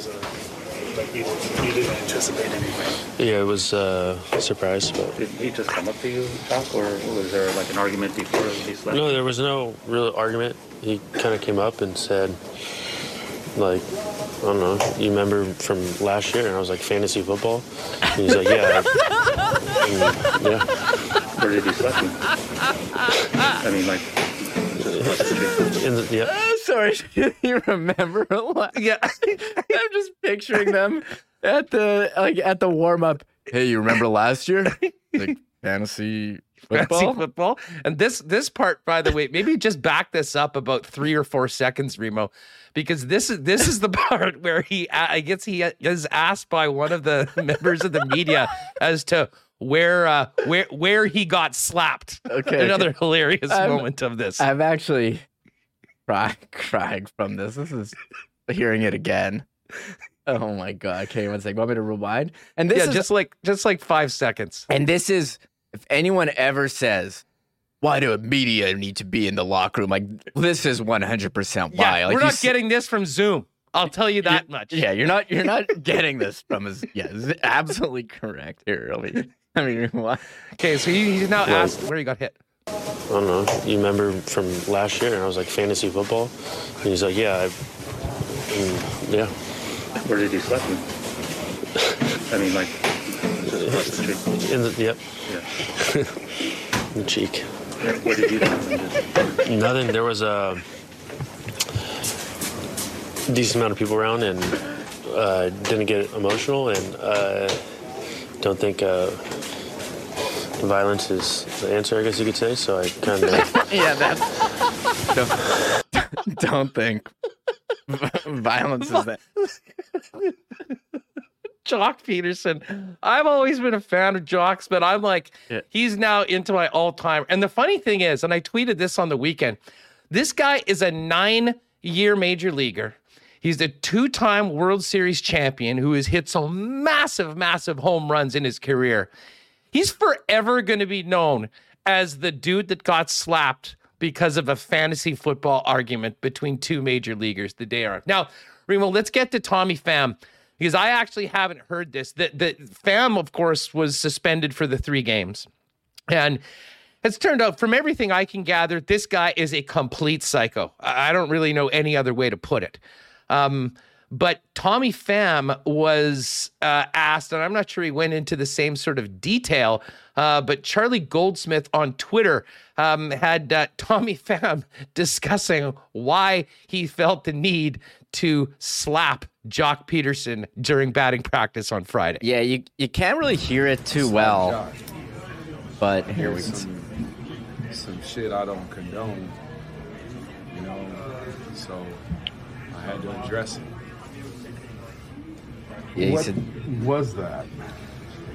L: This came as a, like you, you didn't anticipate anything.
K: Yeah, it was uh, a surprise, but
M: Did he just come up to you, talk, or was there like an argument before he left?
K: no, there was no real argument. He kind of came up and said, like, I don't know, you remember from last year? And I was like, fantasy football. And he's like, yeah, And, (laughs) yeah.
M: Where did he select you? I mean, like,
K: In the, yeah. (laughs)
C: Oh, sorry, (laughs) you remember a lot.
B: Yeah, (laughs)
C: I'm just picturing them at the like at the warm up. Hey, you remember last year? Like fantasy football.
B: Fantasy football. And this this part, by the way, maybe just back this up about three or four seconds, Remo, because this is this is the part where he I guess he is asked by one of the members of the media as to where uh where where he got slapped.
C: Okay,
B: Another
C: okay.
B: hilarious
C: I'm-
B: moment of this.
C: I'm actually crying, crying from this. This is hearing it again. Oh my god! Okay, one second. Want me to rewind? And this
B: yeah,
C: is
B: just like just like five seconds.
C: And this is if anyone ever says, "Why do media need to be in the locker room?" Like this is one hundred percent why.
B: Yeah,
C: like
B: we're not
C: s-
B: getting this from Zoom. I'll tell you that much.
C: Yeah, you're not. You're not (laughs) getting this from us. Yeah, absolutely correct. Here, me. (laughs) I mean, what?
B: Okay, so he, he's now
K: Well-
B: asked where he got hit.
K: I don't know. You remember from last year? And I was like, fantasy football? And he's like, yeah, I, And, yeah.
M: Where did he slap you? I mean, like, across the street.
K: In the, yep.
M: Yeah. (laughs)
K: In the cheek.
M: What did you do?
K: Nothing. There was a decent amount of people around, and uh, didn't get emotional, and uh, don't think uh, violence is the answer. I guess you could say. So I kind of (laughs)
C: yeah, that's don't, (laughs) don't think violence is that. (laughs)
B: Joc Pederson. I've always been a fan of Jocks, but I'm like,
C: Yeah.
B: he's now into my all time. And the funny thing is, and I tweeted this on the weekend this guy is a nine year major leaguer. He's the two time World Series champion who has hit some massive, massive home runs in his career. He's forever going to be known as the dude that got slapped because of a fantasy football argument between two major leaguers the day of. Now, Remo, let's get to Tommy Pham because I actually haven't heard this. The, the Pham, of course, was suspended for the three games. And it's turned out, from everything I can gather, this guy is a complete psycho. I don't really know any other way to put it. Um, but Tommy Pham was uh, asked, and I'm not sure he went into the same sort of detail, uh, but Charlie Goldsmith on Twitter um, had uh, (laughs) Tommy Pham discussing why he felt the need to slap Joc Pederson during batting practice on Friday.
C: Yeah, you you can't really hear it too well, but here we
N: go. some, some shit I don't condone, you know. So I had to address it.
C: Yeah,
N: what
C: said-
N: was that?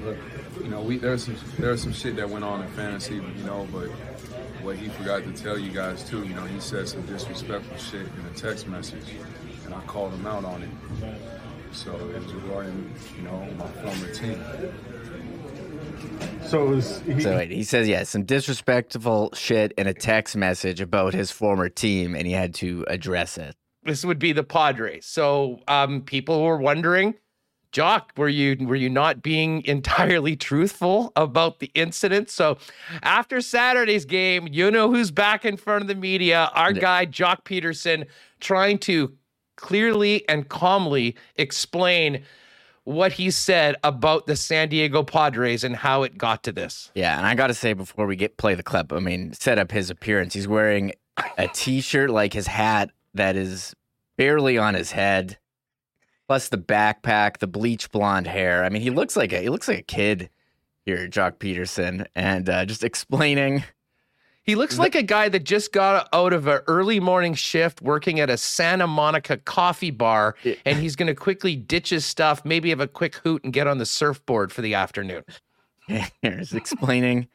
N: Look, you know, we there's some there's some shit that went on in fantasy, you know, but what he forgot to tell you guys too, you know, he said some disrespectful shit in a text message, and I called him out on it. So it was regarding, you know, my former team.
O: So it was he,
C: So wait, he says yeah, some disrespectful shit in a text message about his former team, and he had to address it.
B: This would be the Padres. So um, people were wondering, Joc, were you were you not being (laughs) entirely truthful about the incident? So after Saturday's game, you know who's back in front of the media? Our guy Joc Pederson, trying to clearly and calmly explain what he said about the San Diego Padres and how it got to this.
C: Yeah, and I got to say before we get play the clip, I mean, set up his appearance. He's wearing a t-shirt like his hat that is barely on his head, plus the backpack, the bleach blonde hair. I mean, he looks like a he looks like a kid here, Joc Pederson, and uh, just explaining.
B: He looks like a guy that just got out of an early morning shift working at a Santa Monica coffee bar, and he's going to quickly ditch his stuff, maybe have a quick hoot, and get on the surfboard for the afternoon. (laughs)
C: Here's explaining.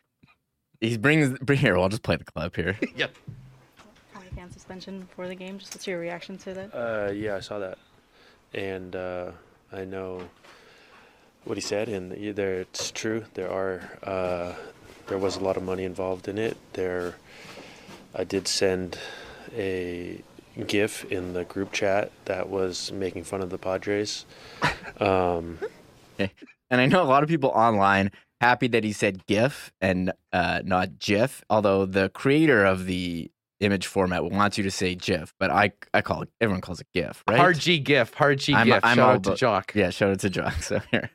C: He's brings bring here. I'll just play the clip here. (laughs)
B: yep.
P: Five game suspension for the game. Just what's your reaction to that?
K: Uh, yeah, I saw that, and uh, I know what he said, and yeah, there it's true. There are uh, there was a lot of money involved in it. There, I did send a GIF in the group chat that was making fun of the Padres. (laughs) Um,
C: and I know a lot of people online happy that he said GIF and uh, not GIF, although the creator of the image format wants you to say GIF, but I I call it everyone calls it GIF, right?
B: Hard G GIF, hard G GIF. Shout
C: all
B: out to Joc.
C: Yeah, shout out to Joc. (laughs) So here,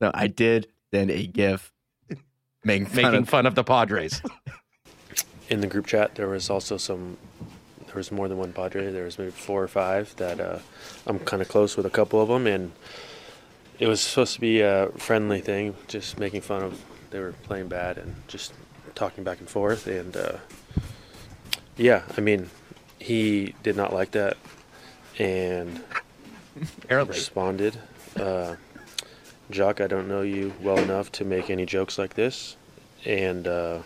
C: no, I did send a GIF making fun
B: Making
C: of
B: fun of the Padres. (laughs)
K: in the group chat, there was also some. There was more than one Padre. There was maybe four or five that uh, I'm kind of close with a couple of them, and it was supposed to be a friendly thing, just making fun of they were playing bad and just talking back and forth. And uh, yeah, I mean, he did not like that, and responded. Uh, Joc, I don't know you well enough to make any jokes like this, and. Uh,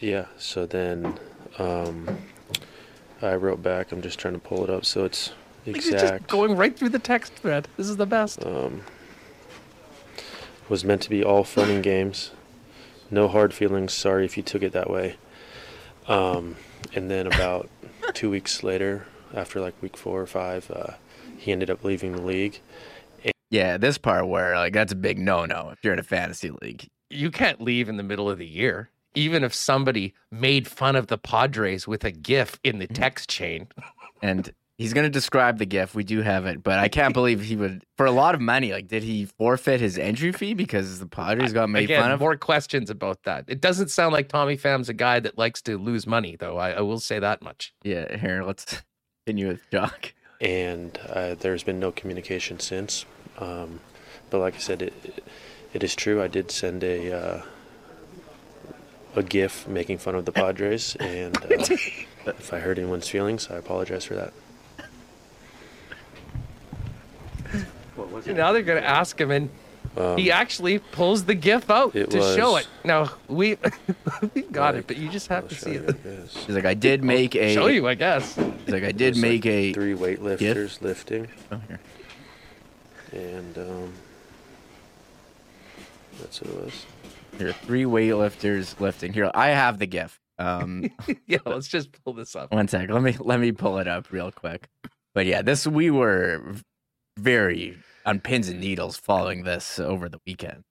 K: yeah, so then um, I wrote back. I'm just trying to pull it up so it's
B: He's just
K: exact.
B: going right through the text thread. This is the best.
K: Um, was meant to be all fun and games. No hard feelings. Sorry if you took it that way. Um, and then about (laughs) two weeks later, after like week four or five, uh, he ended up leaving the league.
C: Yeah, this part where like that's a big no no if you're in a fantasy league.
B: You can't leave in the middle of the year, even if somebody made fun of the Padres with a GIF in the text chain.
C: And He's gonna describe the GIF. We do have it, but I can't believe he would for a lot of money. Like, did he forfeit his entry fee because the Padres got made
B: Again,
C: fun of?
B: more questions about that. It doesn't sound like Tommy Pham's a guy that likes to lose money, though. I, I will say that much.
C: Yeah, here, let's continue with Joc.
K: and uh, there's been no communication since. Um, but like I said, it it is true. I did send a uh, a GIF making fun of the Padres, and uh, (laughs) if I hurt anyone's feelings, I apologize for that.
B: Now they're going to ask him, and
K: Um,
B: he actually pulls the GIF out
K: it
B: to show
K: was-
B: it. Now we (laughs) we got it, but you just have to see it.
C: He's like, I did make a.
B: Show you, I guess.
C: He's like, I did make
K: like
C: a
K: three weightlifters
C: GIF.
K: lifting,
C: Oh, here.
K: and um, that's what it was.
C: Here, three weightlifters lifting. Here, I have the GIF. Um, (laughs)
B: yeah, let's just pull this up.
C: one sec. Let me let me pull it up real quick. But yeah, this we were very on pins and needles following this over the weekend.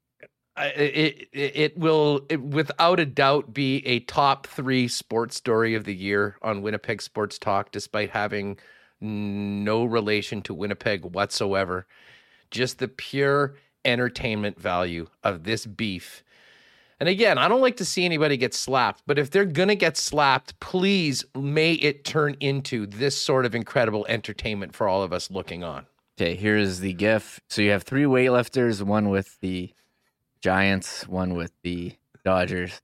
B: It, it it will it, without a doubt be a top three sports story of the year on Winnipeg Sports Talk, despite having no relation to Winnipeg whatsoever. Just the pure entertainment value of this beef. And again, I don't like to see anybody get slapped, but if they're gonna get slapped, please may it turn into this sort of incredible entertainment for all of us looking on.
C: Okay, here's the GIF. So you have three weightlifters, one with the Giants, one with the Dodgers,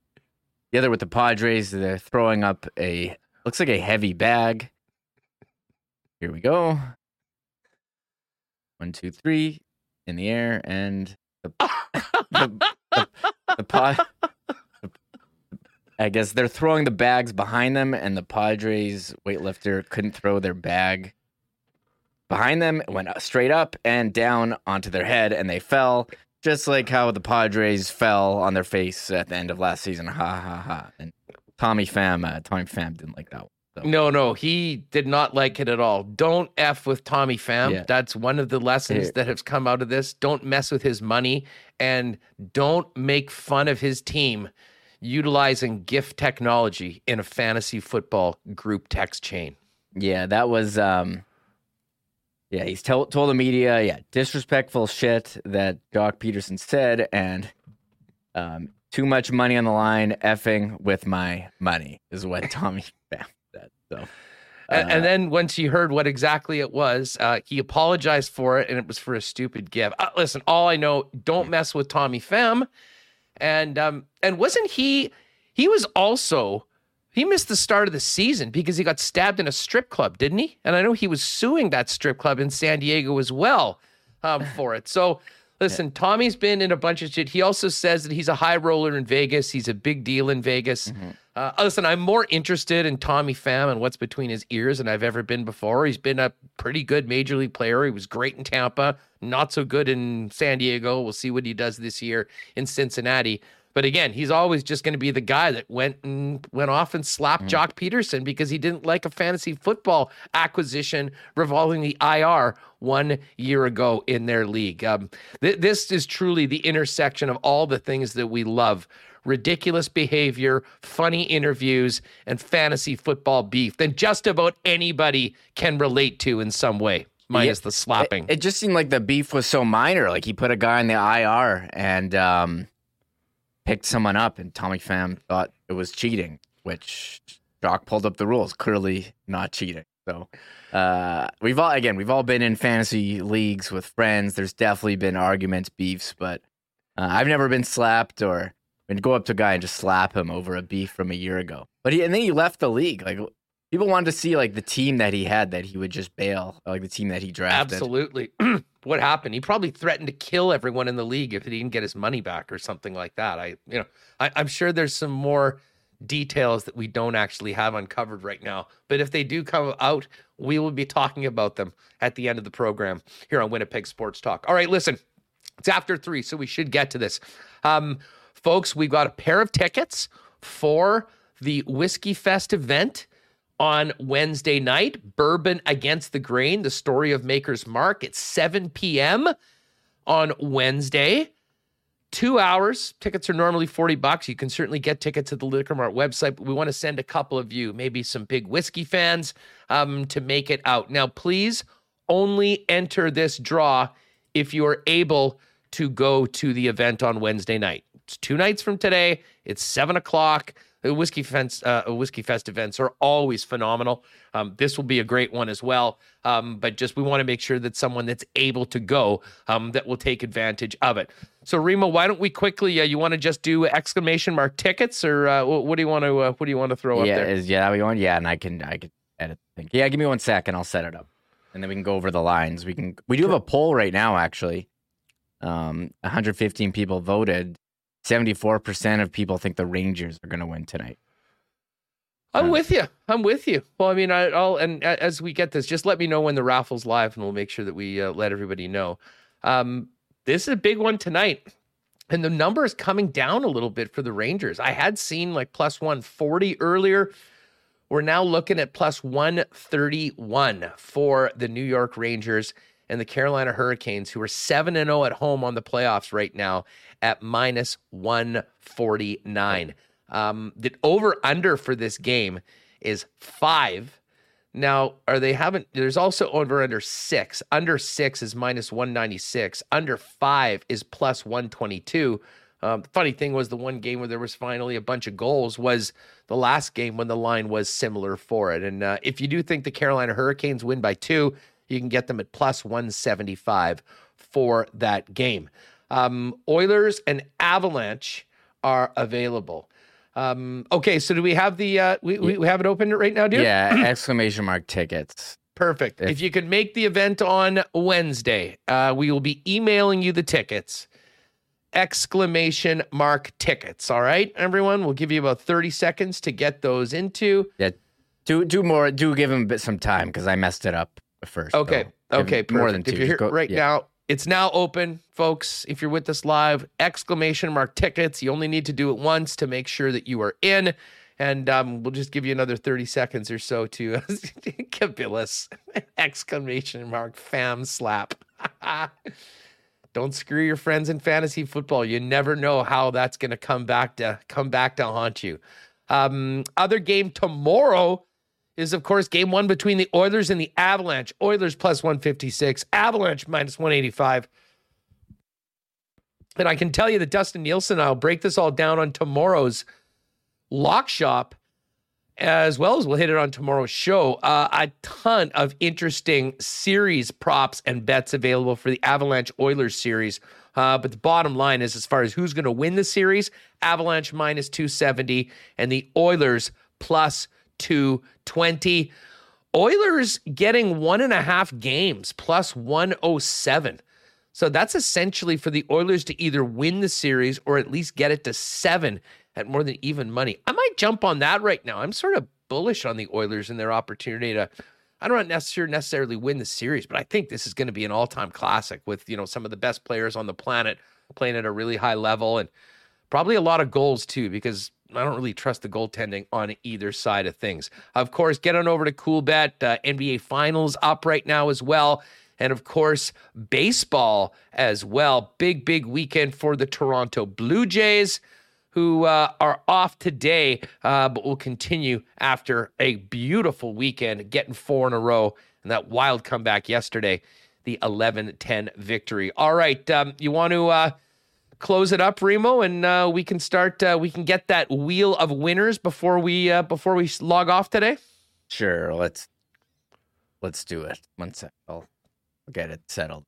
C: the other with the Padres. They're throwing up a looks like a heavy bag. Here we go. One, two, three, in the air, and the the, the, the pod. I guess they're throwing the bags behind them, and the Padres weightlifter couldn't throw their bag behind them, it went straight up and down onto their head, and they fell, just like how the Padres fell on their face at the end of last season. Ha ha ha! And Tommy Pham, uh, Tommy Pham didn't like that one.
B: No, no, he did not like it at all. Don't F with Tommy Pham.
C: Yeah.
B: That's one of the lessons that has come out of this. Don't mess with his money and don't make fun of his team utilizing GIF technology in a fantasy football group text chain.
C: Yeah, that was um yeah, he's told told the media, yeah, disrespectful shit that Joc Pederson said and um too much money on the line effing with my money is what (laughs) Tommy Pham said. So
B: And,
C: uh,
B: and then once he heard what exactly it was, uh, he apologized for it, and it was for a stupid GIF. Uh, listen, all I know, don't mess with Tommy Pham, and um, and wasn't he? He was also he missed the start of the season because he got stabbed in a strip club, didn't he? And I know he was suing that strip club in San Diego as well um, (laughs) for it. So. Listen, Tommy's been in a bunch of shit. He also says that he's a high roller in Vegas. He's a big deal in Vegas. Uh, listen, I'm more interested in Tommy Pham and what's between his ears than I've ever been before. He's been a pretty good major league player. He was great in Tampa, not so good in San Diego. We'll see what he does this year in Cincinnati. But again, he's always just going to be the guy that went and went off and slapped Joc Pederson because he didn't like a fantasy football acquisition revolving the IR one year ago in their league. Um, th- this is truly the intersection of all the things that we love ridiculous behavior, funny interviews, and fantasy football beef that just about anybody can relate to in some way, minus
C: Yeah,
B: the slapping.
C: It, it just seemed like the beef was so minor. Like he put a guy in the IR and um, picked someone up, and Tommy Pham thought it was cheating, which Joc pulled up the rules. Clearly not cheating. So uh, we've all again we've all been in fantasy leagues with friends. There's definitely been arguments, beefs, but uh, I've never been slapped or go up to a guy and just slap him over a beef from a year ago. But he and then he left the league. Like people wanted to see like the team that he had that he would just bail, like the team that he drafted.
B: Absolutely. (clears throat) what happened? He probably threatened to kill everyone in the league if he didn't get his money back or something like that. I, you know, I, I'm sure there's some more details that we don't actually have uncovered right now. But if they do come out, we will be talking about them at the end of the program here on Winnipeg Sports Talk. All right, listen, it's after three, so we should get to this. Um, folks, we've got a pair of tickets for the Whiskey Fest event on Wednesday night. Bourbon Against the Grain, the story of Maker's Mark at 7 p.m. on Wednesday. two hours. Tickets are normally 40 bucks. You can certainly get tickets at the Liquor Mart website, but we want to send a couple of you, maybe some big whiskey fans, um, to make it out. Now, please only enter this draw if you are able to go to the event on Wednesday night. It's two nights from today. It's seven o'clock. Whiskey fence, uh, whiskey fest events are always phenomenal. Um, this will be a great one as well. Um, but just we want to make sure that someone that's able to go um, that will take advantage of it. So Remo, why don't we quickly? Uh, you want to just do exclamation mark tickets, or uh, what do you want to? Uh, what do you want to throw
C: yeah,
B: up there?
C: Is, yeah, we want. Yeah, and I can I can edit. The thing. Yeah, give me one second. I'll set it up, and then we can go over the lines. We can. We do have a poll right now, actually. Um, 115 people voted. 74% of people think the Rangers are going to win tonight.
B: I'm with you. I'm with you. Well, I mean, I, will and as we get this, just let me know when the raffle's live, and we'll make sure that we uh, let everybody know. Um, this is a big one tonight, and the number is coming down a little bit for the Rangers. I had seen like plus 140 earlier. We're now looking at plus 131 for the New York Rangers and the Carolina Hurricanes, who are 7 and 0 at home on the playoffs right now at minus 149. Um, the over under for this game is five. Now, are they haven't? There's also over under six. Under six is minus 196. Under five is plus 122. Um, the funny thing was the one game where there was finally a bunch of goals was the last game when the line was similar for it. And uh, if you do think the Carolina Hurricanes win by two, you can get them at plus 175 for that game. Um, Oilers and Avalanche are available. Um, okay, so do we have the uh, we, we have it open right now, dude?
C: Yeah, (clears throat) exclamation mark tickets.
B: Perfect. If, if you can make the event on Wednesday, uh, we will be emailing you the tickets. Exclamation mark tickets. All right, everyone. We'll give you about thirty seconds to get those into.
C: Yeah, do do more. Do give them a bit some time because I messed it up first.
B: Okay.
C: So
B: okay. Perfect.
C: More than two.
B: If you're here
C: go,
B: right
C: yeah.
B: now, it's now open, folks. If you're with us live, exclamation mark tickets. You only need to do it once to make sure that you are in. And um, we'll just give you another 30 seconds or so to (laughs) Cabillas, (laughs) exclamation mark fam slap. (laughs) Don't screw your friends in fantasy football. You never know how that's going to come back to come back to haunt you. Um, other game tomorrow is, of course, game one between the Oilers and the Avalanche. Oilers plus 156, Avalanche minus 185. And I can tell you that Dustin Nielsen, I'll break this all down on tomorrow's lock shop, as well as we'll hit it on tomorrow's show. Uh, a ton of interesting series props and bets available for the Avalanche Oilers series. Uh, but the bottom line is, as far as who's going to win the series, Avalanche minus 270 and the Oilers plus 220. Oilers getting one and a half games plus 107. So that's essentially for the Oilers to either win the series or at least get it to seven at more than even money. I might jump on that right now. I'm sort of bullish on the Oilers and their opportunity to. I don't necessarily necessarily win the series, but I think this is going to be an all-time classic with you know some of the best players on the planet playing at a really high level and probably a lot of goals too because I don't really trust the goaltending on either side of things. Of course, get on over to CoolBet. Uh, NBA Finals up right now as well. And of course, baseball as well. Big, big weekend for the Toronto Blue Jays, who uh, are off today, uh, but will continue after a beautiful weekend, getting four in a row. And that wild comeback yesterday, the 11 10 victory. All right. Um, you want to uh, close it up, Remo, and uh, we can start. Uh, we can get that wheel of winners before we uh, before we log off today.
C: Sure, let's let's do it. One sec, I'll get it settled.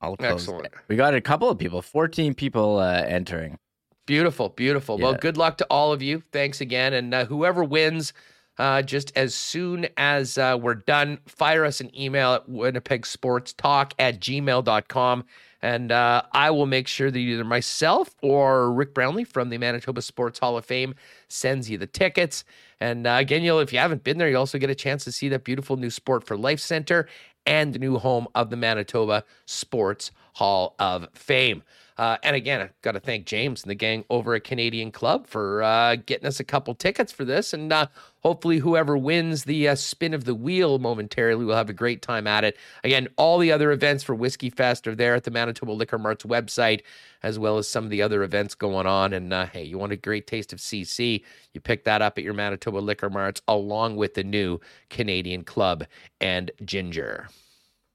C: I'll close
B: Excellent.
C: it. We got a couple of people, fourteen people uh, entering.
B: Beautiful, beautiful. Well, good luck to all of you. Thanks again, and uh, whoever wins. Uh, just as soon as uh, we're done, fire us an email at Winnipeg Sports Talk at gmail.com. And uh, I will make sure that either myself or Rick Brownlee from the Manitoba Sports Hall of Fame sends you the tickets. And uh, again, you'll if you haven't been there, you also get a chance to see that beautiful new Sport for Life Center and the new home of the Manitoba Sports Hall of Fame. Uh, and again, I've got to thank James and the gang over at Canadian Club for uh, getting us a couple tickets for this. And uh, hopefully, whoever wins the uh, spin of the wheel momentarily will have a great time at it. Again, all the other events for Whiskey Fest are there at the Manitoba Liquor Mart's website, as well as some of the other events going on. And uh, hey, you want a great taste of CC? You pick that up at your Manitoba Liquor Marts along with the new Canadian Club and Ginger.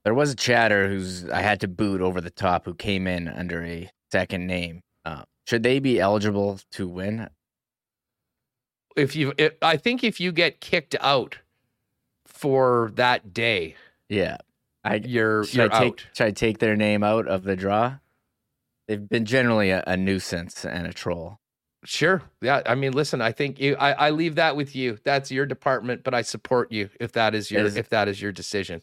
C: There was a chatter who's I had to boot over the top who came in under a second name. Uh, should they be eligible to win?
B: If you, I think if you get kicked out for that day,
C: Yeah, I
B: you're
C: should
B: you're
C: I take
B: out.
C: should I take their name out of the draw? They've been generally a, a nuisance and a troll.
B: Sure. Yeah. I mean, listen. I think you. I, I leave that with you. That's your department, but I support you if that is your
C: Is-
B: if that is your decision.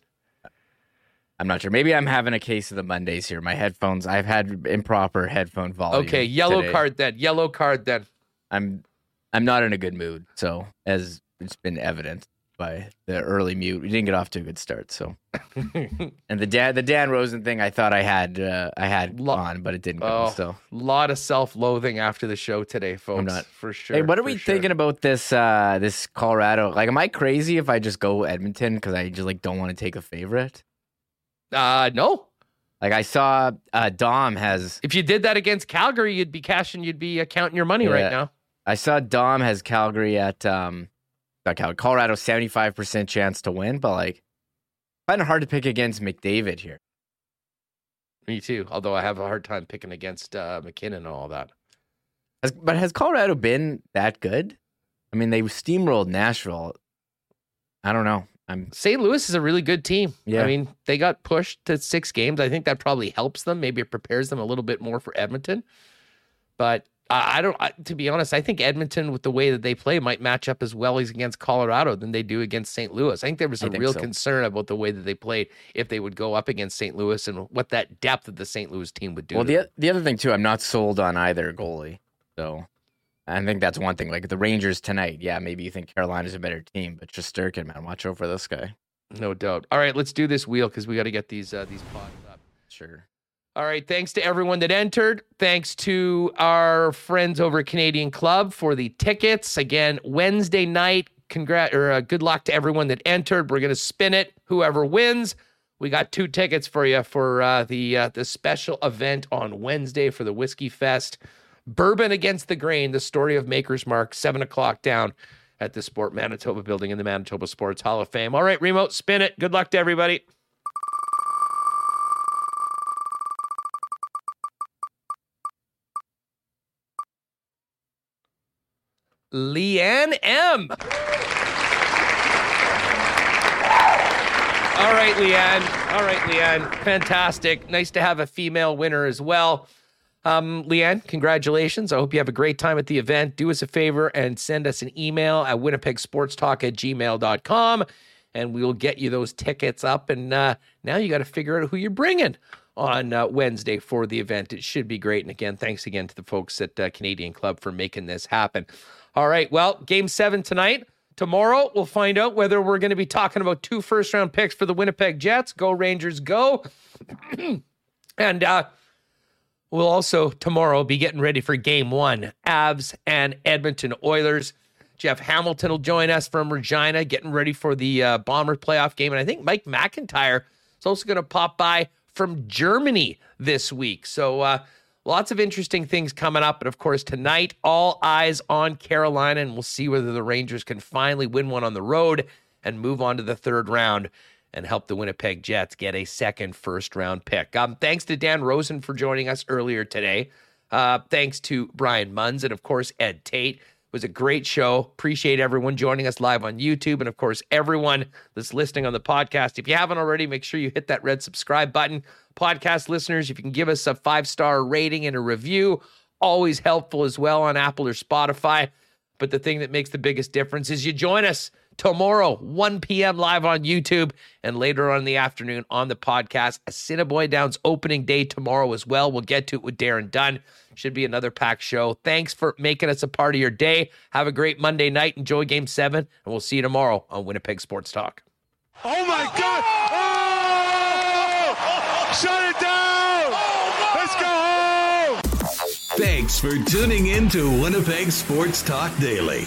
C: I'm not sure. Maybe I'm having a case of the Mondays here. My headphones. I've had improper headphone volume.
B: Okay. Yellow
C: today.
B: card then. Yellow card then.
C: I'm I'm not in a good mood. So as it's been evident by the early mute, we didn't get off to a good start. So (laughs) and the Dan the Dan Rosen thing, I thought I had uh, I had on, but it didn't go.
B: Oh,
C: So
B: lot of self-loathing after the show today, folks.
C: not-
B: for sure.
C: Hey, what are we
B: sure.
C: thinking about this uh this Colorado? Like, am I crazy if I just go Edmonton because I just like don't want to take a favorite?
B: Uh, no.
C: Like I saw uh Dom has
B: If you did that against Calgary, you'd be cashing. You'd be uh, counting your money
C: Yeah.
B: right now.
C: I saw Dom has Calgary at um Colorado seventy five percent chance to win, but like finding it hard to pick against McDavid here.
B: Me too. Although I have a hard time picking against uh, MacKinnon and all that.
C: Has, but has Colorado been that good? I mean, they steamrolled Nashville. I don't know. Um, I'm
B: St. Louis is a really good team.
C: Yeah.
B: I mean, they got pushed to six games. I think that probably helps them. Maybe it prepares them a little bit more for Edmonton. But I I don't, I, to be honest, I think Edmonton, with the way that they play, might match up as well as against Colorado than they do against St. Louis. I think there was a real
C: so.
B: concern about the way that they played if they would go up against St. Louis and what that depth of the St. Louis team would do.
C: well.
B: them.
C: The the other thing too, I'm not sold on either goalie. So I think that's one thing. Like the Rangers tonight, yeah, maybe you think Carolina's a better team, but Shesterkin, man, watch out for this guy.
B: No doubt. All right, let's do this wheel because we got to get these uh, these pods up.
C: Sure.
B: All right. Thanks to everyone that entered. Thanks to our friends over at Canadian Club for the tickets. Again, Wednesday night. Congrat or uh, good luck to everyone that entered. We're gonna spin it. Whoever wins, we got two tickets for you for uh, the uh, the special event on Wednesday for the Whiskey Fest. Bourbon against the grain. The story of Maker's Mark. Seven o'clock down at the Sport Manitoba building in the Manitoba Sports Hall of Fame. All right, remote, spin it. Good luck to everybody. Leanne M. All right, Leanne. All right, Leanne. Fantastic. Nice to have a female winner as well. Um, Leanne, congratulations. I hope you have a great time at the event. Do us a favor and send us an email at winnipegsportstalk at gmail.com and we'll get you those tickets up. And uh, now you got to figure out who you're bringing on uh, Wednesday for the event. It should be great. And again, thanks again to the folks at uh, Canadian Club for making this happen. All right. Well, game seven tonight. Tomorrow, we'll find out whether we're going to be talking about two first round picks for the Winnipeg Jets. Go, Rangers, go. (clears throat) and uh, we'll also tomorrow be getting ready for game one Avs and Edmonton Oilers. Jeff Hamilton will join us from Regina, getting ready for the uh, Bomber playoff game. And I think Mike McIntyre is also going to pop by from Germany this week. So, uh, lots of interesting things coming up. But of course, tonight, all eyes on Carolina, and we'll see whether the Rangers can finally win one on the road and move on to the third round and help the Winnipeg Jets get a second first round pick. Um, thanks to Dan Rosen for joining us earlier today. Uh, thanks to Brian Munz and, of course, Ed Tait. It was a great show. Appreciate everyone joining us live on YouTube. And, of course, everyone that's listening on the podcast. If you haven't already, make sure you hit that red subscribe button. Podcast listeners, if you can give us a five star rating and a review, always helpful as well on Apple or Spotify. But the thing that makes the biggest difference is you join us tomorrow, 1 p.m. live on YouTube, and later on in the afternoon on the podcast. Assiniboine Downs opening day tomorrow as well. We'll get to it with Darren Dunn. Should be another packed show. Thanks for making us a part of your day. Have a great Monday night. Enjoy game seven, and we'll see you tomorrow on Winnipeg Sports Talk.
O: Oh my God! Oh! (laughs) Shut it down! Oh, it's go!
A: Thanks for tuning in to Winnipeg Sports Talk Daily.